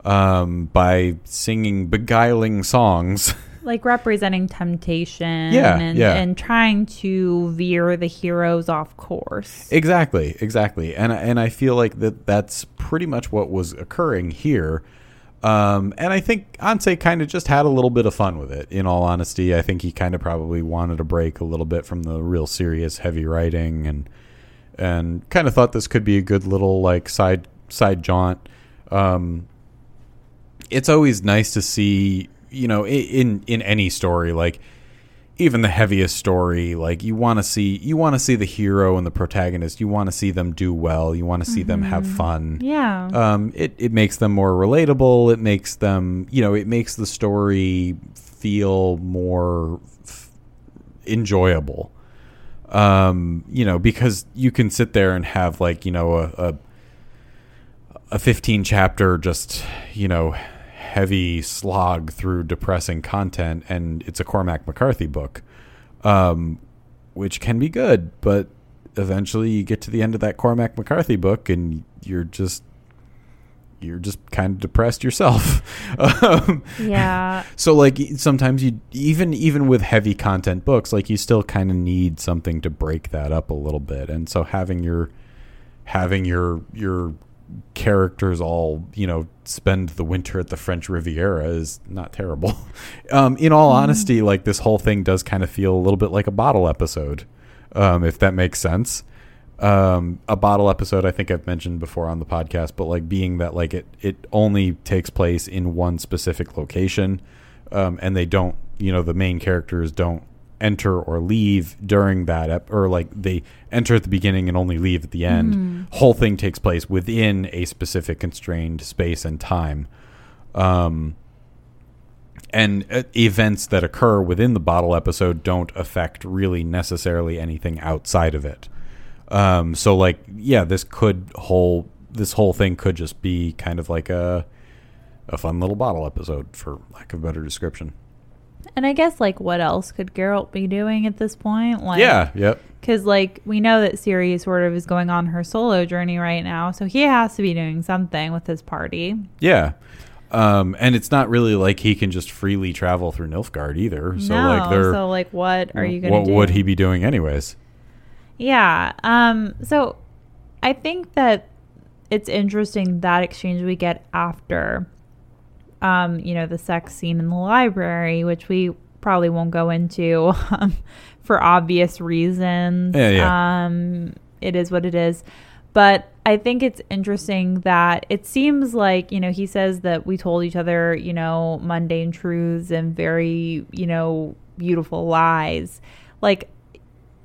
um, by singing beguiling songs. *laughs* like representing temptation Yeah, and, yeah. and trying to veer the heroes off course. Exactly, exactly, and and I feel like that that's pretty much what was occurring here. Um, and I think Andrzej kind of just had a little bit of fun with it. In all honesty, I think he kind of probably wanted a break a little bit from the real serious, heavy writing, and and kind of thought this could be a good little like side side jaunt. Um, it's always nice to see, you know, in in any story like even the heaviest story like you want to see you want to see the hero and the protagonist. You want to see them do well. You want to see them have fun. Yeah. um, it, it makes them more relatable. It makes them you know it makes the story feel more f- enjoyable. Um, you know, because you can sit there and have like you know a a, a fifteen chapter just you know heavy slog through depressing content, and it's a Cormac McCarthy book, um, which can be good, but eventually you get to the end of that Cormac McCarthy book, and you're just you're just kind of depressed yourself. *laughs* um, Yeah. *laughs* so like sometimes you even even with heavy content books, like you still kind of need something to break that up a little bit. And so having your having your your characters all you know spend the winter at the French Riviera is not terrible. *laughs* Um, in all honesty, like this whole thing does kind of feel a little bit like a bottle episode, um, if that makes sense. Um, a bottle episode, I think I've mentioned before on the podcast, but like being that like it it only takes place in one specific location, um, and they don't, you know, the main characters don't enter or leave during that ep- or like they enter at the beginning and only leave at the end. Whole thing takes place within a specific constrained space and time. Um and uh, events that occur within the bottle episode don't affect really necessarily anything outside of it. Um so like yeah this could whole this whole thing could just be kind of like a a fun little bottle episode for lack of a better description And I guess like what else could Geralt be doing at this point? Like yeah yep Because, like, we know that Ciri sort of is going on her solo journey right now, so he has to be doing something with his party. Yeah. Um, and it's not really like he can just freely travel through Nilfgaard either. So no, like they're so like, what are you going to what do? would he be doing anyways? Yeah. Um. So, I think that it's interesting that exchange we get after, um, you know, the sex scene in the library, which we probably won't go into *laughs* um, for obvious reasons. Yeah, yeah. Um, it is what it is. But I think it's interesting that it seems like, you know, he says that we told each other, you know, mundane truths and very, you know, beautiful lies. Like,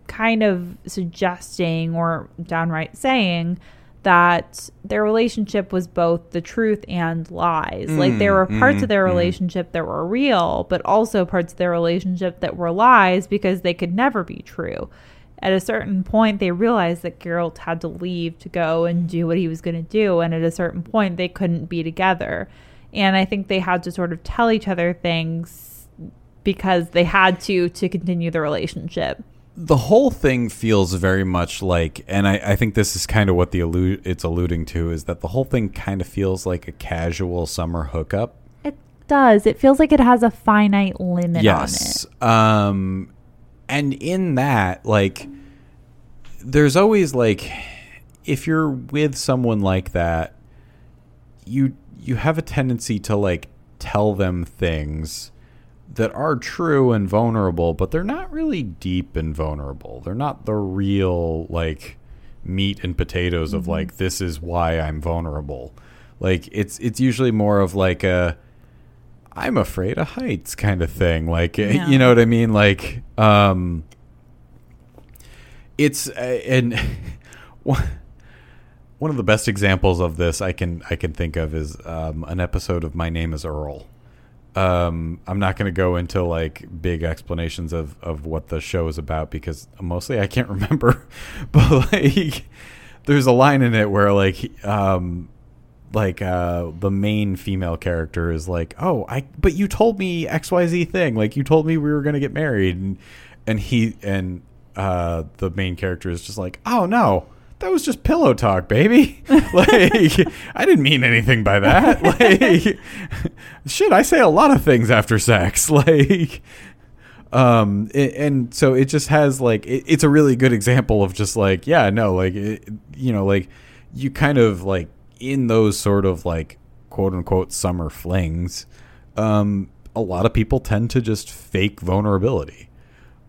kind of suggesting or downright saying that their relationship was both the truth and lies. like there mm, were parts mm, of their mm. relationship that were real, but also parts of their relationship that were lies because they could never be true. At a certain point, they realized that Geralt had to leave to go and do what he was going to do. And at a certain point, they couldn't be together. And I think they had to sort of tell each other things because they had to to continue the relationship. The whole thing feels very much like, and I, I think this is kind of what the allude, it's alluding to, is that the whole thing kind of feels like a casual summer hookup. It does. It feels like it has a finite limit yes um and in that like there's always like if you're with someone like that you you have a tendency to like tell them things that are true and vulnerable but they're not really deep and vulnerable they're not the real like meat and potatoes of like this is why I'm vulnerable like it's it's usually more of like a I'm afraid of heights kind of thing. Like, Yeah. you know what I mean? Like, um, it's uh, and *laughs* one one of the best examples of this I can I can think of is um, an episode of My Name Is Earl. Um, I'm not going to go into like big explanations of of what the show is about because mostly I can't *laughs* remember. but like, there's a line in it where like um, like uh the main female character is like oh i but you told me xyz thing. Like you told me we were going to get married. And and he and uh the main character is just like oh no that was just pillow talk baby. *laughs* Like i didn't mean anything by that. *laughs* Like shit i say a lot of things after sex. *laughs* Like um a- and so it just has like it, it's a really good example of just like yeah no like it, you know like you kind of like in those sort of like quote unquote summer flings um a lot of people tend to just fake vulnerability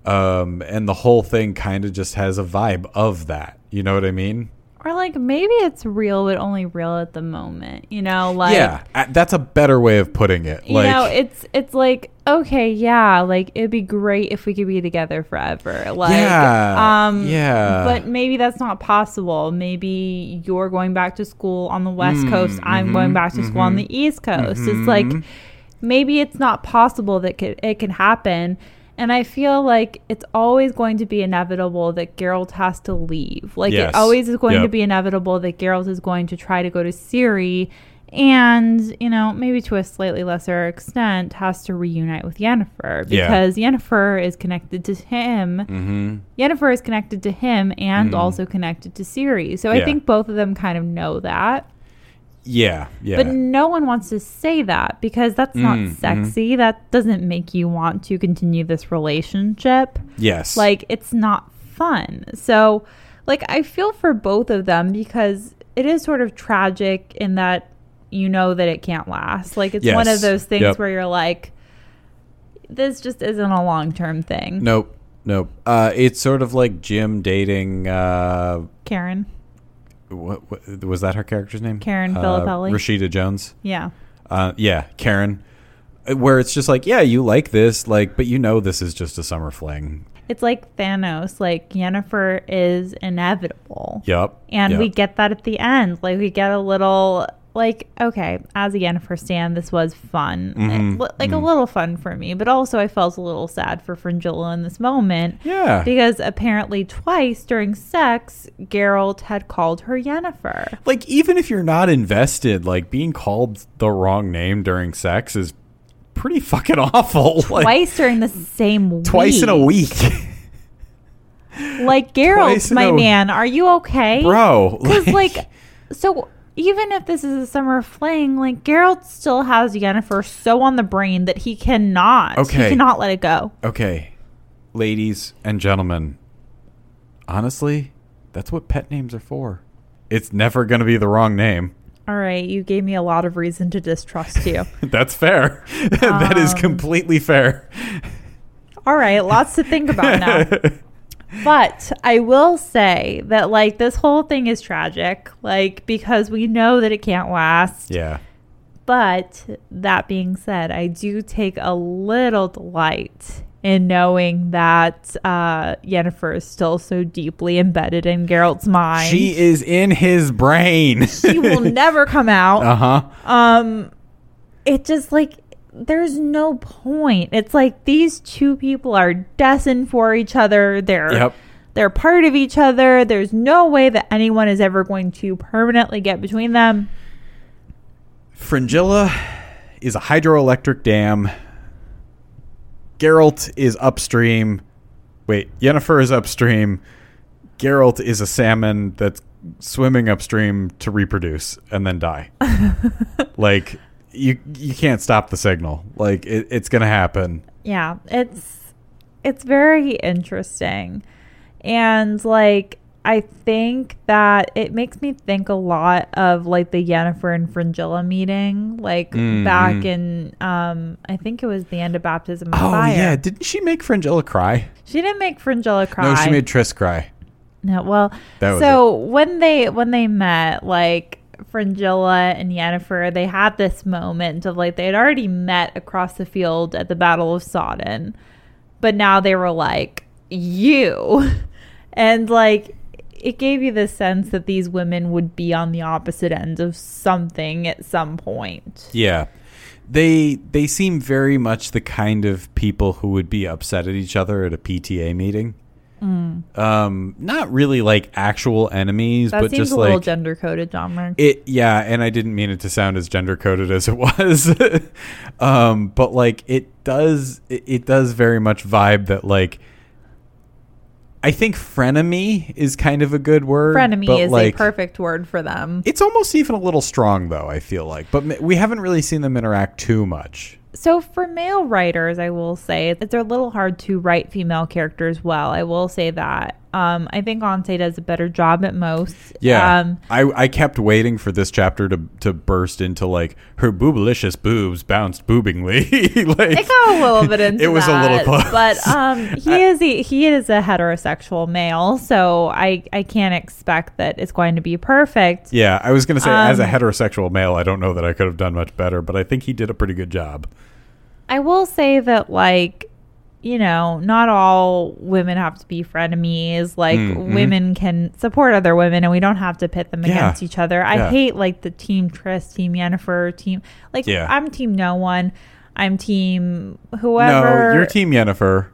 um and the whole thing kind of just has a vibe of that you know what i mean Or like maybe it's real, but only real at the moment. You know, like yeah that's a better way of putting it you like know, it's it's like okay, yeah, like it'd be great if we could be together forever. Like, Yeah, um, yeah. but maybe that's not possible. Maybe you're going back to school on the West Mm, Coast. I'm going back to school on the East Coast. It's like mhm. maybe it's not possible that could, it can happen. And I feel like it's always going to be inevitable that Geralt has to leave. Like Yes. it always is going to be inevitable that Geralt is going to try to go to Ciri and, you know, maybe to a slightly lesser extent has to reunite with Yennefer Yeah. because Yennefer is connected to him. Mm-hmm. Yennefer is connected to him and Mhm. also connected to Ciri. So I Yeah. think both of them kind of know that. Yeah, yeah. But no one wants to say that because that's not Mm, mhm. sexy. That doesn't make you want to continue this relationship. yes. Like, it's not fun. So, like, I feel for both of them because it is sort of tragic in that you know that it can't last. Like, it's one of those things Yep. where you're like, this just isn't a long term thing. Nope. Nope. Uh, it's sort of like Jim dating. Uh, Karen. What, what was that her character's name? Karen uh, Filippelli. Rashida Jones. Yeah. Uh, yeah, Karen. Uh, Where it's just like, yeah, you like this, like, but you know this is just a summer fling. It's like Thanos. Like, Yennefer is inevitable. Yep. And yup. we get that at the end. Like we get a little like okay, as a Yennefer stan, this was fun. Mhm, It- like a mhm. little fun for me, but also I felt a little sad for Fringilla in this moment. Yeah. Because apparently twice during sex, Geralt had called her Yennefer. like even if you're not invested, like being called the wrong name during sex is pretty fucking *laughs* awful. Like, Twice during the same week. twice in a week, Like *laughs* Geralt, my man, are you okay? bro. *laughs* Because like, so even if this is a summer fling, like Geralt still has Yennefer so on the brain that he cannot, Okay. he cannot let it go. okay, ladies and gentlemen, honestly, that's what pet names are for. It's never going to be the wrong name. All right, you gave me a lot of reason to distrust you. *laughs* That's fair. *laughs* that is Um, completely fair. All right, lots to think about now. *laughs* But I will say that like this whole thing is tragic, like because we know that it can't last. yeah. But that being said, I do take a little delight in knowing that uh, Yennefer is still so deeply embedded in Geralt's mind. She is in his brain. She will *laughs* never come out. uh huh. um it just like there's no point it's like these two people are destined for each other they're Yep. they're part of each other there's no way that anyone is ever going to permanently get between them Fringilla is a hydroelectric dam. Geralt is upstream. Wait, Yennefer is upstream. Geralt is a salmon that's swimming upstream to reproduce and then die. *laughs* like you you can't stop the signal. Like it, it's gonna happen. yeah it's it's very interesting and like i think that it makes me think a lot of like the Yennefer and Fringilla meeting like Mhm. back in um i think it was the end of baptism of Oh fire yeah, didn't she make Fringilla cry? she didn't make Fringilla cry No, she made Triss cry. No, well, so when they when they met, like Fringilla and Yennefer, they had this moment of like they had already met across the field at the Battle of Sodden, but now they were like you, *laughs* and like it gave you the sense that these women would be on the opposite end of something at some point. Yeah. They they seem very much the kind of people who would be upset at each other at a PTA meeting. Um, not really like actual enemies, Mm. That but seems just a little like gender coded, John Mark. it. Yeah, and I didn't mean it to sound as gender coded as it *laughs* was. um, but like it does, it, it does very much vibe that like. I think frenemy is kind of a good word. Frenemy but, is like, a perfect word for them. It's almost even a little strong, though. I feel like, but we haven't really seen them interact too much. So for male writers, I will say it's a little hard to write female characters well. I will say that. Um, I think Andrzej does a better job at most. Yeah, Um, I, I kept waiting for this chapter to to burst into like her boobalicious boobs bounced boobingly. *laughs* like, it got a little bit into It was a little close. but um, *laughs* he is a, he is a heterosexual male, so I I can't expect that it's going to be perfect. yeah, I was gonna say as a Um, heterosexual male, I don't know that I could have done much better, but I think he did a pretty good job. I will say that like you know, not all women have to be frenemies. Like Mm, mhm. women can support other women, and we don't have to pit them Yeah. against each other. I Yeah. hate like the team Triss, team Yennefer, team like Yeah. I'm team no one. I'm team whoever. No, you're Team Yennefer.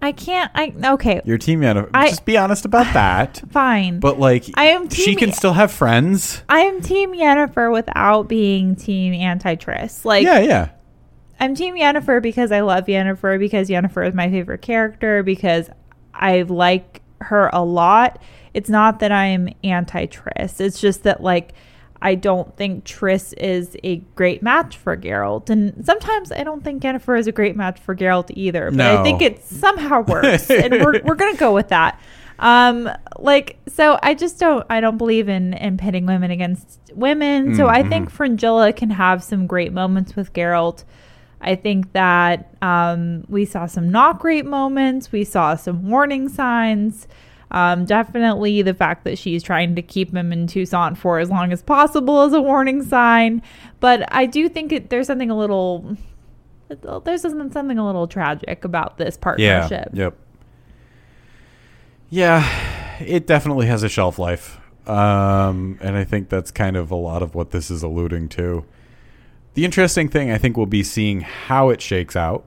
I can't. I okay. You're team Yennefer. I- Just be honest about that. *laughs* Fine. But like, I am she can still have friends. I am Team Yennefer without being Team Anti-Triss. Like, yeah, yeah. I'm Team Yennefer because I love Yennefer because Yennefer is my favorite character because I like her a lot. It's not that I'm anti-Triss. It's just that like I don't think Triss is a great match for Geralt, and sometimes I don't think Yennefer is a great match for Geralt either. But I think it somehow works, *laughs* and we're we're gonna go with that. Um, like so, I just don't I don't believe in in pitting women against women. So I think Fringilla can have some great moments with Geralt. I think that um, we saw some not great moments. We saw some warning signs. Um, definitely the fact that she's trying to keep him in Toussaint for as long as possible is a warning sign. But I do think it, there's something a little there's something something a little tragic about this partnership. Yeah. Yep. Yeah, it definitely has a shelf life. Um, and I think that's kind of a lot of what this is alluding to. The interesting thing, I think, will be seeing how it shakes out.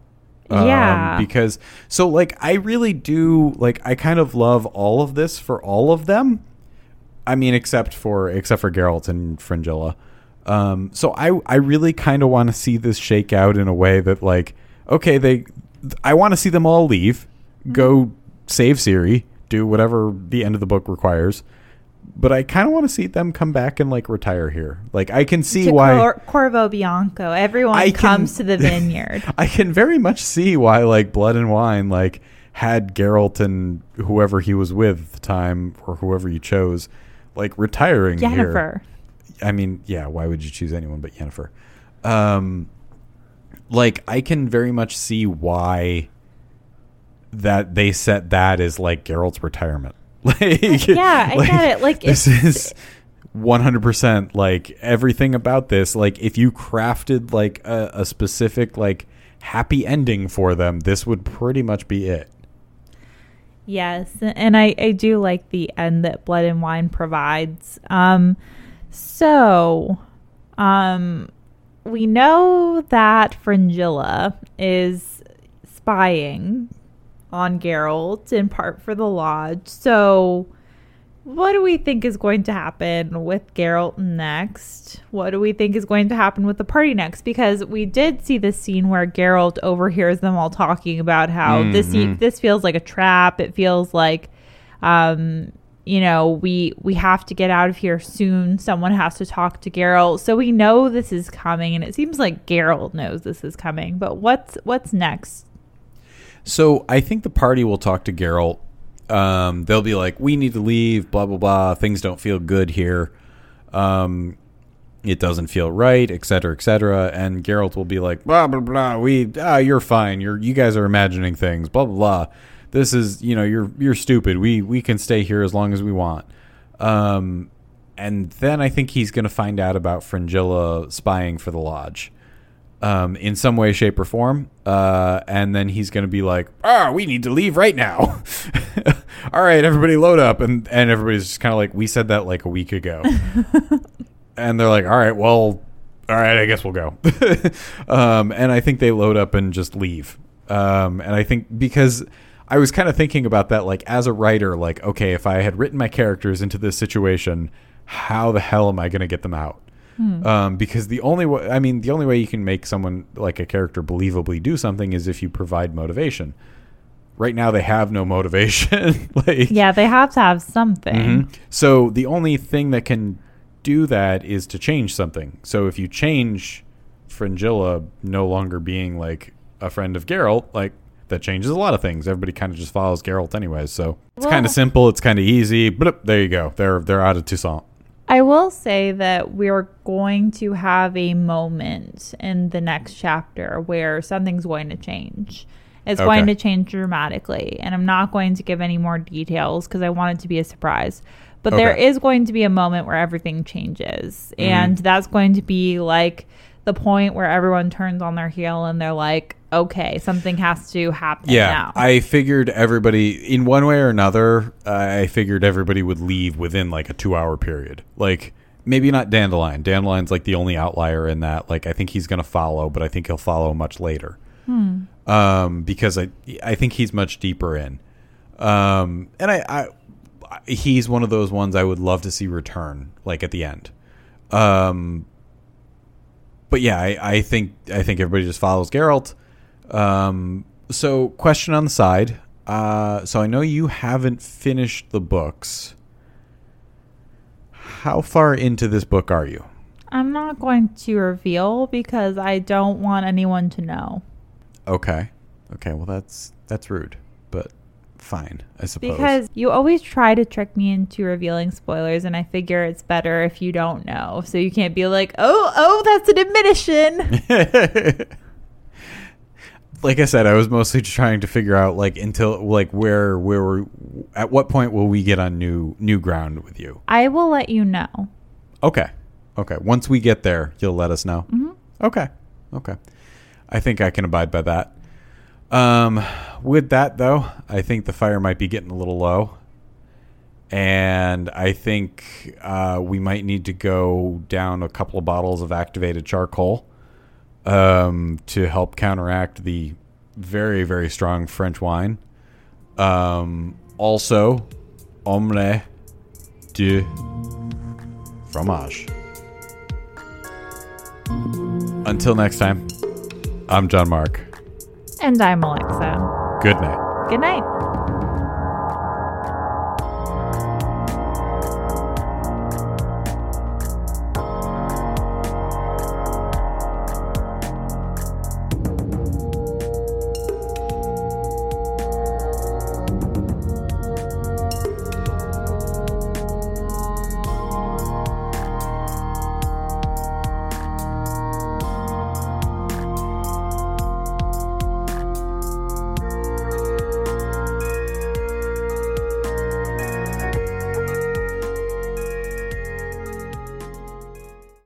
Um, Yeah. Because, so, like, I really do, like, I kind of love all of this for all of them. I mean, except for except for Geralt and Fringilla. Um, so I I really kind of want to see this shake out in a way that like okay they I want to see them all leave, go save Ciri, do whatever the end of the book requires. But I kind of want to see them come back and like retire here. Like I can see To why Cor- Corvo Bianco, everyone I can- comes to the *laughs* vineyard. I can very much see why like Blood and Wine like had Geralt and whoever he was with at the time or whoever you chose like retiring here. Yennefer. I mean, yeah, why would you choose anyone but Yennefer? Um, like, I can very much see why that they set that as like Geralt's retirement. *laughs* Like, Yeah, I get it. Like, this is one hundred percent like everything about this. Like, if you crafted like a, a specific like happy ending for them, this would pretty much be it. Yes, and I, I do like the end that Blood and Wine provides. Um, so, um, we know that Fringilla is spying on Geralt in part for the Lodge. So, what do we think is going to happen with Geralt next? What do we think is going to happen with the party next? Because we did see this scene where Geralt overhears them all talking about how this Mhm. this feels like a trap. It feels like, um, you know, we we have to get out of here soon. Someone has to talk to Geralt, so we know this is coming, and it seems like Geralt knows this is coming. But what's what's next? So I think the party will talk to Geralt. Um, they'll be like, "We need to leave." Blah blah blah. Things don't feel good here. Um, it doesn't feel right, etc., cetera, et cetera. And Geralt will be like, "Blah blah blah. We ah, you're fine. You're you guys are imagining things. Blah blah blah. This is you know you're you're stupid. We we can stay here as long as we want." Um, and then I think he's going to find out about Fringilla spying for the lodge um, in some way, shape, or form. Uh, and then he's going to be like, "Ah, we need to leave right now." *laughs* All right, everybody, load up, and and everybody's just kind of like, "We said that like a week ago," *laughs* and they're like, "All right, well, all right, I guess we'll go." *laughs* um, and I think they load up and just leave. Um, and I think because I was kind of thinking about that, like as a writer, like okay, if I had written my characters into this situation, how the hell am I going to get them out? Um, because the only way, I mean, the only way you can make someone like a character believably do something is if you provide motivation. Right now, they have no motivation. *laughs* like, Yeah, they have to have something. Mhm. So the only thing that can do that is to change something. So if you change Fringilla no longer being like a friend of Geralt, like that changes a lot of things. Everybody kind of just follows Geralt anyways. So it's kind of simple. It's kind of easy. But there you go. They're they're out of Toussaint. I will say that we're going to have a moment in the next chapter where something's going to change. It's Okay. going to change dramatically. And I'm not going to give any more details because I want it to be a surprise. But there Okay. is going to be a moment where everything changes. Mm-hmm. And that's going to be like the point where everyone turns on their heel and they're like, okay, something has to happen Yeah, now. I figured everybody, in one way or another, I figured everybody would leave within like a two-hour period. Like maybe not Dandelion. Dandelion's like the only outlier in that. Like I think he's going to follow, but I think he'll follow much later. um, because I I think he's much deeper in, um, and I, I he's one of those ones I would love to see return like at the end. Um, but yeah, I, I think I think everybody just follows Geralt. Um, so question on the side. Uh, so I know you haven't finished the books. How far into this book are you? I'm not going to reveal because I don't want anyone to know. Okay. Okay. Well, that's that's rude, but fine, I suppose. Because you always try to trick me into revealing spoilers, and I figure it's better if you don't know. So you can't be like, oh, oh, that's an admission. *laughs* like I said, I was mostly trying to figure out like until like where where we're, at what point will we get on new new ground with you? I will let you know. Okay. Okay. Once we get there, you'll let us know. Mhm. Okay. Okay. I think I can abide by that. Um, with that though, I think the fire might be getting a little low, and I think uh, we might need to go down a couple of bottles of activated charcoal um, to help counteract the very very strong French wine. Um, also, omelette de fromage. Until next time, I'm John Mark. And I'm Alexa. Good night. Good night.